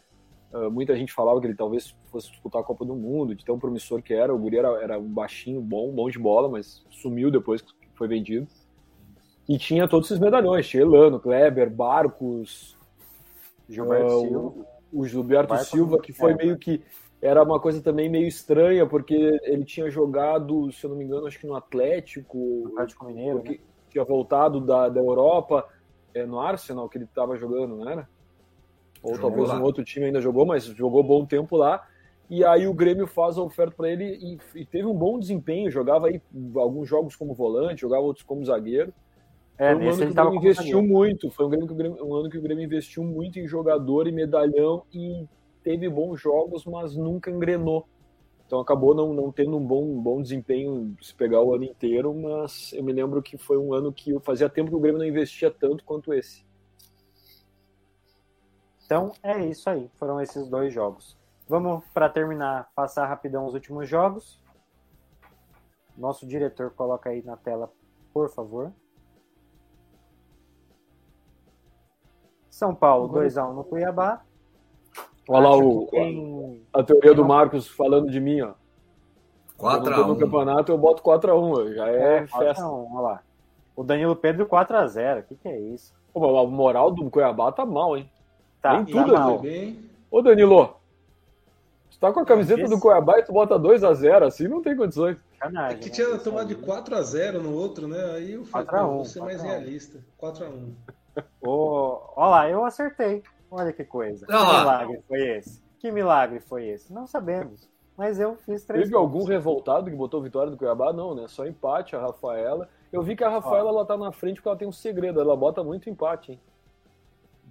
[SPEAKER 4] Uh, muita gente falava que ele talvez fosse disputar a Copa do Mundo, de tão promissor que era. O guri era, era um baixinho, bom, bom de bola, mas sumiu depois que foi vendido. E tinha todos esses medalhões. Elano, Kleber, Barcos,
[SPEAKER 3] Gilberto uh, Silva.
[SPEAKER 4] O, o Gilberto Silva, que foi meio que era uma coisa também meio estranha, porque ele tinha jogado, se eu não me engano, acho que no Atlético,
[SPEAKER 3] Atlético Mineiro,
[SPEAKER 4] que né? tinha voltado da, da Europa, é, no Arsenal que ele estava jogando, não era? Ou jogou talvez lá. um outro time ainda jogou, mas jogou bom tempo lá. E aí o Grêmio faz a oferta para ele e, e, teve um bom desempenho, jogava aí alguns jogos como volante, jogava outros como zagueiro.
[SPEAKER 3] É,
[SPEAKER 4] foi um ano que o Grêmio investiu muito, foi um, Grêmio, um ano que o Grêmio investiu muito em jogador e medalhão e teve bons jogos, mas nunca engrenou. Então acabou não, não tendo um bom, um bom desempenho se pegar o ano inteiro, mas eu me lembro que foi um ano que fazia tempo que o Grêmio não investia tanto quanto esse.
[SPEAKER 3] Então é isso aí, foram esses dois jogos. Vamos, para terminar, passar rapidão os últimos jogos. Nosso diretor coloca aí na tela, por favor. São Paulo 2x1 no Cuiabá.
[SPEAKER 4] Olha lá o, quem... a teoria do Marcos falando de mim, ó.
[SPEAKER 6] 4x1.
[SPEAKER 4] No campeonato eu boto 4x1, já é, é festa. 1,
[SPEAKER 3] olha lá. O Danilo Pedro 4x0, o que, que é isso?
[SPEAKER 4] Pô, a moral do Cuiabá tá mal, hein?
[SPEAKER 3] Tá,
[SPEAKER 4] Nem tudo,
[SPEAKER 3] tá.
[SPEAKER 5] Bem...
[SPEAKER 4] Ô Danilo, tu tá com a camiseta do Cuiabá e tu bota 2x0, assim não tem condições.
[SPEAKER 5] é que tinha né? tomado de 4x0 no outro, né? Aí eu falei, vou ser mais realista. 4x1.
[SPEAKER 3] Ô, olha lá, eu acertei. Olha que coisa.
[SPEAKER 6] Não,
[SPEAKER 3] que milagre foi esse? Que milagre foi esse? Não sabemos. Mas eu fiz três.
[SPEAKER 4] Teve algum revoltado que botou vitória do Cuiabá? Não, né? Só empate, a Rafaela. Eu vi que a Rafaela ela tá na frente porque ela tem um segredo. Ela bota muito empate, hein?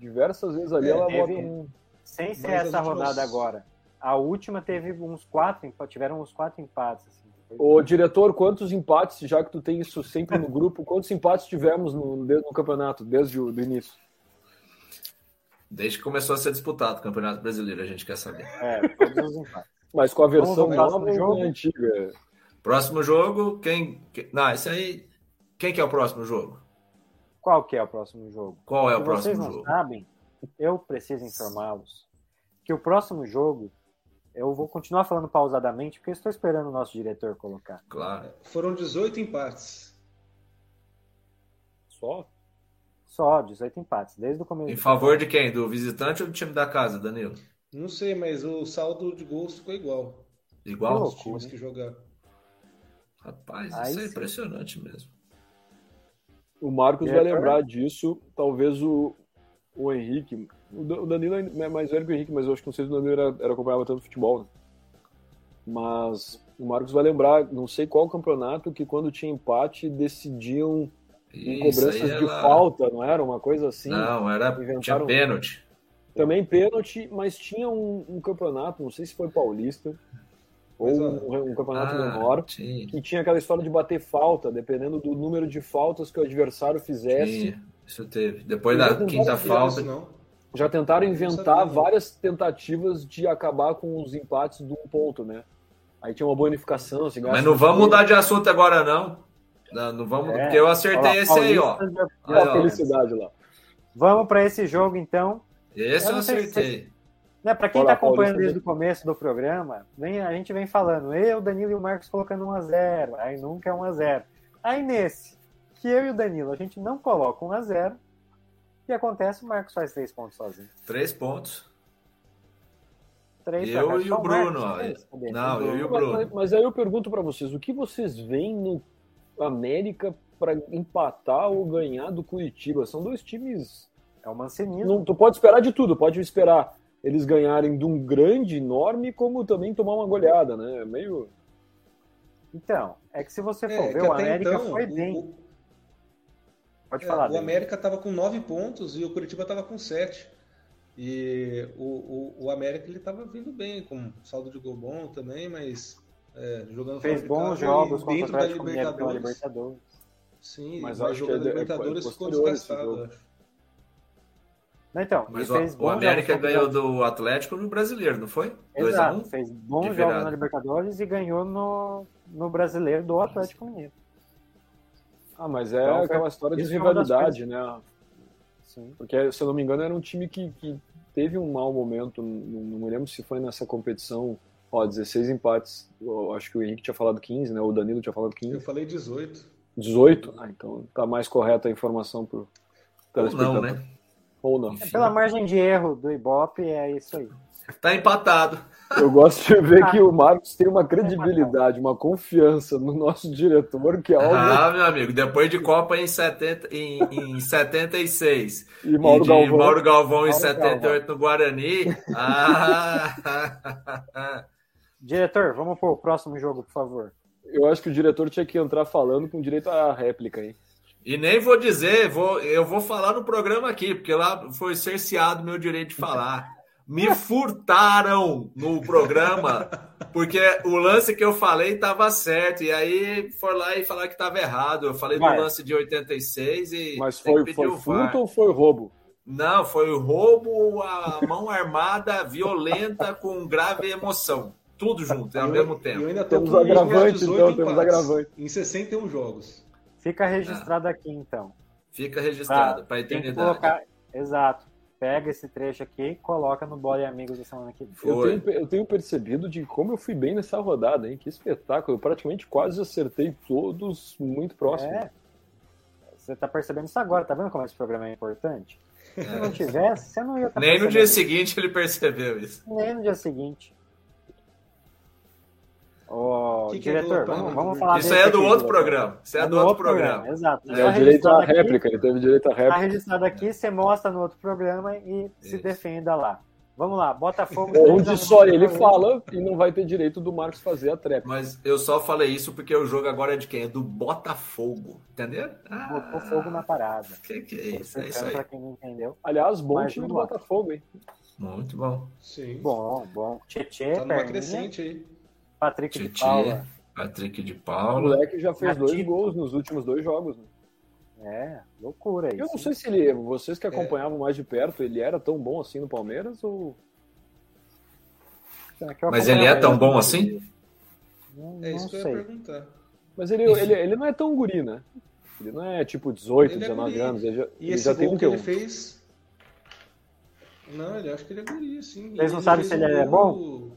[SPEAKER 4] Diversas vezes ali
[SPEAKER 3] É,
[SPEAKER 4] ela
[SPEAKER 3] teve-
[SPEAKER 4] bota um.
[SPEAKER 3] Sem ser essa
[SPEAKER 5] últimas-
[SPEAKER 3] rodada agora. A última teve uns quatro empates. Tiveram uns quatro empates. Assim.
[SPEAKER 4] Ô, diretor, quantos empates, já que tu tem isso sempre no grupo, quantos empates tivemos no, no campeonato, desde o do início?
[SPEAKER 6] Desde que começou a ser disputado o Campeonato Brasileiro, a gente quer saber.
[SPEAKER 3] É, todos os empates.
[SPEAKER 4] Mas com a versão nova
[SPEAKER 3] jogo?
[SPEAKER 4] antiga?
[SPEAKER 6] Próximo jogo, quem. quem- Não, esse aí. Quem que é o próximo jogo?
[SPEAKER 3] Qual que é o próximo jogo?
[SPEAKER 6] Qual é
[SPEAKER 3] Se
[SPEAKER 6] o
[SPEAKER 3] vocês
[SPEAKER 6] próximo
[SPEAKER 3] não
[SPEAKER 6] jogo?
[SPEAKER 3] sabem, eu preciso informá-los que o próximo jogo, eu vou continuar falando pausadamente, porque eu estou esperando o nosso diretor colocar.
[SPEAKER 6] Claro.
[SPEAKER 5] Foram 18 empates.
[SPEAKER 4] Só?
[SPEAKER 3] Só 18 empates, desde o começo.
[SPEAKER 6] Em favor de quem? Do visitante ou do time da casa, Danilo?
[SPEAKER 5] Não sei, mas o saldo de gols ficou igual.
[SPEAKER 6] Igual?
[SPEAKER 5] Os times que jogaram.
[SPEAKER 6] Rapaz,
[SPEAKER 3] Aí
[SPEAKER 6] isso é
[SPEAKER 3] sim.
[SPEAKER 6] impressionante mesmo.
[SPEAKER 4] O Marcos vai
[SPEAKER 3] Diretor?
[SPEAKER 4] lembrar disso, talvez o, o Henrique. O Da- o Danilo é mais velho que o Henrique, mas eu acho que não sei se o Danilo era, era acompanhava tanto futebol. Né? Mas o Marcos vai lembrar, não sei qual campeonato, que quando tinha empate decidiam em
[SPEAKER 6] Isso
[SPEAKER 4] cobranças de
[SPEAKER 6] ela-
[SPEAKER 4] falta, não era? Uma coisa assim.
[SPEAKER 6] Não, era. Tinha
[SPEAKER 4] inventaram-
[SPEAKER 6] pênalti.
[SPEAKER 4] Também pênalti, mas tinha um, um campeonato, não sei se foi paulista, ou um, um campeonato
[SPEAKER 6] Ah,
[SPEAKER 4] menor,
[SPEAKER 6] tinha.
[SPEAKER 4] que tinha aquela história de bater falta, dependendo do número de faltas que o adversário fizesse.
[SPEAKER 6] Tinha. Isso teve. Depois da quinta falta.
[SPEAKER 5] não.
[SPEAKER 4] Já tentaram inventar
[SPEAKER 5] sabia.
[SPEAKER 4] várias tentativas de acabar com os empates de um ponto, né? Aí tinha uma bonificação, se
[SPEAKER 6] Mas não vamos mudar de assunto agora, não. Não, não vamos,
[SPEAKER 3] É.
[SPEAKER 6] porque eu acertei
[SPEAKER 3] lá,
[SPEAKER 6] esse aí, ó.
[SPEAKER 3] De-
[SPEAKER 6] Aí,
[SPEAKER 4] Olha a
[SPEAKER 6] ó.
[SPEAKER 4] felicidade lá.
[SPEAKER 3] Vamos para esse jogo, então.
[SPEAKER 6] Esse
[SPEAKER 3] Eu
[SPEAKER 6] eu acertei.
[SPEAKER 3] Né, para quem está acompanhando
[SPEAKER 4] Paulista,
[SPEAKER 3] desde o começo do programa, vem, a gente vem falando, eu, Danilo e o Marcos colocando 1x0, aí nunca é 1x0. Aí nesse, que eu e o Danilo, a gente não coloca 1x0, o que acontece? O Marcos faz 3 pontos sozinho.
[SPEAKER 6] Três pontos.
[SPEAKER 3] Três
[SPEAKER 6] Eu e o Bruno,
[SPEAKER 3] Marcos, cadê?
[SPEAKER 6] Não, eu e o Bruno.
[SPEAKER 4] mas- mas aí eu pergunto pra vocês, o que vocês veem no América pra empatar ou ganhar do Curitiba? São dois times.
[SPEAKER 3] É o Mancinismo.
[SPEAKER 4] Não, tu pode esperar de tudo, pode esperar eles ganharem de um grande, enorme, como também tomar uma goleada, né? É Meio.
[SPEAKER 3] Então, é que se você for
[SPEAKER 5] É,
[SPEAKER 3] ver, o América
[SPEAKER 5] então,
[SPEAKER 3] foi bem.
[SPEAKER 5] o-
[SPEAKER 3] Pode
[SPEAKER 5] É,
[SPEAKER 3] falar,
[SPEAKER 5] o. América estava com nove pontos e o Curitiba estava com sete. E o, o, o América ele estava vindo bem, com saldo de gol bom também, mas é, jogando
[SPEAKER 3] Fez bons jogos
[SPEAKER 5] e
[SPEAKER 3] contra o
[SPEAKER 5] dentro da
[SPEAKER 3] Atlético
[SPEAKER 5] Libertadores.
[SPEAKER 3] Libertadores.
[SPEAKER 5] Sim,
[SPEAKER 4] Mas
[SPEAKER 5] mas,
[SPEAKER 4] acho que
[SPEAKER 5] jogando
[SPEAKER 4] é é-
[SPEAKER 5] Libertadores
[SPEAKER 4] é
[SPEAKER 5] ficou desgastado.
[SPEAKER 3] Não, Então,
[SPEAKER 6] Mas
[SPEAKER 3] ele
[SPEAKER 6] o,
[SPEAKER 3] fez
[SPEAKER 6] o
[SPEAKER 3] bons
[SPEAKER 6] América
[SPEAKER 3] jogos
[SPEAKER 6] ganhou do Atlético no brasileiro, não foi? 2x1?
[SPEAKER 3] Exato, fez bons jogos na Libertadores e ganhou no, no brasileiro do Atlético Mineiro.
[SPEAKER 4] Ah, mas é
[SPEAKER 3] Então,
[SPEAKER 4] aquela história de
[SPEAKER 3] das
[SPEAKER 4] rivalidade, né?
[SPEAKER 3] Sim.
[SPEAKER 4] Porque, se eu não me engano, era um time que, que teve um mau momento. Não, não me lembro se foi nessa competição. Ó, 16 empates. Eu acho que o Henrique tinha falado 15, né? O Danilo tinha falado
[SPEAKER 5] Eu
[SPEAKER 4] 15.
[SPEAKER 5] falei 18.
[SPEAKER 4] 18? Ah, então tá mais correta a informação pro
[SPEAKER 6] Ou
[SPEAKER 4] telespectador.
[SPEAKER 6] não, né?
[SPEAKER 4] Ou não.
[SPEAKER 6] Enfim.
[SPEAKER 3] Pela margem de erro do Ibope, é isso aí.
[SPEAKER 6] Tá empatado.
[SPEAKER 4] Eu gosto de ver
[SPEAKER 3] Ah.
[SPEAKER 4] que o Marcos tem uma credibilidade, uma confiança no nosso diretor, que é algo.
[SPEAKER 6] Ah, meu amigo, depois de Copa em, 70, em, em 76
[SPEAKER 4] E Mauro
[SPEAKER 6] e de
[SPEAKER 4] Galvão.
[SPEAKER 6] Mauro Galvão em
[SPEAKER 3] Mauro
[SPEAKER 6] 78 no Guarani. Ah,
[SPEAKER 3] Diretor, vamos pro próximo jogo, por favor.
[SPEAKER 4] Eu acho que o diretor tinha que entrar falando com direito à réplica, hein?
[SPEAKER 6] E nem vou dizer, vou, eu vou falar no programa aqui, porque lá foi cerceado meu direito de falar. Me furtaram no programa, porque o lance que eu falei estava certo, e aí foi lá e falar que estava errado. Eu falei
[SPEAKER 3] Vai.
[SPEAKER 6] do lance de 86 e
[SPEAKER 4] Mas foi, foi furto ou foi roubo?
[SPEAKER 6] Não, foi o roubo, a mão armada, violenta, com grave emoção. Tudo junto, ao
[SPEAKER 5] E eu-
[SPEAKER 6] mesmo
[SPEAKER 5] e Eu
[SPEAKER 6] tempo.
[SPEAKER 5] ainda tô
[SPEAKER 4] Temos agravante,
[SPEAKER 5] 18
[SPEAKER 4] então, temos
[SPEAKER 5] empates
[SPEAKER 4] agravante.
[SPEAKER 5] Em 61 jogos.
[SPEAKER 3] Fica registrado aqui, então.
[SPEAKER 6] Fica registrado para a eternidade.
[SPEAKER 3] colocar. Exato. Pega esse trecho aqui e coloca no Bola e Amigos da semana que vem.
[SPEAKER 4] Eu tenho, eu tenho percebido de como eu fui bem nessa rodada, hein? Que espetáculo. Eu praticamente quase acertei todos muito próximos.
[SPEAKER 3] É. Você tá percebendo isso agora, tá vendo como esse programa é importante? Se não tivesse, você não ia estar
[SPEAKER 6] Nem no dia seguinte ele percebeu isso.
[SPEAKER 3] Nem no dia seguinte. Ô,
[SPEAKER 5] Que que é
[SPEAKER 3] diretor,
[SPEAKER 5] do-
[SPEAKER 3] vamos, vamos falar
[SPEAKER 6] Isso
[SPEAKER 3] desse
[SPEAKER 6] aí é do
[SPEAKER 3] aqui,
[SPEAKER 6] outro
[SPEAKER 3] diretor.
[SPEAKER 6] programa. Isso aí é do outro programa.
[SPEAKER 3] Exato.
[SPEAKER 4] É
[SPEAKER 3] Só
[SPEAKER 4] o direito à
[SPEAKER 3] aqui,
[SPEAKER 4] réplica, ele teve direito à
[SPEAKER 3] Tá
[SPEAKER 4] réplica.
[SPEAKER 3] registrado aqui, você mostra no outro programa e se
[SPEAKER 6] Isso.
[SPEAKER 3] defenda lá. Vamos lá, Botafogo.
[SPEAKER 4] Onde só ele fala e não vai ter direito do Marcos fazer a trap.
[SPEAKER 6] Mas eu só falei isso porque o jogo agora é de quem? É do Botafogo. Entendeu? Ah,
[SPEAKER 3] Botou fogo na parada.
[SPEAKER 6] Que que é isso? É isso aí.
[SPEAKER 3] pra quem não entendeu.
[SPEAKER 4] Aliás, bom
[SPEAKER 3] Mas
[SPEAKER 4] time do. Botafogo, hein?
[SPEAKER 6] Muito bom.
[SPEAKER 5] Sim.
[SPEAKER 3] Bom, bom. Tietê,
[SPEAKER 5] tá numa
[SPEAKER 3] perninha,
[SPEAKER 5] crescente aí.
[SPEAKER 3] Patrick de
[SPEAKER 6] Titi,
[SPEAKER 3] Paula.
[SPEAKER 6] Patrick de
[SPEAKER 4] O
[SPEAKER 6] Paula.
[SPEAKER 4] moleque já fez dois gols nos últimos dois jogos. Né?
[SPEAKER 3] É, loucura isso.
[SPEAKER 4] Eu não sei se ele, vocês
[SPEAKER 3] É.
[SPEAKER 4] que acompanhavam mais de perto, ele era tão bom assim no Palmeiras ou
[SPEAKER 6] Mas ele é tão bom assim?
[SPEAKER 3] Não,
[SPEAKER 5] É isso que eu ia
[SPEAKER 3] sei.
[SPEAKER 5] perguntar.
[SPEAKER 4] Mas ele, ele, ele não é tão guri, né? Ele não é tipo 18,
[SPEAKER 5] Ele é
[SPEAKER 4] 19
[SPEAKER 5] guri.
[SPEAKER 4] anos. Ele já,
[SPEAKER 5] E
[SPEAKER 4] ele
[SPEAKER 5] esse
[SPEAKER 4] já tem um
[SPEAKER 5] que ele
[SPEAKER 4] um.
[SPEAKER 5] fez. Não, ele acho que ele é guri, sim.
[SPEAKER 3] Vocês não
[SPEAKER 5] Ele
[SPEAKER 3] sabem se ele é
[SPEAKER 5] gol-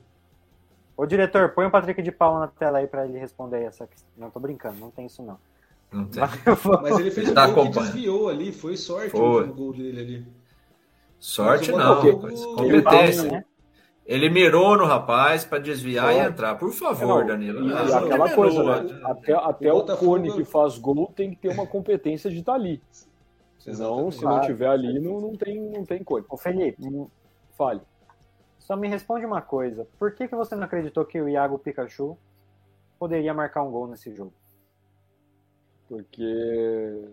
[SPEAKER 3] Ô, diretor, põe o Patrick de Paula na tela aí pra ele responder essa questão. Não, tô brincando, não tem isso não.
[SPEAKER 6] Não tem.
[SPEAKER 3] Mas vou-
[SPEAKER 5] Mas ele fez um
[SPEAKER 6] Tá
[SPEAKER 5] gol que desviou ali, foi sorte
[SPEAKER 6] Foi.
[SPEAKER 5] o gol dele ali.
[SPEAKER 6] Sorte não, Competência.
[SPEAKER 3] né?
[SPEAKER 6] Ele mirou no rapaz para desviar e entrar. Por favor,
[SPEAKER 4] Não,
[SPEAKER 6] Danilo.
[SPEAKER 4] E,
[SPEAKER 6] Ah,
[SPEAKER 4] e
[SPEAKER 6] não
[SPEAKER 4] aquela
[SPEAKER 6] mirou,
[SPEAKER 4] coisa,
[SPEAKER 6] né?
[SPEAKER 4] né? Até, até
[SPEAKER 5] O
[SPEAKER 4] Cone que faz gol tem que ter uma competência de estar ali. Senão, se não tiver ali, não, não, tem, não tem Cone.
[SPEAKER 3] Ô, Felipe,
[SPEAKER 4] Fale.
[SPEAKER 3] Só me responde uma coisa. Por que, que você não acreditou que o Iago Pikachu poderia marcar um gol nesse jogo?
[SPEAKER 4] Porque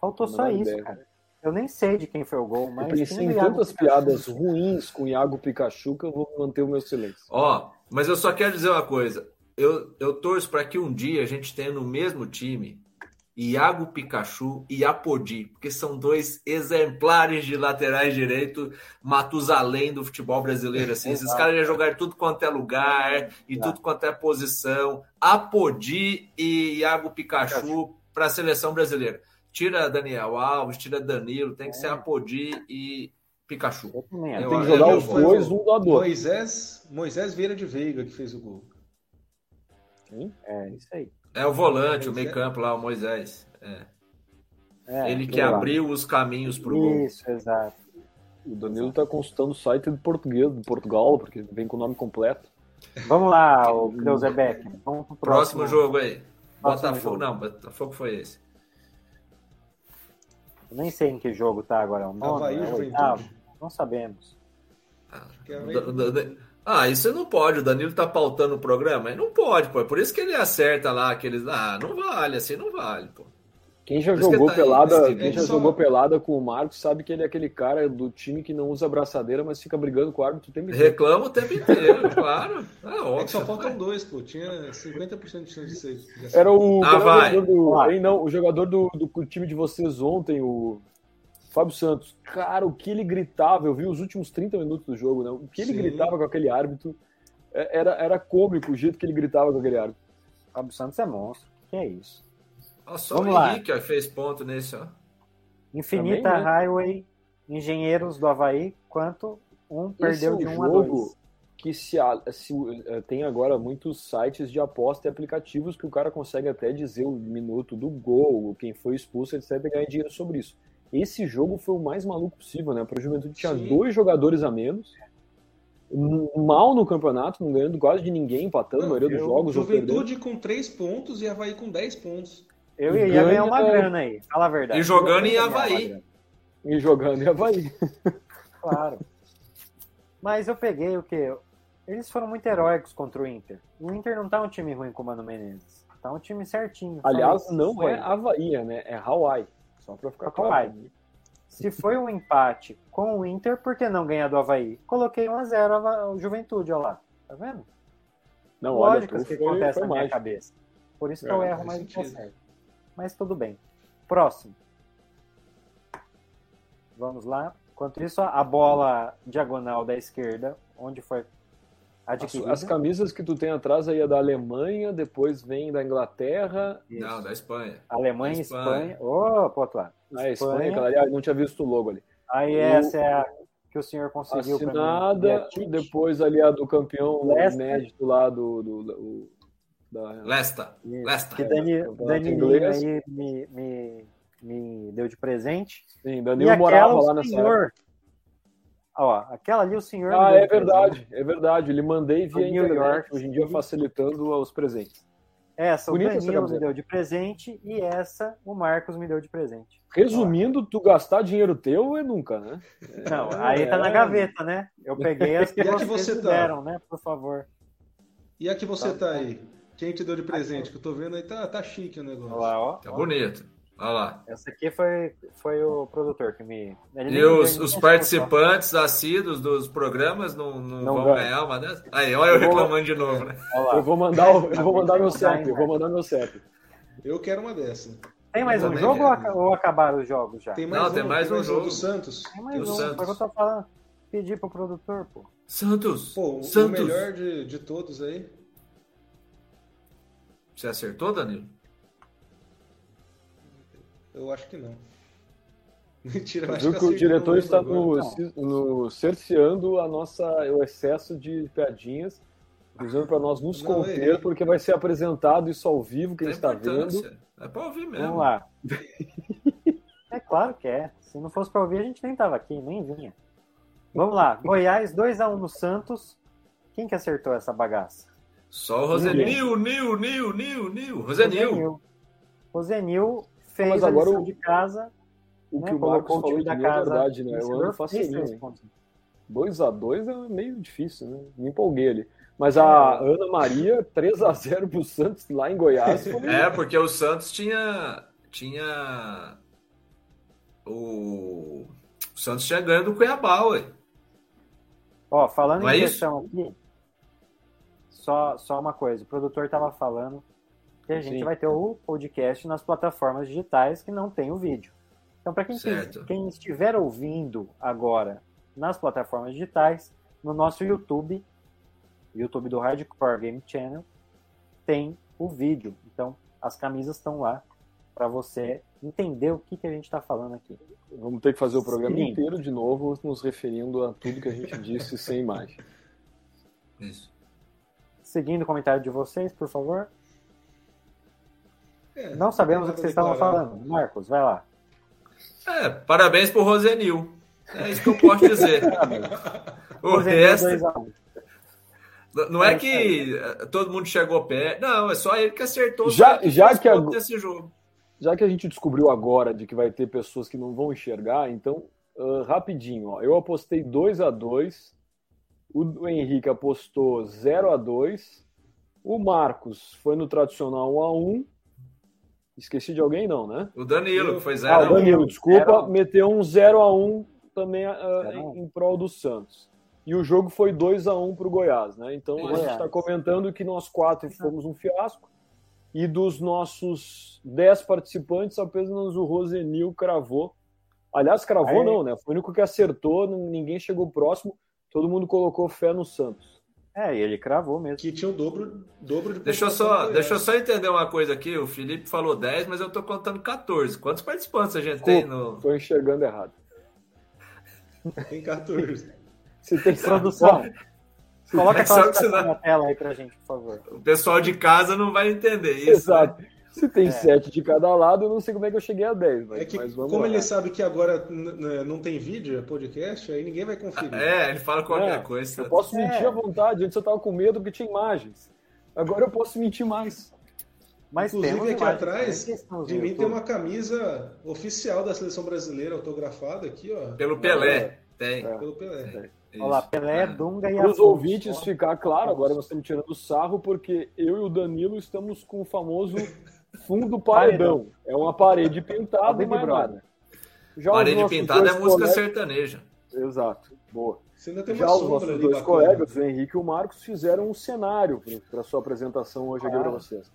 [SPEAKER 3] Faltou
[SPEAKER 4] Não
[SPEAKER 3] só isso,
[SPEAKER 4] ideia.
[SPEAKER 3] cara. Eu nem sei de quem foi o gol, mas
[SPEAKER 4] eu pensei
[SPEAKER 3] tem
[SPEAKER 4] em tantas
[SPEAKER 3] Pikachu.
[SPEAKER 4] piadas ruins com o Iago Pikachu que eu vou manter o meu silêncio.
[SPEAKER 6] Ó, mas eu só quero dizer uma coisa. Eu, eu torço para que um dia a gente tenha no mesmo time Iago Pikachu e Apodi, porque são dois exemplares de laterais direito, Matusalém do futebol brasileiro. Assim. Esses caras já jogaram tudo quanto é lugar e tudo quanto é posição. Apodi e Iago Pikachu para a seleção brasileira. Tira Daniel Alves, tira Danilo, tem que ser
[SPEAKER 3] É.
[SPEAKER 6] Apodi e Pikachu.
[SPEAKER 4] Tem que jogar
[SPEAKER 6] eu
[SPEAKER 4] os dois, um do.
[SPEAKER 5] Moisés, Moisés Vieira de Veiga que fez o gol.
[SPEAKER 3] É, isso aí.
[SPEAKER 6] É o volante, o meio campo lá, o Moisés. É.
[SPEAKER 3] É,
[SPEAKER 6] Ele que
[SPEAKER 3] lá.
[SPEAKER 6] abriu os caminhos pro gol.
[SPEAKER 3] Isso, exato.
[SPEAKER 4] O Danilo tá consultando o site de português, de Portugal, porque vem com o nome completo.
[SPEAKER 3] Vamos lá, o Creuzebeck. Vamos pro próximo,
[SPEAKER 6] Próximo jogo aí.
[SPEAKER 3] Próximo
[SPEAKER 6] Botafogo.
[SPEAKER 3] jogo.
[SPEAKER 6] Não, Botafogo foi esse.
[SPEAKER 3] Eu Nem sei em que jogo tá agora. O nono,
[SPEAKER 5] Havaí,
[SPEAKER 3] é o oitavo? Não sabemos.
[SPEAKER 5] Que é
[SPEAKER 6] O Ah, isso não pode. O Danilo tá pautando o programa. Aí não pode, pô. É por isso que ele acerta lá aqueles. Ah, não vale, assim não vale, pô.
[SPEAKER 4] Quem já
[SPEAKER 6] isso que
[SPEAKER 4] jogou
[SPEAKER 6] tá aí,
[SPEAKER 4] pelada,
[SPEAKER 6] esse-
[SPEAKER 4] quem já
[SPEAKER 5] só-
[SPEAKER 4] jogou pelada com o Marcos sabe que ele é aquele cara do time que não usa abraçadeira, mas fica brigando com o árbitro o tempo inteiro.
[SPEAKER 6] Reclama o tempo inteiro, claro. É
[SPEAKER 5] É que
[SPEAKER 6] óbvio.
[SPEAKER 5] só faltam dois, pô. Tinha 50% de chance de ser.
[SPEAKER 4] Era o,
[SPEAKER 6] Ah,
[SPEAKER 4] qual era o
[SPEAKER 6] vai.
[SPEAKER 4] jogador do,
[SPEAKER 3] Vai.
[SPEAKER 4] hein, não, o jogador do, do time de vocês ontem, o Fábio Santos. Cara, o que ele gritava, eu vi os últimos 30 minutos do jogo, né? O que ele
[SPEAKER 5] Sim.
[SPEAKER 4] gritava com aquele árbitro é- era, era cômico o jeito que ele gritava com aquele árbitro.
[SPEAKER 3] Fábio Santos é monstro. Que é isso?
[SPEAKER 6] Ó, só
[SPEAKER 3] Vamos
[SPEAKER 6] o
[SPEAKER 3] lá.
[SPEAKER 6] Henrique ó, fez ponto nesse, ó.
[SPEAKER 3] Infinita
[SPEAKER 4] Também, né?
[SPEAKER 3] Highway, Engenheiros do Havaí, quanto um perdeu
[SPEAKER 4] Esse
[SPEAKER 3] de
[SPEAKER 4] é um
[SPEAKER 3] 1 a
[SPEAKER 4] jogo
[SPEAKER 3] 2.
[SPEAKER 4] que se, a- se, eh, tem agora muitos sites de aposta e aplicativos que o cara consegue até dizer o minuto do gol, quem foi expulso, etc, e ganhar dinheiro sobre isso. Esse jogo foi o mais maluco possível, né? Para a Juventude tinha
[SPEAKER 5] Sim.
[SPEAKER 4] dois jogadores a menos, mal no campeonato, não ganhando quase de ninguém, empatando a
[SPEAKER 5] Não,
[SPEAKER 4] maioria dos jogos.
[SPEAKER 5] Juventude com 3 pontos e Havaí com 10 pontos.
[SPEAKER 3] Eu ia
[SPEAKER 4] ganha-
[SPEAKER 3] ganhar uma grana aí, fala a verdade.
[SPEAKER 6] E jogando em
[SPEAKER 3] ia
[SPEAKER 6] Havaí.
[SPEAKER 4] E jogando em Havaí.
[SPEAKER 3] Claro. Mas eu peguei o quê? Eles foram muito heróicos contra o Inter. O Inter não tá um time ruim com o Mano Menezes. Tá um time certinho.
[SPEAKER 4] Aliás, não
[SPEAKER 3] foi.
[SPEAKER 4] é Havaí, né? É Hawaii. Só para ficar claro.
[SPEAKER 3] Se foi um empate com o Inter, por que não ganhar do Havaí? Coloquei 1x0 o Juventude, olha lá. Tá vendo?
[SPEAKER 4] Não, olha,
[SPEAKER 3] Lógicas
[SPEAKER 4] tu
[SPEAKER 3] que
[SPEAKER 4] foi,
[SPEAKER 3] acontecem na minha cabeça. Por isso que
[SPEAKER 5] É,
[SPEAKER 3] eu erro
[SPEAKER 5] faz
[SPEAKER 3] mais do que
[SPEAKER 5] sentido.
[SPEAKER 3] acerto. Mas tudo bem. Próximo. Vamos lá. Enquanto isso, a bola diagonal da esquerda, onde foi adquirida.
[SPEAKER 4] as camisas que tu tem atrás aí é da Alemanha, depois vem da Inglaterra.
[SPEAKER 3] Isso.
[SPEAKER 6] Não, da Espanha.
[SPEAKER 3] Alemanha e
[SPEAKER 6] Espanha.
[SPEAKER 3] Espanha. Ô, pô, lá.
[SPEAKER 4] Ah, é Espanha,
[SPEAKER 3] Espanha.
[SPEAKER 4] aquela ali, não tinha visto o logo ali.
[SPEAKER 3] Aí
[SPEAKER 4] O-
[SPEAKER 3] essa é a que o senhor conseguiu mim.
[SPEAKER 4] Assinada,
[SPEAKER 3] Beatriz.
[SPEAKER 4] depois ali a do campeão
[SPEAKER 3] Leicester.
[SPEAKER 4] inédito lá do. do, do- da,
[SPEAKER 6] Lesta.
[SPEAKER 3] Isso.
[SPEAKER 6] Lesta.
[SPEAKER 3] Que Dani, Danilinho
[SPEAKER 4] inglês.
[SPEAKER 3] aí me, me, me deu de presente.
[SPEAKER 4] sim, Danilo morava lá nessa época.
[SPEAKER 3] Ó, aquela ali o senhor.
[SPEAKER 4] Ah, é
[SPEAKER 3] presente.
[SPEAKER 4] verdade, é verdade. Ele mandei via
[SPEAKER 3] New
[SPEAKER 4] internet,
[SPEAKER 3] York
[SPEAKER 4] hoje em dia facilitando os presentes.
[SPEAKER 3] Essa
[SPEAKER 4] Bonita
[SPEAKER 3] o Danilo me deu de presente e essa o Marcos me deu de presente.
[SPEAKER 4] Resumindo, tu gastar dinheiro teu é nunca, né?
[SPEAKER 3] Não, aí tá na
[SPEAKER 4] É.
[SPEAKER 3] gaveta, né? Eu peguei as que
[SPEAKER 5] E a que
[SPEAKER 3] vocês
[SPEAKER 5] você
[SPEAKER 3] me
[SPEAKER 5] tá?
[SPEAKER 3] deram, né? Por favor.
[SPEAKER 5] E a que você
[SPEAKER 3] Tá.
[SPEAKER 5] tá aí? Quem te deu de presente? Que eu tô vendo aí, tá, tá chique o negócio.
[SPEAKER 3] Olha lá, ó.
[SPEAKER 6] Tá bonito. Olha lá.
[SPEAKER 3] Essa aqui foi, foi o produtor que me. ele
[SPEAKER 6] E os, os participantes assíduos dos programas não, não,
[SPEAKER 4] Não
[SPEAKER 6] vão ganhar uma dessas? Aí, olha eu
[SPEAKER 4] Eu vou-
[SPEAKER 6] reclamando de novo, né?
[SPEAKER 4] Eu vou mandar, o- eu vou mandar meu CEP, eu vou mandar meu CEP.
[SPEAKER 5] Eu quero uma dessa.
[SPEAKER 3] Tem mais um jogo ou,
[SPEAKER 6] quero.
[SPEAKER 3] aca- ou acabaram os jogos já?
[SPEAKER 5] Tem mais
[SPEAKER 6] Não,
[SPEAKER 5] um,
[SPEAKER 6] tem mais um jogo.
[SPEAKER 5] do Santos.
[SPEAKER 3] Tem mais
[SPEAKER 6] do
[SPEAKER 3] um,
[SPEAKER 6] Santos.
[SPEAKER 3] foi o que eu tô falando. Pedir pro produtor, pô.
[SPEAKER 6] Santos!
[SPEAKER 5] Pô, o
[SPEAKER 6] Santos!
[SPEAKER 5] melhor de, de todos aí.
[SPEAKER 6] Você acertou, Danilo?
[SPEAKER 5] Eu acho que não. Mentira, eu acho
[SPEAKER 4] Viu que o diretor está no, no- cerceando a nossa, o excesso de piadinhas, dizendo para nós nos
[SPEAKER 5] Não,
[SPEAKER 4] conter,
[SPEAKER 5] errei.
[SPEAKER 4] porque vai ser apresentado isso ao vivo, quem
[SPEAKER 6] Tem
[SPEAKER 4] está vendo.
[SPEAKER 6] É pra ouvir mesmo.
[SPEAKER 3] Vamos lá. É claro que é. Se não fosse pra ouvir, a gente nem tava aqui, nem vinha. Vamos lá. Goiás 2x1 no Santos. Quem que acertou essa bagaça?
[SPEAKER 6] Só o Rosenil, Nil, Nil, Nil, Nil. Rosenil.
[SPEAKER 3] Rosenil fez
[SPEAKER 4] Mas
[SPEAKER 3] a
[SPEAKER 4] agora
[SPEAKER 3] lição
[SPEAKER 4] o-
[SPEAKER 3] de casa.
[SPEAKER 4] O
[SPEAKER 3] né?
[SPEAKER 4] que o Marcos
[SPEAKER 3] o
[SPEAKER 4] falou de
[SPEAKER 3] da
[SPEAKER 4] mim é
[SPEAKER 3] casa.
[SPEAKER 4] verdade, né? Eu ando
[SPEAKER 3] pontos.
[SPEAKER 4] 2x2 é meio difícil, né? Me empolguei ali. Mas a
[SPEAKER 3] É.
[SPEAKER 4] Ana Maria, 3x0 pro Santos lá em Goiás. Foi...
[SPEAKER 6] É, porque o Santos tinha. Tinha. O. O Santos tinha ganho do Cuiabá, ué.
[SPEAKER 3] Ó, falando
[SPEAKER 6] Não é
[SPEAKER 3] em
[SPEAKER 6] isso?
[SPEAKER 3] questão aqui, só, só uma coisa. O produtor tava falando que a gente
[SPEAKER 4] Sim.
[SPEAKER 3] vai ter o podcast nas plataformas digitais que não tem o vídeo. Então, para quem, quem estiver ouvindo agora nas plataformas digitais, no nosso YouTube, YouTube do Hardcore Game Channel, tem o vídeo. Então, as camisas estão lá para você entender o que, que a gente está falando aqui.
[SPEAKER 4] Vamos ter que fazer o programa
[SPEAKER 3] Sim.
[SPEAKER 4] inteiro de novo, nos referindo a tudo que a gente disse sem imagem.
[SPEAKER 6] Isso.
[SPEAKER 3] Seguindo o comentário de vocês, por favor.
[SPEAKER 5] É,
[SPEAKER 3] Não sabemos o que vocês estavam falando. Marcos, vai lá.
[SPEAKER 6] É, parabéns pro Rosenil. É isso que eu posso dizer. o
[SPEAKER 3] Rosenil,
[SPEAKER 6] resto.
[SPEAKER 3] 2 a 1.
[SPEAKER 6] Não é que eh, todo mundo chegou perto. Não, é só ele que acertou.
[SPEAKER 4] Já-
[SPEAKER 6] ele
[SPEAKER 4] já que a-
[SPEAKER 6] desse jogo.
[SPEAKER 4] Já que a gente descobriu agora de que vai ter pessoas que não vão enxergar, então, ah, rapidinho, ó, eu apostei 2 a 2 o o Henrique apostou 0 a 2 o Marcos foi no tradicional 1 a 1 Esqueci de alguém, não, né?
[SPEAKER 6] O Danilo, que foi
[SPEAKER 4] Ah,
[SPEAKER 6] 0 a
[SPEAKER 4] o
[SPEAKER 6] 1
[SPEAKER 4] Danilo, desculpa,
[SPEAKER 3] Zero a um.
[SPEAKER 4] meteu um 0 a 1 também ah,
[SPEAKER 3] um.
[SPEAKER 4] em, em prol do Santos. E o jogo foi 2 a 1 para o Goiás, né? Então a gente
[SPEAKER 3] Goiás.
[SPEAKER 4] está comentando que nós quatro fomos um fiasco. E dos nossos 10 participantes, apenas o Rosenil cravou. Aliás, cravou
[SPEAKER 3] Aí.
[SPEAKER 4] não, né? Foi o único que acertou, ninguém chegou próximo. Todo mundo colocou fé no Santos.
[SPEAKER 3] É, e ele cravou mesmo.
[SPEAKER 5] Que tinha o dobro, dobro de
[SPEAKER 6] Deixa eu, só, deixa eu só entender uma coisa aqui. O Felipe falou 10, mas eu tô contando 14. Quantos participantes a gente tem no.
[SPEAKER 4] Estou enxergando errado.
[SPEAKER 5] Tem 14.
[SPEAKER 4] Se tem
[SPEAKER 3] Produção, coloca a
[SPEAKER 6] senão-
[SPEAKER 3] na tela aí pra gente, por favor.
[SPEAKER 6] O pessoal de casa não vai entender isso.
[SPEAKER 4] Exato.
[SPEAKER 6] né?
[SPEAKER 4] Se tem
[SPEAKER 3] É.
[SPEAKER 4] 7 de cada lado, eu não sei como é que eu cheguei a 10. Mas,
[SPEAKER 5] É que,
[SPEAKER 4] mas vamos
[SPEAKER 5] como
[SPEAKER 4] lá.
[SPEAKER 5] ele sabe que agora não tem vídeo, é podcast, aí ninguém vai conferir.
[SPEAKER 6] É, ele fala qualquer
[SPEAKER 4] É,
[SPEAKER 6] coisa.
[SPEAKER 4] Eu posso
[SPEAKER 3] É.
[SPEAKER 4] mentir à vontade. Antes eu tava com medo porque tinha imagens. Agora eu posso mentir mais.
[SPEAKER 3] Mas
[SPEAKER 5] Inclusive, aqui
[SPEAKER 3] imagens
[SPEAKER 5] atrás De mim tem uma camisa oficial da seleção brasileira autografada aqui, ó.
[SPEAKER 6] Pelo Pelé. Tem.
[SPEAKER 4] É.
[SPEAKER 5] Pelo Pelé.
[SPEAKER 3] Olha lá, Pelé,
[SPEAKER 6] É.
[SPEAKER 3] Dunga e
[SPEAKER 4] Para os ouvintes ficar claro, agora nós estamos tirando sarro porque eu e o Danilo estamos com o famoso fundo paredão. É uma parede pintada e mais
[SPEAKER 6] Parede pintada é música
[SPEAKER 4] colegas-
[SPEAKER 6] sertaneja.
[SPEAKER 4] Exato, boa.
[SPEAKER 5] Você ainda tem
[SPEAKER 4] Já os nossos
[SPEAKER 5] ali
[SPEAKER 4] dois
[SPEAKER 5] bacana.
[SPEAKER 4] colegas, o Henrique e o Marcos, fizeram um cenário para a sua apresentação hoje aqui
[SPEAKER 3] Ah.
[SPEAKER 4] para vocês.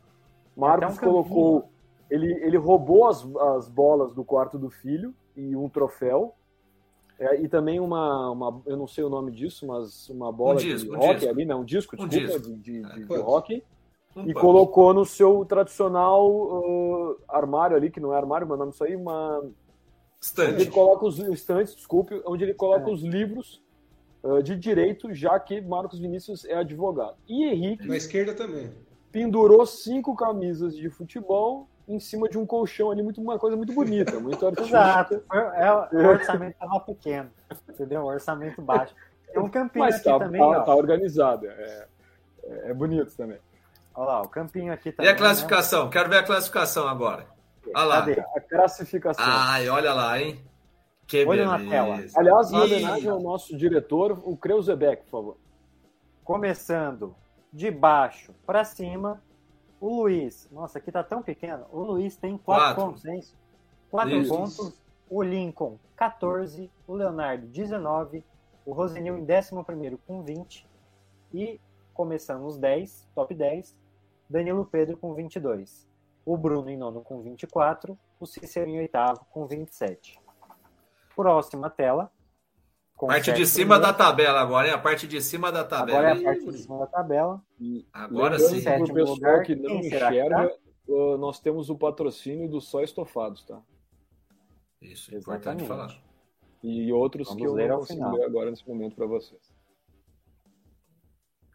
[SPEAKER 4] Marcos
[SPEAKER 3] um
[SPEAKER 4] colocou, ele, ele roubou as, as bolas do quarto do filho e um troféu. É, e também uma, uma, eu não sei o nome disso, mas uma bola
[SPEAKER 6] disco,
[SPEAKER 4] de
[SPEAKER 6] um disco.
[SPEAKER 4] ali, não, um disco,
[SPEAKER 6] Um
[SPEAKER 4] desculpa,
[SPEAKER 6] disco.
[SPEAKER 4] de, de, de, de
[SPEAKER 5] quanto?
[SPEAKER 6] Um
[SPEAKER 4] E
[SPEAKER 6] pano.
[SPEAKER 4] colocou no seu tradicional uh, armário ali, que não é armário, meu nome é isso aí, uma, onde
[SPEAKER 6] Estante.
[SPEAKER 4] ele coloca os estantes, desculpe, onde ele coloca
[SPEAKER 3] É.
[SPEAKER 4] os livros uh, de direito, já que Marcos Vinícius é advogado. E Henrique
[SPEAKER 5] Na esquerda também.
[SPEAKER 4] pendurou cinco camisas de futebol em cima de um colchão ali, muito, uma coisa muito bonita, muito artística.
[SPEAKER 3] Exato. É, o orçamento estava pequeno. Entendeu? O orçamento baixo. Tem um campinho
[SPEAKER 4] Mas
[SPEAKER 3] aqui
[SPEAKER 4] tá,
[SPEAKER 3] também,
[SPEAKER 4] tá,
[SPEAKER 3] ó.
[SPEAKER 4] tá organizado, é, é, é bonito também.
[SPEAKER 3] Olha lá, o campinho aqui
[SPEAKER 6] E
[SPEAKER 3] também.
[SPEAKER 6] a classificação? Quero ver a classificação agora. Olha lá.
[SPEAKER 3] Cadê?
[SPEAKER 4] A classificação.
[SPEAKER 6] Ai, olha lá, hein? Que
[SPEAKER 3] Olho na
[SPEAKER 6] beleza.
[SPEAKER 4] Aliás, em homenagem ao nosso diretor, o Kreuzebeck, por favor.
[SPEAKER 3] Começando de baixo para cima, o Luiz. Nossa, aqui tá tão pequeno. O Luiz tem 4
[SPEAKER 6] Quatro.
[SPEAKER 3] pontos, é isso? 4
[SPEAKER 6] Isso.
[SPEAKER 3] pontos. O Lincoln, 14. O Leonardo, 19. O Rosenil em 11 com 20. E começando os 10, top 10. Danilo Pedro com 22. O Bruno em nono com 24. O Cícero em oitavo com 27. Próxima tela. com
[SPEAKER 6] Parte de
[SPEAKER 3] sete
[SPEAKER 6] cima da tabela agora, hein? A parte de cima da tabela.
[SPEAKER 3] Agora é a parte de cima da tabela.
[SPEAKER 4] E
[SPEAKER 6] Agora sim.
[SPEAKER 4] Pro
[SPEAKER 3] Sétimo
[SPEAKER 4] pessoal
[SPEAKER 3] lugar,
[SPEAKER 4] que não
[SPEAKER 3] será que
[SPEAKER 4] enxerga, uh, nós temos o patrocínio do Só Estofados, tá?
[SPEAKER 6] Isso, é importante
[SPEAKER 3] Exatamente.
[SPEAKER 6] falar.
[SPEAKER 4] E outros
[SPEAKER 3] Vamos
[SPEAKER 4] que eu não consigo ler agora nesse momento para vocês.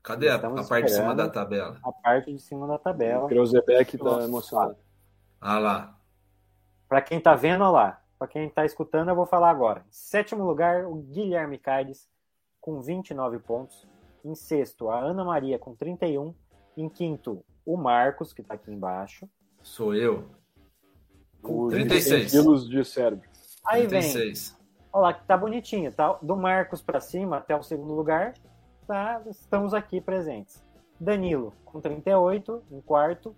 [SPEAKER 6] Cadê a, a parte de cima da tabela?
[SPEAKER 3] A parte de cima da
[SPEAKER 4] O
[SPEAKER 3] tabela.
[SPEAKER 4] Kreuzebeck tá
[SPEAKER 3] Nossa.
[SPEAKER 4] emocionado.
[SPEAKER 6] Ah lá.
[SPEAKER 3] Para quem tá vendo, olha lá. Para quem tá escutando, eu vou falar agora. Em sétimo lugar, o Guilherme Caires, com 29 pontos. Em sexto, a Ana Maria, com 31. Em quinto, o Marcos, que tá aqui embaixo.
[SPEAKER 6] Sou eu.
[SPEAKER 4] O
[SPEAKER 6] 36.
[SPEAKER 4] 100 quilos de cérebro.
[SPEAKER 3] Aí vem,
[SPEAKER 6] 36.
[SPEAKER 3] olha lá, que tá bonitinho, tá? Do Marcos para cima até o segundo lugar, tá? Estamos aqui presentes. Danilo, com 38, em quarto.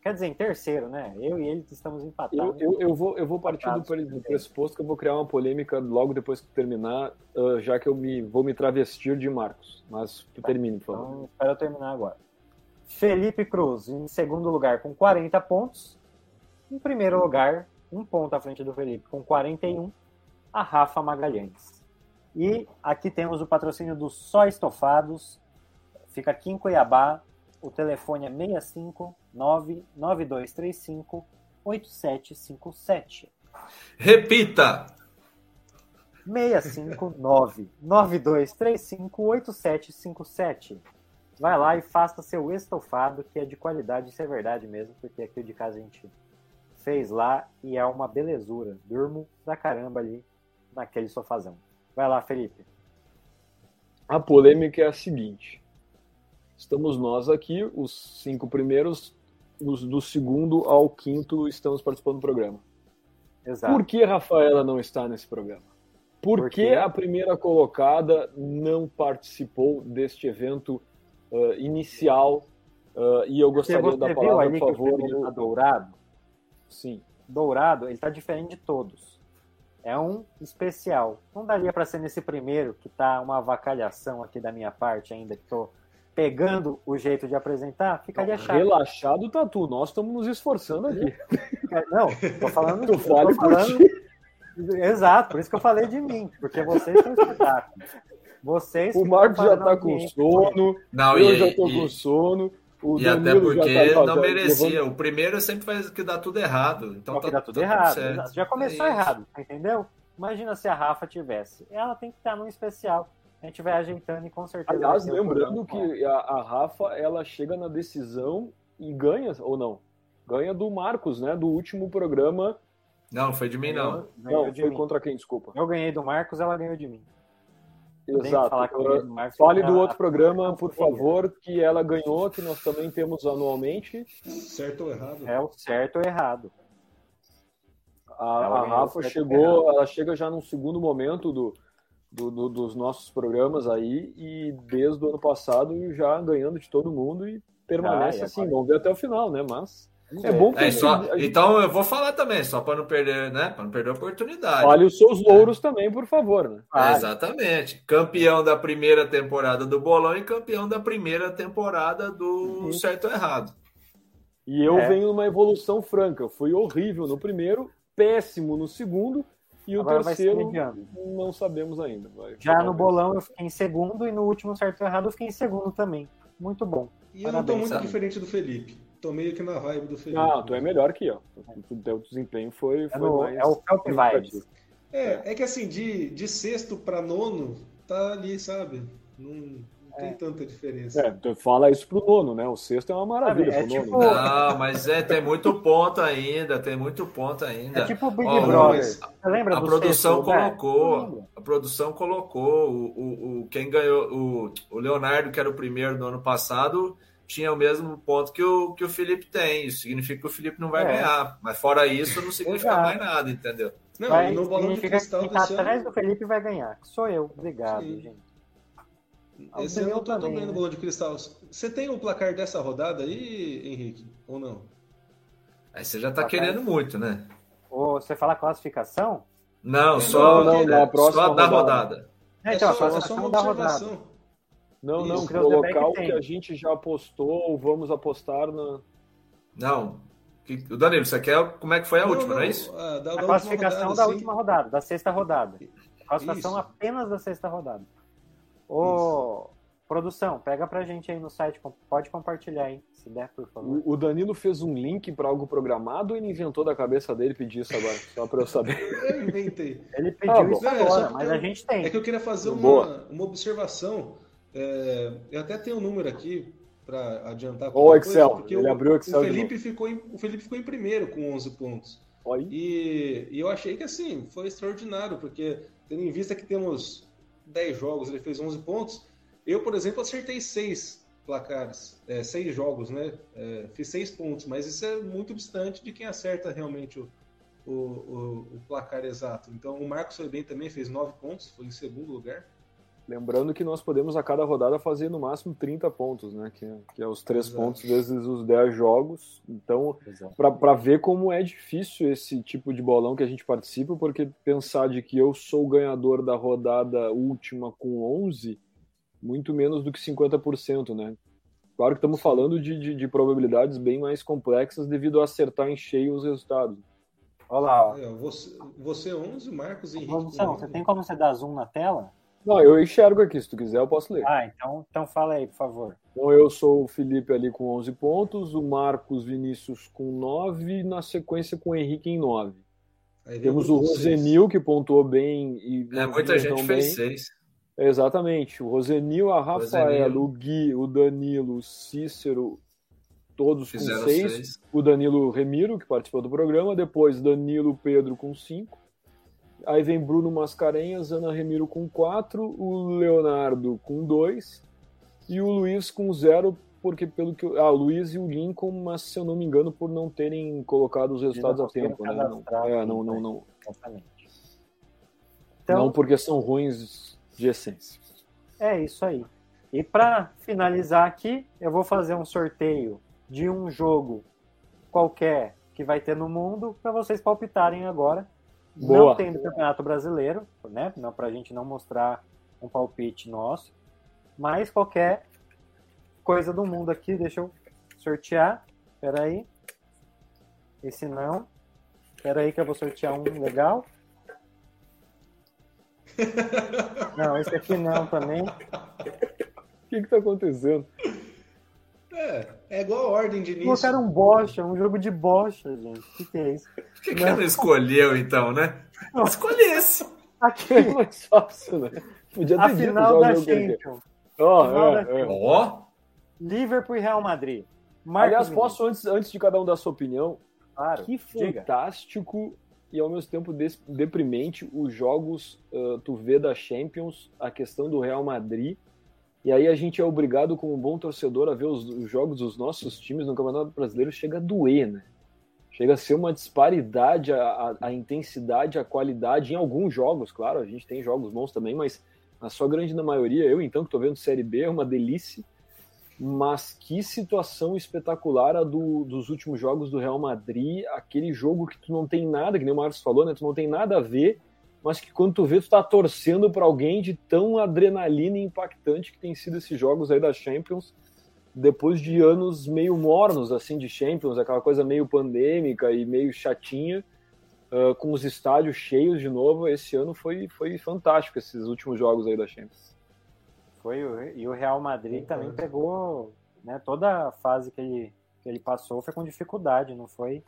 [SPEAKER 3] Quer dizer, em terceiro, né? Eu e ele estamos
[SPEAKER 4] Eu,
[SPEAKER 3] empatados.
[SPEAKER 4] eu, eu, vou, eu vou partir do, do pressuposto que eu vou criar uma polêmica logo depois que terminar, uh, já que eu me, vou me travestir de Marcos. Mas termine, por favor.
[SPEAKER 3] Então, espera eu terminar agora. Felipe Cruz, em segundo lugar, com 40 pontos. Em primeiro lugar, um ponto à frente do Felipe, com 41, a Rafa Magalhães. E aqui temos o patrocínio do Só Estofados. Fica aqui em Cuiabá. O telefone é 659 9235 8757.
[SPEAKER 6] Repita!
[SPEAKER 3] 659 9235 8757. Vai lá e faça seu estofado, que é de qualidade, isso é verdade mesmo, porque aqui de casa a gente fez lá e é uma belezura. Durmo pra caramba ali naquele sofazão. Vai lá, Felipe.
[SPEAKER 4] A polêmica é a seguinte: estamos nós aqui, os cinco primeiros, os do segundo ao quinto estamos participando do programa.
[SPEAKER 3] Exato.
[SPEAKER 4] Por que a Rafaela não está nesse programa? Por,
[SPEAKER 3] Por
[SPEAKER 4] que a primeira colocada não participou deste evento uh, inicial? Uh, e eu gostaria
[SPEAKER 3] você
[SPEAKER 4] da
[SPEAKER 3] viu
[SPEAKER 4] palavra,
[SPEAKER 3] ali
[SPEAKER 4] por
[SPEAKER 3] que o
[SPEAKER 4] favor.
[SPEAKER 3] feminino tá
[SPEAKER 4] do-
[SPEAKER 3] dourado?
[SPEAKER 4] Sim.
[SPEAKER 3] Dourado, ele tá diferente de todos. É um especial. Não daria para ser nesse primeiro, que tá uma avacalhação aqui da minha parte ainda, que tô pegando o jeito de apresentar, ficaria chato.
[SPEAKER 4] Relaxado, Tatu. Nós estamos nos esforçando aqui.
[SPEAKER 3] Não, tô falando.
[SPEAKER 4] Tu por
[SPEAKER 3] falando-. Exato, por isso que eu falei de mim, porque vocês são espetáculos. Vocês
[SPEAKER 4] O Marcos já tá com sono,
[SPEAKER 6] Não,
[SPEAKER 4] eu
[SPEAKER 6] e,
[SPEAKER 4] já tô
[SPEAKER 6] e-
[SPEAKER 4] com sono. O
[SPEAKER 6] e até
[SPEAKER 4] Danilo
[SPEAKER 6] porque
[SPEAKER 4] tá-
[SPEAKER 6] não
[SPEAKER 4] já-
[SPEAKER 6] merecia.
[SPEAKER 4] levando-
[SPEAKER 6] O primeiro sempre faz que dá tudo errado. Então tá,
[SPEAKER 3] que dá tudo
[SPEAKER 6] tá
[SPEAKER 3] errado.
[SPEAKER 6] certo.
[SPEAKER 3] exato. Já começou
[SPEAKER 6] É
[SPEAKER 3] errado, entendeu? Imagina se a Rafa tivesse. Ela tem que estar num especial. A gente vai ajeitando e com certeza.
[SPEAKER 4] Aliás,
[SPEAKER 3] um
[SPEAKER 4] lembrando que a, a Rafa ela chega na decisão e ganha, ou não? Ganha do Marcos, né? Do último programa.
[SPEAKER 6] Não, foi de mim, não.
[SPEAKER 3] Ganhou
[SPEAKER 4] Não,
[SPEAKER 3] de
[SPEAKER 4] foi
[SPEAKER 3] mim.
[SPEAKER 4] contra quem? Desculpa.
[SPEAKER 3] Eu ganhei do Marcos, ela ganhou de mim.
[SPEAKER 4] Exato. Fale do
[SPEAKER 3] a-
[SPEAKER 4] outro programa, por favor, que ela ganhou, que nós também temos anualmente.
[SPEAKER 5] Certo ou errado?
[SPEAKER 3] É o certo ou errado.
[SPEAKER 4] A, a Rafa chegou, ela chega já num segundo momento do, do- do- dos nossos programas aí e desde o ano passado já ganhando de todo mundo e permanece
[SPEAKER 3] Ah,
[SPEAKER 4] assim. Vamos ver até o final, né? Mas é bom que
[SPEAKER 6] É,
[SPEAKER 4] a
[SPEAKER 6] só-
[SPEAKER 4] gente-
[SPEAKER 6] então eu vou falar também, só para não perder, né? Para não perder a oportunidade.
[SPEAKER 4] fale os seus louros também, por favor, né?
[SPEAKER 6] É, exatamente. Campeão da primeira temporada do Bolão e campeão da primeira temporada do Certo ou Errado.
[SPEAKER 4] E eu
[SPEAKER 3] É.
[SPEAKER 4] venho numa evolução franca. Eu fui horrível no primeiro, péssimo no segundo e o
[SPEAKER 3] Agora
[SPEAKER 4] terceiro não sabemos ainda. Vai-
[SPEAKER 3] Já no bolão eu fiquei em segundo e no último certo ou errado eu fiquei em segundo também. Muito bom.
[SPEAKER 5] E eu não tô
[SPEAKER 3] Parabéns,
[SPEAKER 5] muito
[SPEAKER 6] sabe?
[SPEAKER 5] diferente do Felipe. Tô meio que na vibe do Felipe.
[SPEAKER 4] Não, tu é melhor que eu. O teu desempenho foi,
[SPEAKER 3] É,
[SPEAKER 4] foi
[SPEAKER 3] no-
[SPEAKER 4] mais.
[SPEAKER 3] é o Felp Vibes.
[SPEAKER 4] significativo.
[SPEAKER 5] É, é que assim, de, de sexto pra nono, tá ali, sabe? Não, não tem tanta diferença.
[SPEAKER 4] É, tu fala isso pro nono, né? O sexto é uma maravilha
[SPEAKER 3] é
[SPEAKER 4] pro
[SPEAKER 3] tipo-
[SPEAKER 4] nono.
[SPEAKER 6] Não, mas é, tem muito ponto ainda, tem muito ponto ainda.
[SPEAKER 3] É tipo o Big
[SPEAKER 6] Ó,
[SPEAKER 3] Brother. lembra
[SPEAKER 6] A
[SPEAKER 3] do
[SPEAKER 6] produção
[SPEAKER 3] sexto lugar?
[SPEAKER 6] colocou,
[SPEAKER 3] Lembra?
[SPEAKER 6] a produção colocou, o, o, o- quem ganhou, o, o Leonardo, que era o primeiro no ano passado, tinha o mesmo ponto que o, que o Felipe tem. Isso significa que o Felipe não vai
[SPEAKER 3] É.
[SPEAKER 6] ganhar. Mas fora isso, não significa
[SPEAKER 3] Exato.
[SPEAKER 6] mais nada, entendeu?
[SPEAKER 5] Não,
[SPEAKER 3] Vai,
[SPEAKER 5] e no bolão de cristal
[SPEAKER 3] que tá
[SPEAKER 5] desse
[SPEAKER 3] atrás
[SPEAKER 5] ano,
[SPEAKER 3] do Felipe vai ganhar. que Sou eu. Obrigado,
[SPEAKER 5] Sim.
[SPEAKER 3] gente.
[SPEAKER 5] esse
[SPEAKER 3] o
[SPEAKER 5] ano eu tô
[SPEAKER 3] também,
[SPEAKER 5] também no
[SPEAKER 3] né?
[SPEAKER 5] bolão de cristal. Você tem o placar dessa rodada aí, Henrique? Ou não?
[SPEAKER 6] Aí você já tá
[SPEAKER 3] Tá
[SPEAKER 6] querendo muito, né?
[SPEAKER 3] Ou você fala classificação?
[SPEAKER 6] Não, só,
[SPEAKER 5] não,
[SPEAKER 6] é,
[SPEAKER 4] próxima
[SPEAKER 6] só da
[SPEAKER 4] rodada.
[SPEAKER 6] rodada.
[SPEAKER 3] É, então,
[SPEAKER 5] é, só,
[SPEAKER 3] a
[SPEAKER 5] é só
[SPEAKER 3] classificação
[SPEAKER 5] uma
[SPEAKER 3] da rodada.
[SPEAKER 4] Não, não, colocar o que a gente já postou ou vamos apostar na.
[SPEAKER 6] Não. O Danilo, você quer como é que foi a última, não, é isso?
[SPEAKER 5] a, da, da
[SPEAKER 3] A classificação
[SPEAKER 5] rodada,
[SPEAKER 3] da
[SPEAKER 5] sim.
[SPEAKER 3] última rodada, da sexta rodada. A classificação
[SPEAKER 5] Isso.
[SPEAKER 3] apenas da sexta rodada. Ô, produção, pega pra gente aí no site, pode compartilhar aí, se der, por favor.
[SPEAKER 4] O o Danilo fez um link para algo programado ou ele inventou da cabeça dele pedir isso agora? Só para eu saber.
[SPEAKER 5] Eu inventei.
[SPEAKER 3] Ele pediu
[SPEAKER 4] Ah,
[SPEAKER 3] isso
[SPEAKER 5] Não, é
[SPEAKER 3] agora,
[SPEAKER 5] só
[SPEAKER 3] mas
[SPEAKER 5] porque
[SPEAKER 3] a gente tem.
[SPEAKER 5] É que eu queria fazer
[SPEAKER 4] Boa.
[SPEAKER 5] uma, uma observação. É, eu até tenho um número aqui para adiantar.
[SPEAKER 4] O Excel.
[SPEAKER 5] coisa, porque
[SPEAKER 4] Ele
[SPEAKER 5] o,
[SPEAKER 4] abriu o Excel
[SPEAKER 5] O Felipe, ficou em, o Felipe ficou em primeiro com 11 pontos.
[SPEAKER 4] Olha.
[SPEAKER 5] E, e eu achei que assim, foi extraordinário, porque tendo em vista que temos 10 jogos, ele fez 11 pontos. Eu, por exemplo, acertei 6 placares, 6 jogos, né? É, fiz 6 pontos, mas isso é muito distante de quem acerta realmente o, o, o- o placar exato. Então, o Marcos foi bem também, fez 9 pontos, foi em segundo lugar.
[SPEAKER 4] Lembrando que nós podemos a cada rodada fazer no máximo 30 pontos, né? Que, é- que é os 3
[SPEAKER 5] Exato.
[SPEAKER 4] pontos vezes os 10 jogos. Então, para ver como é difícil esse tipo de bolão que a gente participa, porque pensar de que eu sou o ganhador da rodada última com 11, muito menos do que 50%, né? Claro que estamos falando de, de, de probabilidades bem mais complexas devido a acertar em cheio os resultados.
[SPEAKER 3] Olha lá, ó.
[SPEAKER 5] Aí, ó, você, você 11, Marcos e Henrique.
[SPEAKER 3] Produção, você
[SPEAKER 5] 9.
[SPEAKER 3] tem como você dar zoom na tela?
[SPEAKER 4] Não, eu enxergo aqui, se tu quiser eu posso ler.
[SPEAKER 3] Ah, então, então fala aí, por favor.
[SPEAKER 4] Então eu sou o Felipe ali com 11 pontos, o Marcos Vinícius com 9, na sequência com o Henrique em 9.
[SPEAKER 5] Aí
[SPEAKER 4] Temos o
[SPEAKER 5] grupo seis.
[SPEAKER 4] Rosenil, que pontuou bem e
[SPEAKER 6] É, muita gente
[SPEAKER 4] bem.
[SPEAKER 6] fez seis.
[SPEAKER 4] Exatamente. O Rosenil, a Rafaela,
[SPEAKER 6] Rosenil.
[SPEAKER 4] o Gui, o Danilo, o Cícero, todos
[SPEAKER 6] Fizeram
[SPEAKER 4] com 6.
[SPEAKER 6] seis.
[SPEAKER 4] O Danilo Remiro, que participou do programa. Depois Danilo Pedro com 5. Aí vem Bruno Mascarenhas, Ana Remiro com 4. O Leonardo com 2. E o Luiz com 0, porque pelo que. eu- Ah, o Luiz e o Lincoln, mas se eu não me engano, por não terem colocado os resultados a tempo. Né? Não, é, não, não, não,
[SPEAKER 3] Exatamente.
[SPEAKER 4] não
[SPEAKER 3] Então,
[SPEAKER 4] porque são ruins de essência.
[SPEAKER 3] é isso aí. E para finalizar aqui, eu vou fazer um sorteio de um jogo qualquer que vai ter no mundo para vocês palpitarem agora.
[SPEAKER 4] Boa.
[SPEAKER 3] Não tem do Campeonato Brasileiro, né? Não para a gente não mostrar um palpite nosso, mas qualquer coisa do mundo aqui. Deixa eu sortear. Espera aí. Esse não. Espera aí que eu vou sortear um legal. Não, esse aqui não também.
[SPEAKER 4] O que está acontecendo?
[SPEAKER 5] É, é igual a ordem de início.
[SPEAKER 3] Colocaram um bocha, um jogo de bocha, gente. O que, que é isso?
[SPEAKER 6] Por que, que ela não escolheu, então, né?
[SPEAKER 3] Não.
[SPEAKER 6] Escolhesse.
[SPEAKER 3] Aqui,
[SPEAKER 4] É mais fácil, né? Podia
[SPEAKER 3] a
[SPEAKER 4] ter dito
[SPEAKER 3] final da
[SPEAKER 4] o.
[SPEAKER 3] Champions.
[SPEAKER 4] Ó, é, é.
[SPEAKER 6] Ó,
[SPEAKER 3] Liverpool e Real Madrid. Marcos
[SPEAKER 4] Aliás, posso, antes, antes de cada um dar sua opinião,
[SPEAKER 3] Claro,
[SPEAKER 4] que
[SPEAKER 3] diga.
[SPEAKER 4] fantástico e ao mesmo tempo des- deprimente os jogos, ah, tu vê da Champions, a questão do Real Madrid, e aí a gente é obrigado, como bom torcedor, a ver os, os jogos dos nossos times no Campeonato Brasileiro, chega a doer, né? Chega a ser uma disparidade, a, a- a intensidade, a qualidade, em alguns jogos, claro, a gente tem jogos bons também, mas na sua grande maioria, eu então que tô vendo Série B, é uma delícia, mas que situação espetacular a do- dos últimos jogos do Real Madrid, aquele jogo que tu não tem nada, que nem o Marcos falou, né? Tu não tem nada a ver, mas que quando tu vê, tu tá torcendo para alguém de tão adrenalina e impactante que tem sido esses jogos aí da Champions, depois de anos meio mornos, assim, de Champions, aquela coisa meio pandêmica e meio chatinha, ah, com os estádios cheios de novo, esse ano foi, foi fantástico esses últimos jogos aí da Champions.
[SPEAKER 3] Foi o, e o Real Madrid também pegou, né, toda a fase que ele, que ele passou foi com dificuldade, não foi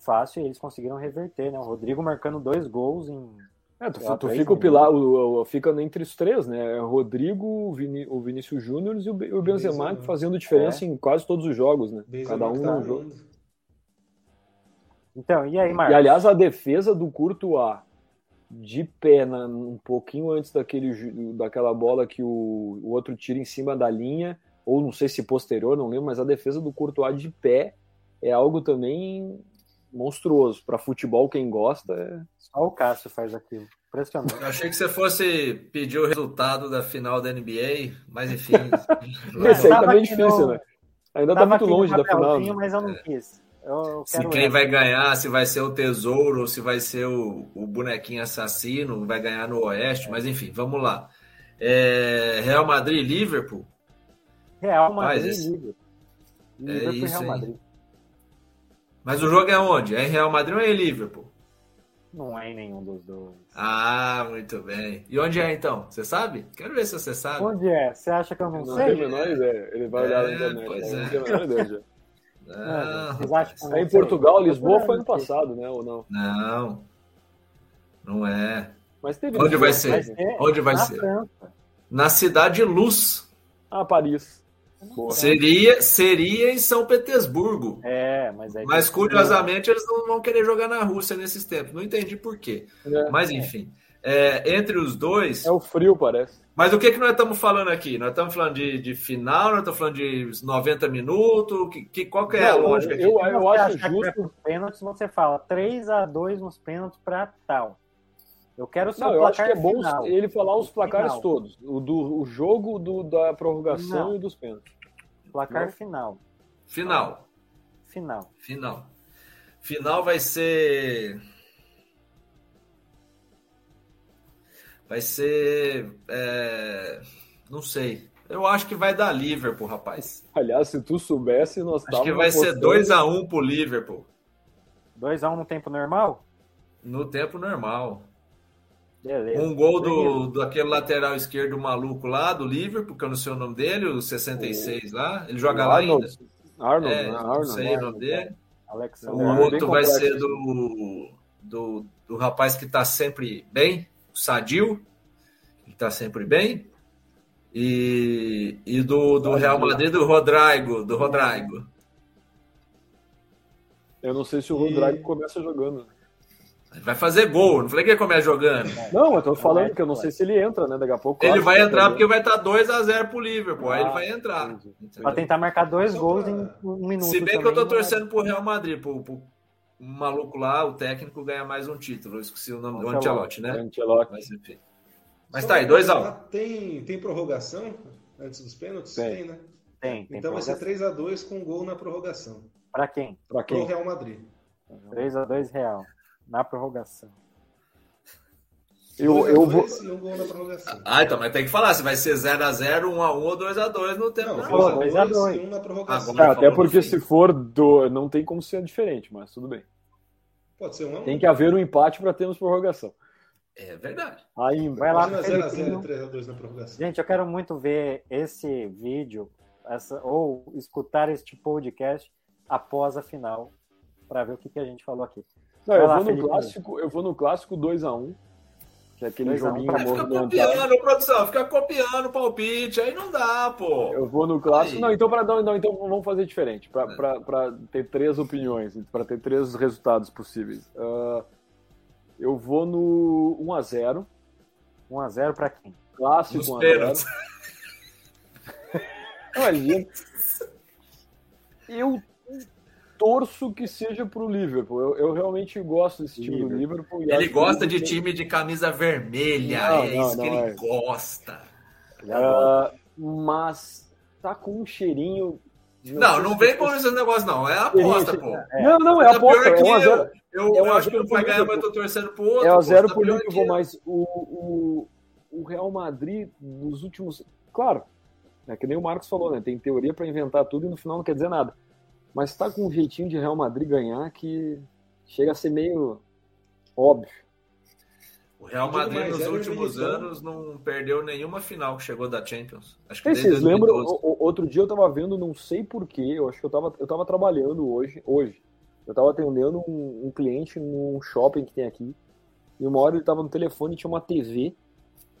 [SPEAKER 3] fácil e eles conseguiram reverter, né? O Rodrigo marcando dois gols em
[SPEAKER 4] É, tu,
[SPEAKER 3] lá,
[SPEAKER 4] tu
[SPEAKER 3] três
[SPEAKER 4] fica o pilar, o, o- fica entre os três, né? É o Rodrigo, o, Vini, o Vinícius Júnior e o, o Benzema,
[SPEAKER 5] Benzema.
[SPEAKER 4] fazendo diferença em quase todos os jogos, né?
[SPEAKER 5] Benzema
[SPEAKER 4] Cada um
[SPEAKER 5] tá
[SPEAKER 4] num jogo.
[SPEAKER 3] Então, e aí,
[SPEAKER 4] E
[SPEAKER 3] Marcos?
[SPEAKER 4] aliás, a defesa do Courtois de pé, na- um pouquinho antes daquele, daquela bola que o, o outro tira em cima da linha, ou não sei se posterior, não lembro, mas a defesa do Courtois de pé é algo também monstruoso. Para futebol, quem gosta, é...
[SPEAKER 3] Só o Cássio faz aquilo. Impressionante.
[SPEAKER 6] eu achei que você fosse pedir o resultado da final da NBA, mas enfim.
[SPEAKER 4] esse aí tá bem difícil,
[SPEAKER 3] no-
[SPEAKER 4] né? Ainda tá muito longe da final. né?
[SPEAKER 3] Mas eu não quis. Eu,
[SPEAKER 6] Se quem
[SPEAKER 3] essa.
[SPEAKER 6] vai ganhar, se vai ser o Tesouro ou se vai ser o, o bonequinho assassino, vai ganhar no Oeste, mas enfim, vamos lá. É, Real Madrid e Liverpool.
[SPEAKER 3] Real Madrid e Liverpool. Liverpool e
[SPEAKER 6] isso,
[SPEAKER 3] Real
[SPEAKER 6] hein? Mas o jogo é onde? É em Real Madrid ou é em Liverpool?
[SPEAKER 3] Não é em nenhum dos dois.
[SPEAKER 6] Ah, muito bem. E onde é então? Você sabe? Quero ver se você sabe.
[SPEAKER 3] Onde é? Você acha que eu não
[SPEAKER 4] Não
[SPEAKER 3] sei?
[SPEAKER 4] a menor ideia. Ele vai olhar na
[SPEAKER 6] É,
[SPEAKER 4] internet.
[SPEAKER 6] pois é.
[SPEAKER 4] Não tem a menor ideia. já.
[SPEAKER 6] Não,
[SPEAKER 3] Vocês acham que eu não
[SPEAKER 4] Aí em? Portugal, Lisboa foi ano passado, né? Ou não?
[SPEAKER 6] não. Não é.
[SPEAKER 4] Mas teve
[SPEAKER 6] Onde vai ser?
[SPEAKER 3] Vai ser
[SPEAKER 6] Onde vai
[SPEAKER 3] na
[SPEAKER 6] ser?
[SPEAKER 3] França.
[SPEAKER 6] Na Cidade Luz.
[SPEAKER 4] Ah, Paris.
[SPEAKER 6] Seria, seria em São Petersburgo.
[SPEAKER 3] É, mas aí.
[SPEAKER 6] Mas curiosamente eles não vão querer jogar na Rússia nesses tempos. Não entendi por quê.
[SPEAKER 4] É.
[SPEAKER 6] Mas enfim. É, entre os dois.
[SPEAKER 4] É o frio, parece.
[SPEAKER 6] Mas o que, que nós estamos falando aqui? Nós estamos falando de, de final, nós estamos falando de 90 minutos. Que, que, qual que é a
[SPEAKER 4] Não,
[SPEAKER 6] lógica aqui?
[SPEAKER 4] eu,
[SPEAKER 3] Se
[SPEAKER 4] eu
[SPEAKER 3] você
[SPEAKER 4] acho
[SPEAKER 3] vai
[SPEAKER 4] justo.
[SPEAKER 3] pros pênaltis, você fala 3x2 nos pênaltis pra tal. Eu quero o seu
[SPEAKER 4] Não, eu acho que é bom
[SPEAKER 3] final.
[SPEAKER 4] ele falar os placares
[SPEAKER 3] Final.
[SPEAKER 4] todos. O, do, o jogo do, da prorrogação
[SPEAKER 3] Não.
[SPEAKER 4] e dos pênaltis.
[SPEAKER 3] Placar
[SPEAKER 4] Não.
[SPEAKER 3] final.
[SPEAKER 6] Final.
[SPEAKER 3] Final.
[SPEAKER 6] Final. Final vai ser. Vai ser. é, Não sei. Eu acho que vai dar Liverpool, rapaz.
[SPEAKER 4] Aliás, se tu soubesse, nós
[SPEAKER 6] Acho que vai ser
[SPEAKER 4] apostando-
[SPEAKER 6] 2x1 pro Liverpool.
[SPEAKER 3] 2x1 no tempo normal?
[SPEAKER 6] No tempo normal.
[SPEAKER 3] Beleza.
[SPEAKER 6] Um gol do, daquele lateral esquerdo maluco lá, do Liverpool, que eu não sei o nome dele, o 66 lá. Ele joga lá ainda.
[SPEAKER 4] Arnold, Arnold,
[SPEAKER 6] É,
[SPEAKER 4] né?
[SPEAKER 6] não
[SPEAKER 4] Arnold.
[SPEAKER 6] sei o nome dele.
[SPEAKER 3] Alexander.
[SPEAKER 6] O
[SPEAKER 4] É,
[SPEAKER 6] outro vai
[SPEAKER 4] complexo.
[SPEAKER 6] ser do, do, do rapaz que tá sempre bem, o Sadio, que tá sempre bem. E, e do, do Real Madrid, do Rodrigo, do Rodrigo.
[SPEAKER 4] Eu não sei se o
[SPEAKER 5] E-
[SPEAKER 4] Rodrigo começa jogando.
[SPEAKER 6] Vai fazer gol, não falei que ele começa jogando.
[SPEAKER 4] Não, eu tô falando
[SPEAKER 3] é,
[SPEAKER 4] que eu não sei se ele entra, né? Daqui a pouco.
[SPEAKER 6] Ele
[SPEAKER 4] claro,
[SPEAKER 6] vai
[SPEAKER 4] que
[SPEAKER 6] entrar
[SPEAKER 4] tá
[SPEAKER 6] porque vai estar 2x0 pro Liverpool, aí ele
[SPEAKER 4] Ah,
[SPEAKER 6] vai entrar.
[SPEAKER 3] Pra tentar marcar dois
[SPEAKER 5] Só
[SPEAKER 3] gols
[SPEAKER 5] pra-
[SPEAKER 3] em um minuto.
[SPEAKER 6] Se bem que eu tô
[SPEAKER 3] também,
[SPEAKER 6] torcendo pro Real Madrid, pro, pro um maluco lá, o técnico ganha mais um título. Eu esqueci o nome do Ancelotti, né?
[SPEAKER 4] Ancelotti.
[SPEAKER 6] Mas enfim. Mas
[SPEAKER 5] Só
[SPEAKER 6] tá aí,
[SPEAKER 5] pra
[SPEAKER 6] 2x1.
[SPEAKER 5] falar, Tem, tem prorrogação antes dos pênaltis?
[SPEAKER 4] Tem.
[SPEAKER 5] né?
[SPEAKER 3] Tem, tem
[SPEAKER 5] Então vai ser
[SPEAKER 3] prorrogação.
[SPEAKER 5] 3x2 com gol na prorrogação.
[SPEAKER 3] Pra quem?
[SPEAKER 4] Pra
[SPEAKER 5] Pro
[SPEAKER 4] quem?
[SPEAKER 5] Real Madrid.
[SPEAKER 3] 3x2 real. Na prorrogação.
[SPEAKER 4] Eu, eu vou.
[SPEAKER 5] 2x2 gol na prorrogação.
[SPEAKER 6] Ah, então, mas tem que falar se vai ser 0x0, 1x1 ou 2x2 no tempo.
[SPEAKER 5] Não,
[SPEAKER 6] normal.
[SPEAKER 3] falou,
[SPEAKER 5] 2x2
[SPEAKER 3] dois a dois.
[SPEAKER 5] e um na prorrogação.
[SPEAKER 6] Agora-
[SPEAKER 4] É, até porque se for do. Não tem como ser diferente, mas tudo bem.
[SPEAKER 5] Pode ser um a um.
[SPEAKER 4] Tem que haver um empate para termos prorrogação.
[SPEAKER 6] É verdade.
[SPEAKER 4] Ainda.
[SPEAKER 3] Vai lá,
[SPEAKER 5] Imagina
[SPEAKER 3] Felipinho.
[SPEAKER 5] 0x0 3x2 na prorrogação.
[SPEAKER 3] Gente, eu quero muito ver esse vídeo essa, ou escutar este podcast após a final para ver o que, que a gente falou aqui.
[SPEAKER 4] Não, eu,
[SPEAKER 3] lá,
[SPEAKER 4] vou no clássico, eu vou no clássico 2x1, que é aquele
[SPEAKER 3] 2 a 1
[SPEAKER 4] joguinho
[SPEAKER 3] pra-
[SPEAKER 6] Fica copiando, produção, fica copiando o palpite, aí não dá, pô.
[SPEAKER 4] Eu vou no clássico.
[SPEAKER 6] Aí.
[SPEAKER 4] Não, então, pra, não, então vamos fazer diferente, para ter três opiniões, para ter três resultados possíveis. Ah, eu vou no 1x0,
[SPEAKER 3] 1x0 para quem?
[SPEAKER 4] clássico
[SPEAKER 6] Nos
[SPEAKER 4] 1x0.
[SPEAKER 6] pênaltis.
[SPEAKER 4] Imagina. Eu torço que seja pro Liverpool. Eu, eu realmente gosto desse time do Liverpool.
[SPEAKER 6] Ele
[SPEAKER 4] que
[SPEAKER 6] gosta
[SPEAKER 4] o
[SPEAKER 6] de
[SPEAKER 4] Liverpool-
[SPEAKER 6] time de camisa vermelha,
[SPEAKER 4] Não,
[SPEAKER 6] é
[SPEAKER 4] não,
[SPEAKER 6] isso que
[SPEAKER 4] não
[SPEAKER 6] ele
[SPEAKER 4] é.
[SPEAKER 6] gosta.
[SPEAKER 4] Ah, mas tá com um cheirinho.
[SPEAKER 6] Não, não vem com esse negócio, não. É aposta, pô.
[SPEAKER 4] Não, não, é
[SPEAKER 6] Tá
[SPEAKER 4] aposta.
[SPEAKER 6] pior
[SPEAKER 4] É
[SPEAKER 6] que
[SPEAKER 4] 1x0.
[SPEAKER 6] Eu, eu,
[SPEAKER 4] É um
[SPEAKER 6] eu
[SPEAKER 4] a
[SPEAKER 6] acho que não vai ganhar, mas
[SPEAKER 4] Liverpool.
[SPEAKER 6] eu tô torcendo pro outro.
[SPEAKER 4] É a zero
[SPEAKER 6] Tá
[SPEAKER 4] pro Liverpool,
[SPEAKER 6] que-
[SPEAKER 4] mas o, o, o Real Madrid, nos últimos. Claro, é que nem o Marcos falou, né? Tem teoria pra inventar tudo e no final não quer dizer nada. Mas tá com um jeitinho de Real Madrid ganhar que chega a ser meio óbvio.
[SPEAKER 6] O Real Madrid nos
[SPEAKER 5] Éder
[SPEAKER 6] últimos
[SPEAKER 5] Militão.
[SPEAKER 6] anos não perdeu nenhuma final que chegou da Champions. Acho que
[SPEAKER 4] vocês lembram?
[SPEAKER 6] 2012.
[SPEAKER 4] o- o- Outro dia eu tava vendo, não sei porquê, eu acho que eu tava, eu tava trabalhando hoje, hoje. Eu tava atendendo um, um cliente num shopping que tem aqui. E uma hora ele tava no telefone e tinha uma TV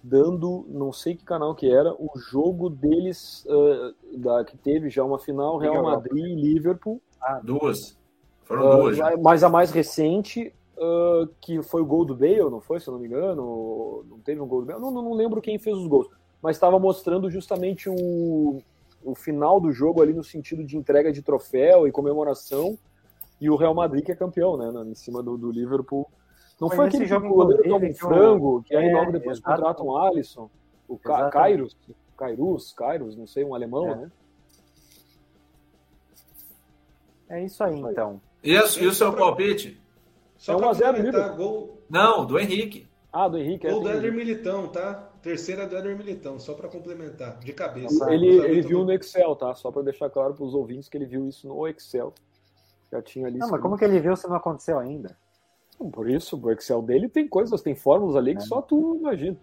[SPEAKER 4] dando, não sei que canal que era, o jogo deles, ah, da, que teve já uma final, Real Madrid e Liverpool.
[SPEAKER 6] Duas. Foram
[SPEAKER 4] Ah,
[SPEAKER 6] duas. já.
[SPEAKER 4] mas a mais recente, ah, que foi o gol do Bale, não foi, se eu não me engano? Não teve um gol do Bale? Não, não, não lembro quem fez os gols. Mas estava mostrando justamente o, o final do jogo ali no sentido de entrega de troféu e comemoração. E o Real Madrid que é campeão, né? Em cima do, do Liverpool. Não
[SPEAKER 3] Foi
[SPEAKER 4] aquele
[SPEAKER 3] jogo,
[SPEAKER 4] que o goleiro
[SPEAKER 3] inclusive,
[SPEAKER 4] toma um frango, que aí
[SPEAKER 3] É,
[SPEAKER 4] logo depois
[SPEAKER 3] exato.
[SPEAKER 4] contrata um Alisson. O Ca
[SPEAKER 3] Exatamente.
[SPEAKER 4] Kairos, Kairos, Kairos, não sei, um alemão,
[SPEAKER 3] É.
[SPEAKER 4] né?
[SPEAKER 3] É isso aí, então.
[SPEAKER 6] E, a- e o seu palpite?
[SPEAKER 5] Só
[SPEAKER 4] É
[SPEAKER 5] pra
[SPEAKER 4] 1 a 0
[SPEAKER 5] complementar,
[SPEAKER 4] Liverpool.
[SPEAKER 5] gol,
[SPEAKER 6] Não, do Henrique.
[SPEAKER 4] Ah, do Henrique. é,
[SPEAKER 5] gol do
[SPEAKER 4] tem-
[SPEAKER 5] Éder Militão, tá? Terceira do Éder Militão, só pra complementar, de cabeça.
[SPEAKER 4] Ele, ele viu
[SPEAKER 5] do-
[SPEAKER 4] no Excel, tá? Só para deixar claro para os ouvintes que ele viu isso no Excel. Já tinha ali.
[SPEAKER 3] Não, mas
[SPEAKER 4] escrito.
[SPEAKER 3] como que ele viu se não aconteceu ainda?
[SPEAKER 4] Por isso, o Excel dele tem coisas, tem fórmulas ali que
[SPEAKER 3] É.
[SPEAKER 4] só tu imagina.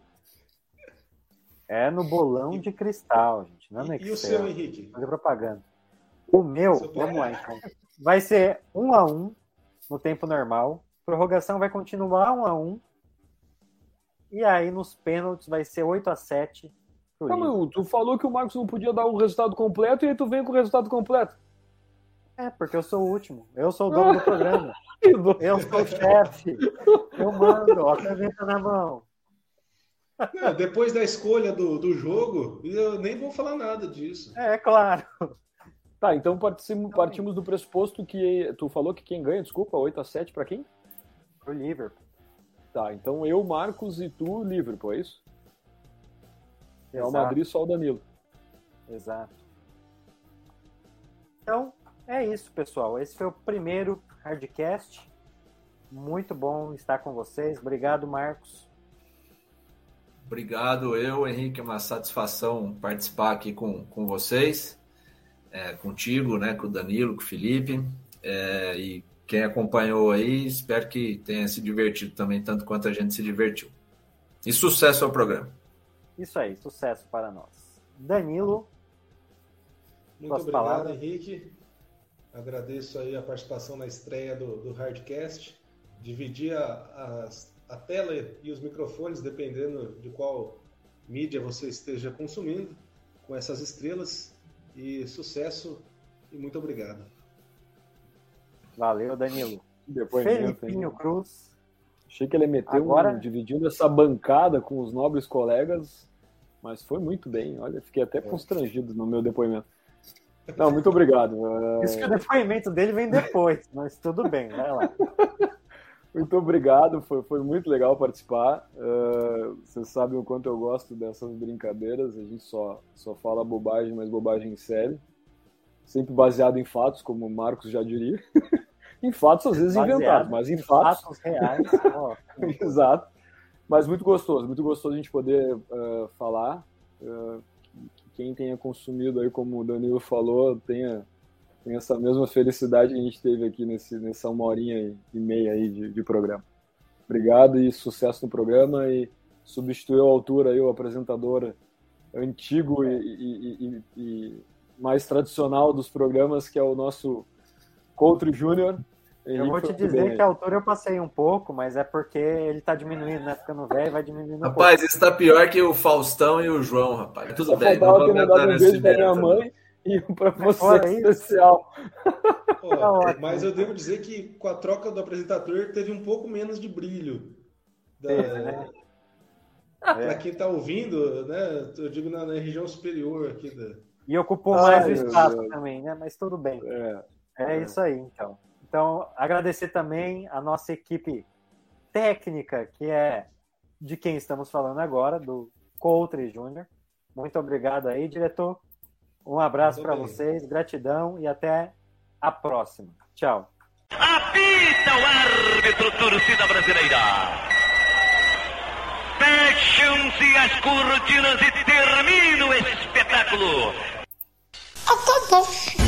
[SPEAKER 3] É no bolão de cristal, gente. Não é no
[SPEAKER 5] E, e o
[SPEAKER 3] Excel.
[SPEAKER 5] seu, Henrique?
[SPEAKER 3] Fazer propaganda. O meu, vamos lá então. Vai ser um a um no tempo normal. Prorrogação vai continuar um a um. E aí nos pênaltis vai ser 8 a 7 pro
[SPEAKER 4] Tá,
[SPEAKER 3] Liverpool.
[SPEAKER 4] mas tu falou que o Marcos não podia dar o resultado completo e aí tu vem com o resultado completo.
[SPEAKER 3] É, porque eu sou o último. Eu sou o dono do programa.
[SPEAKER 4] Eu
[SPEAKER 3] sou o chefe. Eu mando, ó, caneta na mão.
[SPEAKER 5] Não, depois da escolha do, do jogo, eu nem vou falar nada disso.
[SPEAKER 3] É, claro.
[SPEAKER 4] Tá, então partimos, partimos do pressuposto que tu falou que quem ganha, desculpa, 8 a 7 para quem?
[SPEAKER 3] Pro Liverpool.
[SPEAKER 4] Tá, então eu, Marcos e tu, Liverpool, é isso? Real
[SPEAKER 3] Exato.
[SPEAKER 4] Madrid só o Danilo.
[SPEAKER 3] Exato. Então, é isso, pessoal. Esse foi o primeiro Hardcast. Muito bom estar com vocês. Obrigado, Marcos.
[SPEAKER 6] Obrigado, eu, Henrique. É uma satisfação participar aqui com, com vocês, é, contigo, né, com o Danilo, com o Felipe. É, e quem acompanhou aí, espero que tenha se divertido também, tanto quanto a gente se divertiu. E sucesso ao programa.
[SPEAKER 3] Isso aí, sucesso para nós. Danilo.
[SPEAKER 5] Muito obrigado, palavras. Henrique. Agradeço aí a participação na estreia do, do Hardcast. Dividir a, a, a tela e os microfones, dependendo de qual mídia você esteja consumindo, com essas estrelas. E sucesso e muito obrigado.
[SPEAKER 3] Valeu, Danilo.
[SPEAKER 4] Depoimento,
[SPEAKER 3] Felipinho? Cruz.
[SPEAKER 4] Achei que ele meteu Agora... um, dividindo essa bancada com os nobres colegas, mas foi muito bem. Olha, fiquei até é. constrangido no meu depoimento. Não, muito obrigado.
[SPEAKER 3] Isso que o depoimento dele vem depois, mas tudo bem, vai lá.
[SPEAKER 4] Muito obrigado, foi, foi muito legal participar. Uh, vocês sabem o quanto eu gosto dessas brincadeiras. A gente só, só fala bobagem, mas bobagem séria. Sempre baseado em fatos, como o Marcos já diria. em fatos, às vezes baseado inventados, mas em fatos.
[SPEAKER 3] Fatos reais.
[SPEAKER 4] Exato. Mas muito gostoso, muito gostoso a gente poder uh, falar. Uh, quem tenha consumido aí, como o Danilo falou, tenha tem essa mesma felicidade que a gente teve aqui nesse, nessa uma horinha e meia aí de, de programa. Obrigado e sucesso no programa e substituiu a altura aí o apresentador antigo e, e, e, e mais tradicional dos programas, que é o nosso Couto Júnior.
[SPEAKER 3] Eu vou te dizer que a altura eu passei um pouco, mas é porque ele tá diminuindo, né? Ficando velho, vai diminuindo
[SPEAKER 6] um Rapaz, pouco. isso tá pior que o Faustão e o João, rapaz. Tudo
[SPEAKER 4] Só
[SPEAKER 6] bem,
[SPEAKER 4] não vou aumentar nesse beijo pra minha mãe e um pra você Olha especial.
[SPEAKER 5] Pô, tá mas eu devo dizer que com a troca do apresentador teve um pouco menos de brilho. Da... É, né? Para quem tá ouvindo, né? Eu digo na, na região superior aqui da.
[SPEAKER 3] E ocupou mais o espaço também, né? Mas tudo bem. É, é, isso aí, então. Então, agradecer também a nossa equipe técnica, que é de quem estamos falando agora, do Coutre Júnior. Muito obrigado aí, diretor. Um abraço para vocês, gratidão e até a próxima. Tchau.
[SPEAKER 1] Apita o árbitro torcida brasileira. Fecham-se as cortinas e termina o espetáculo. Acabou.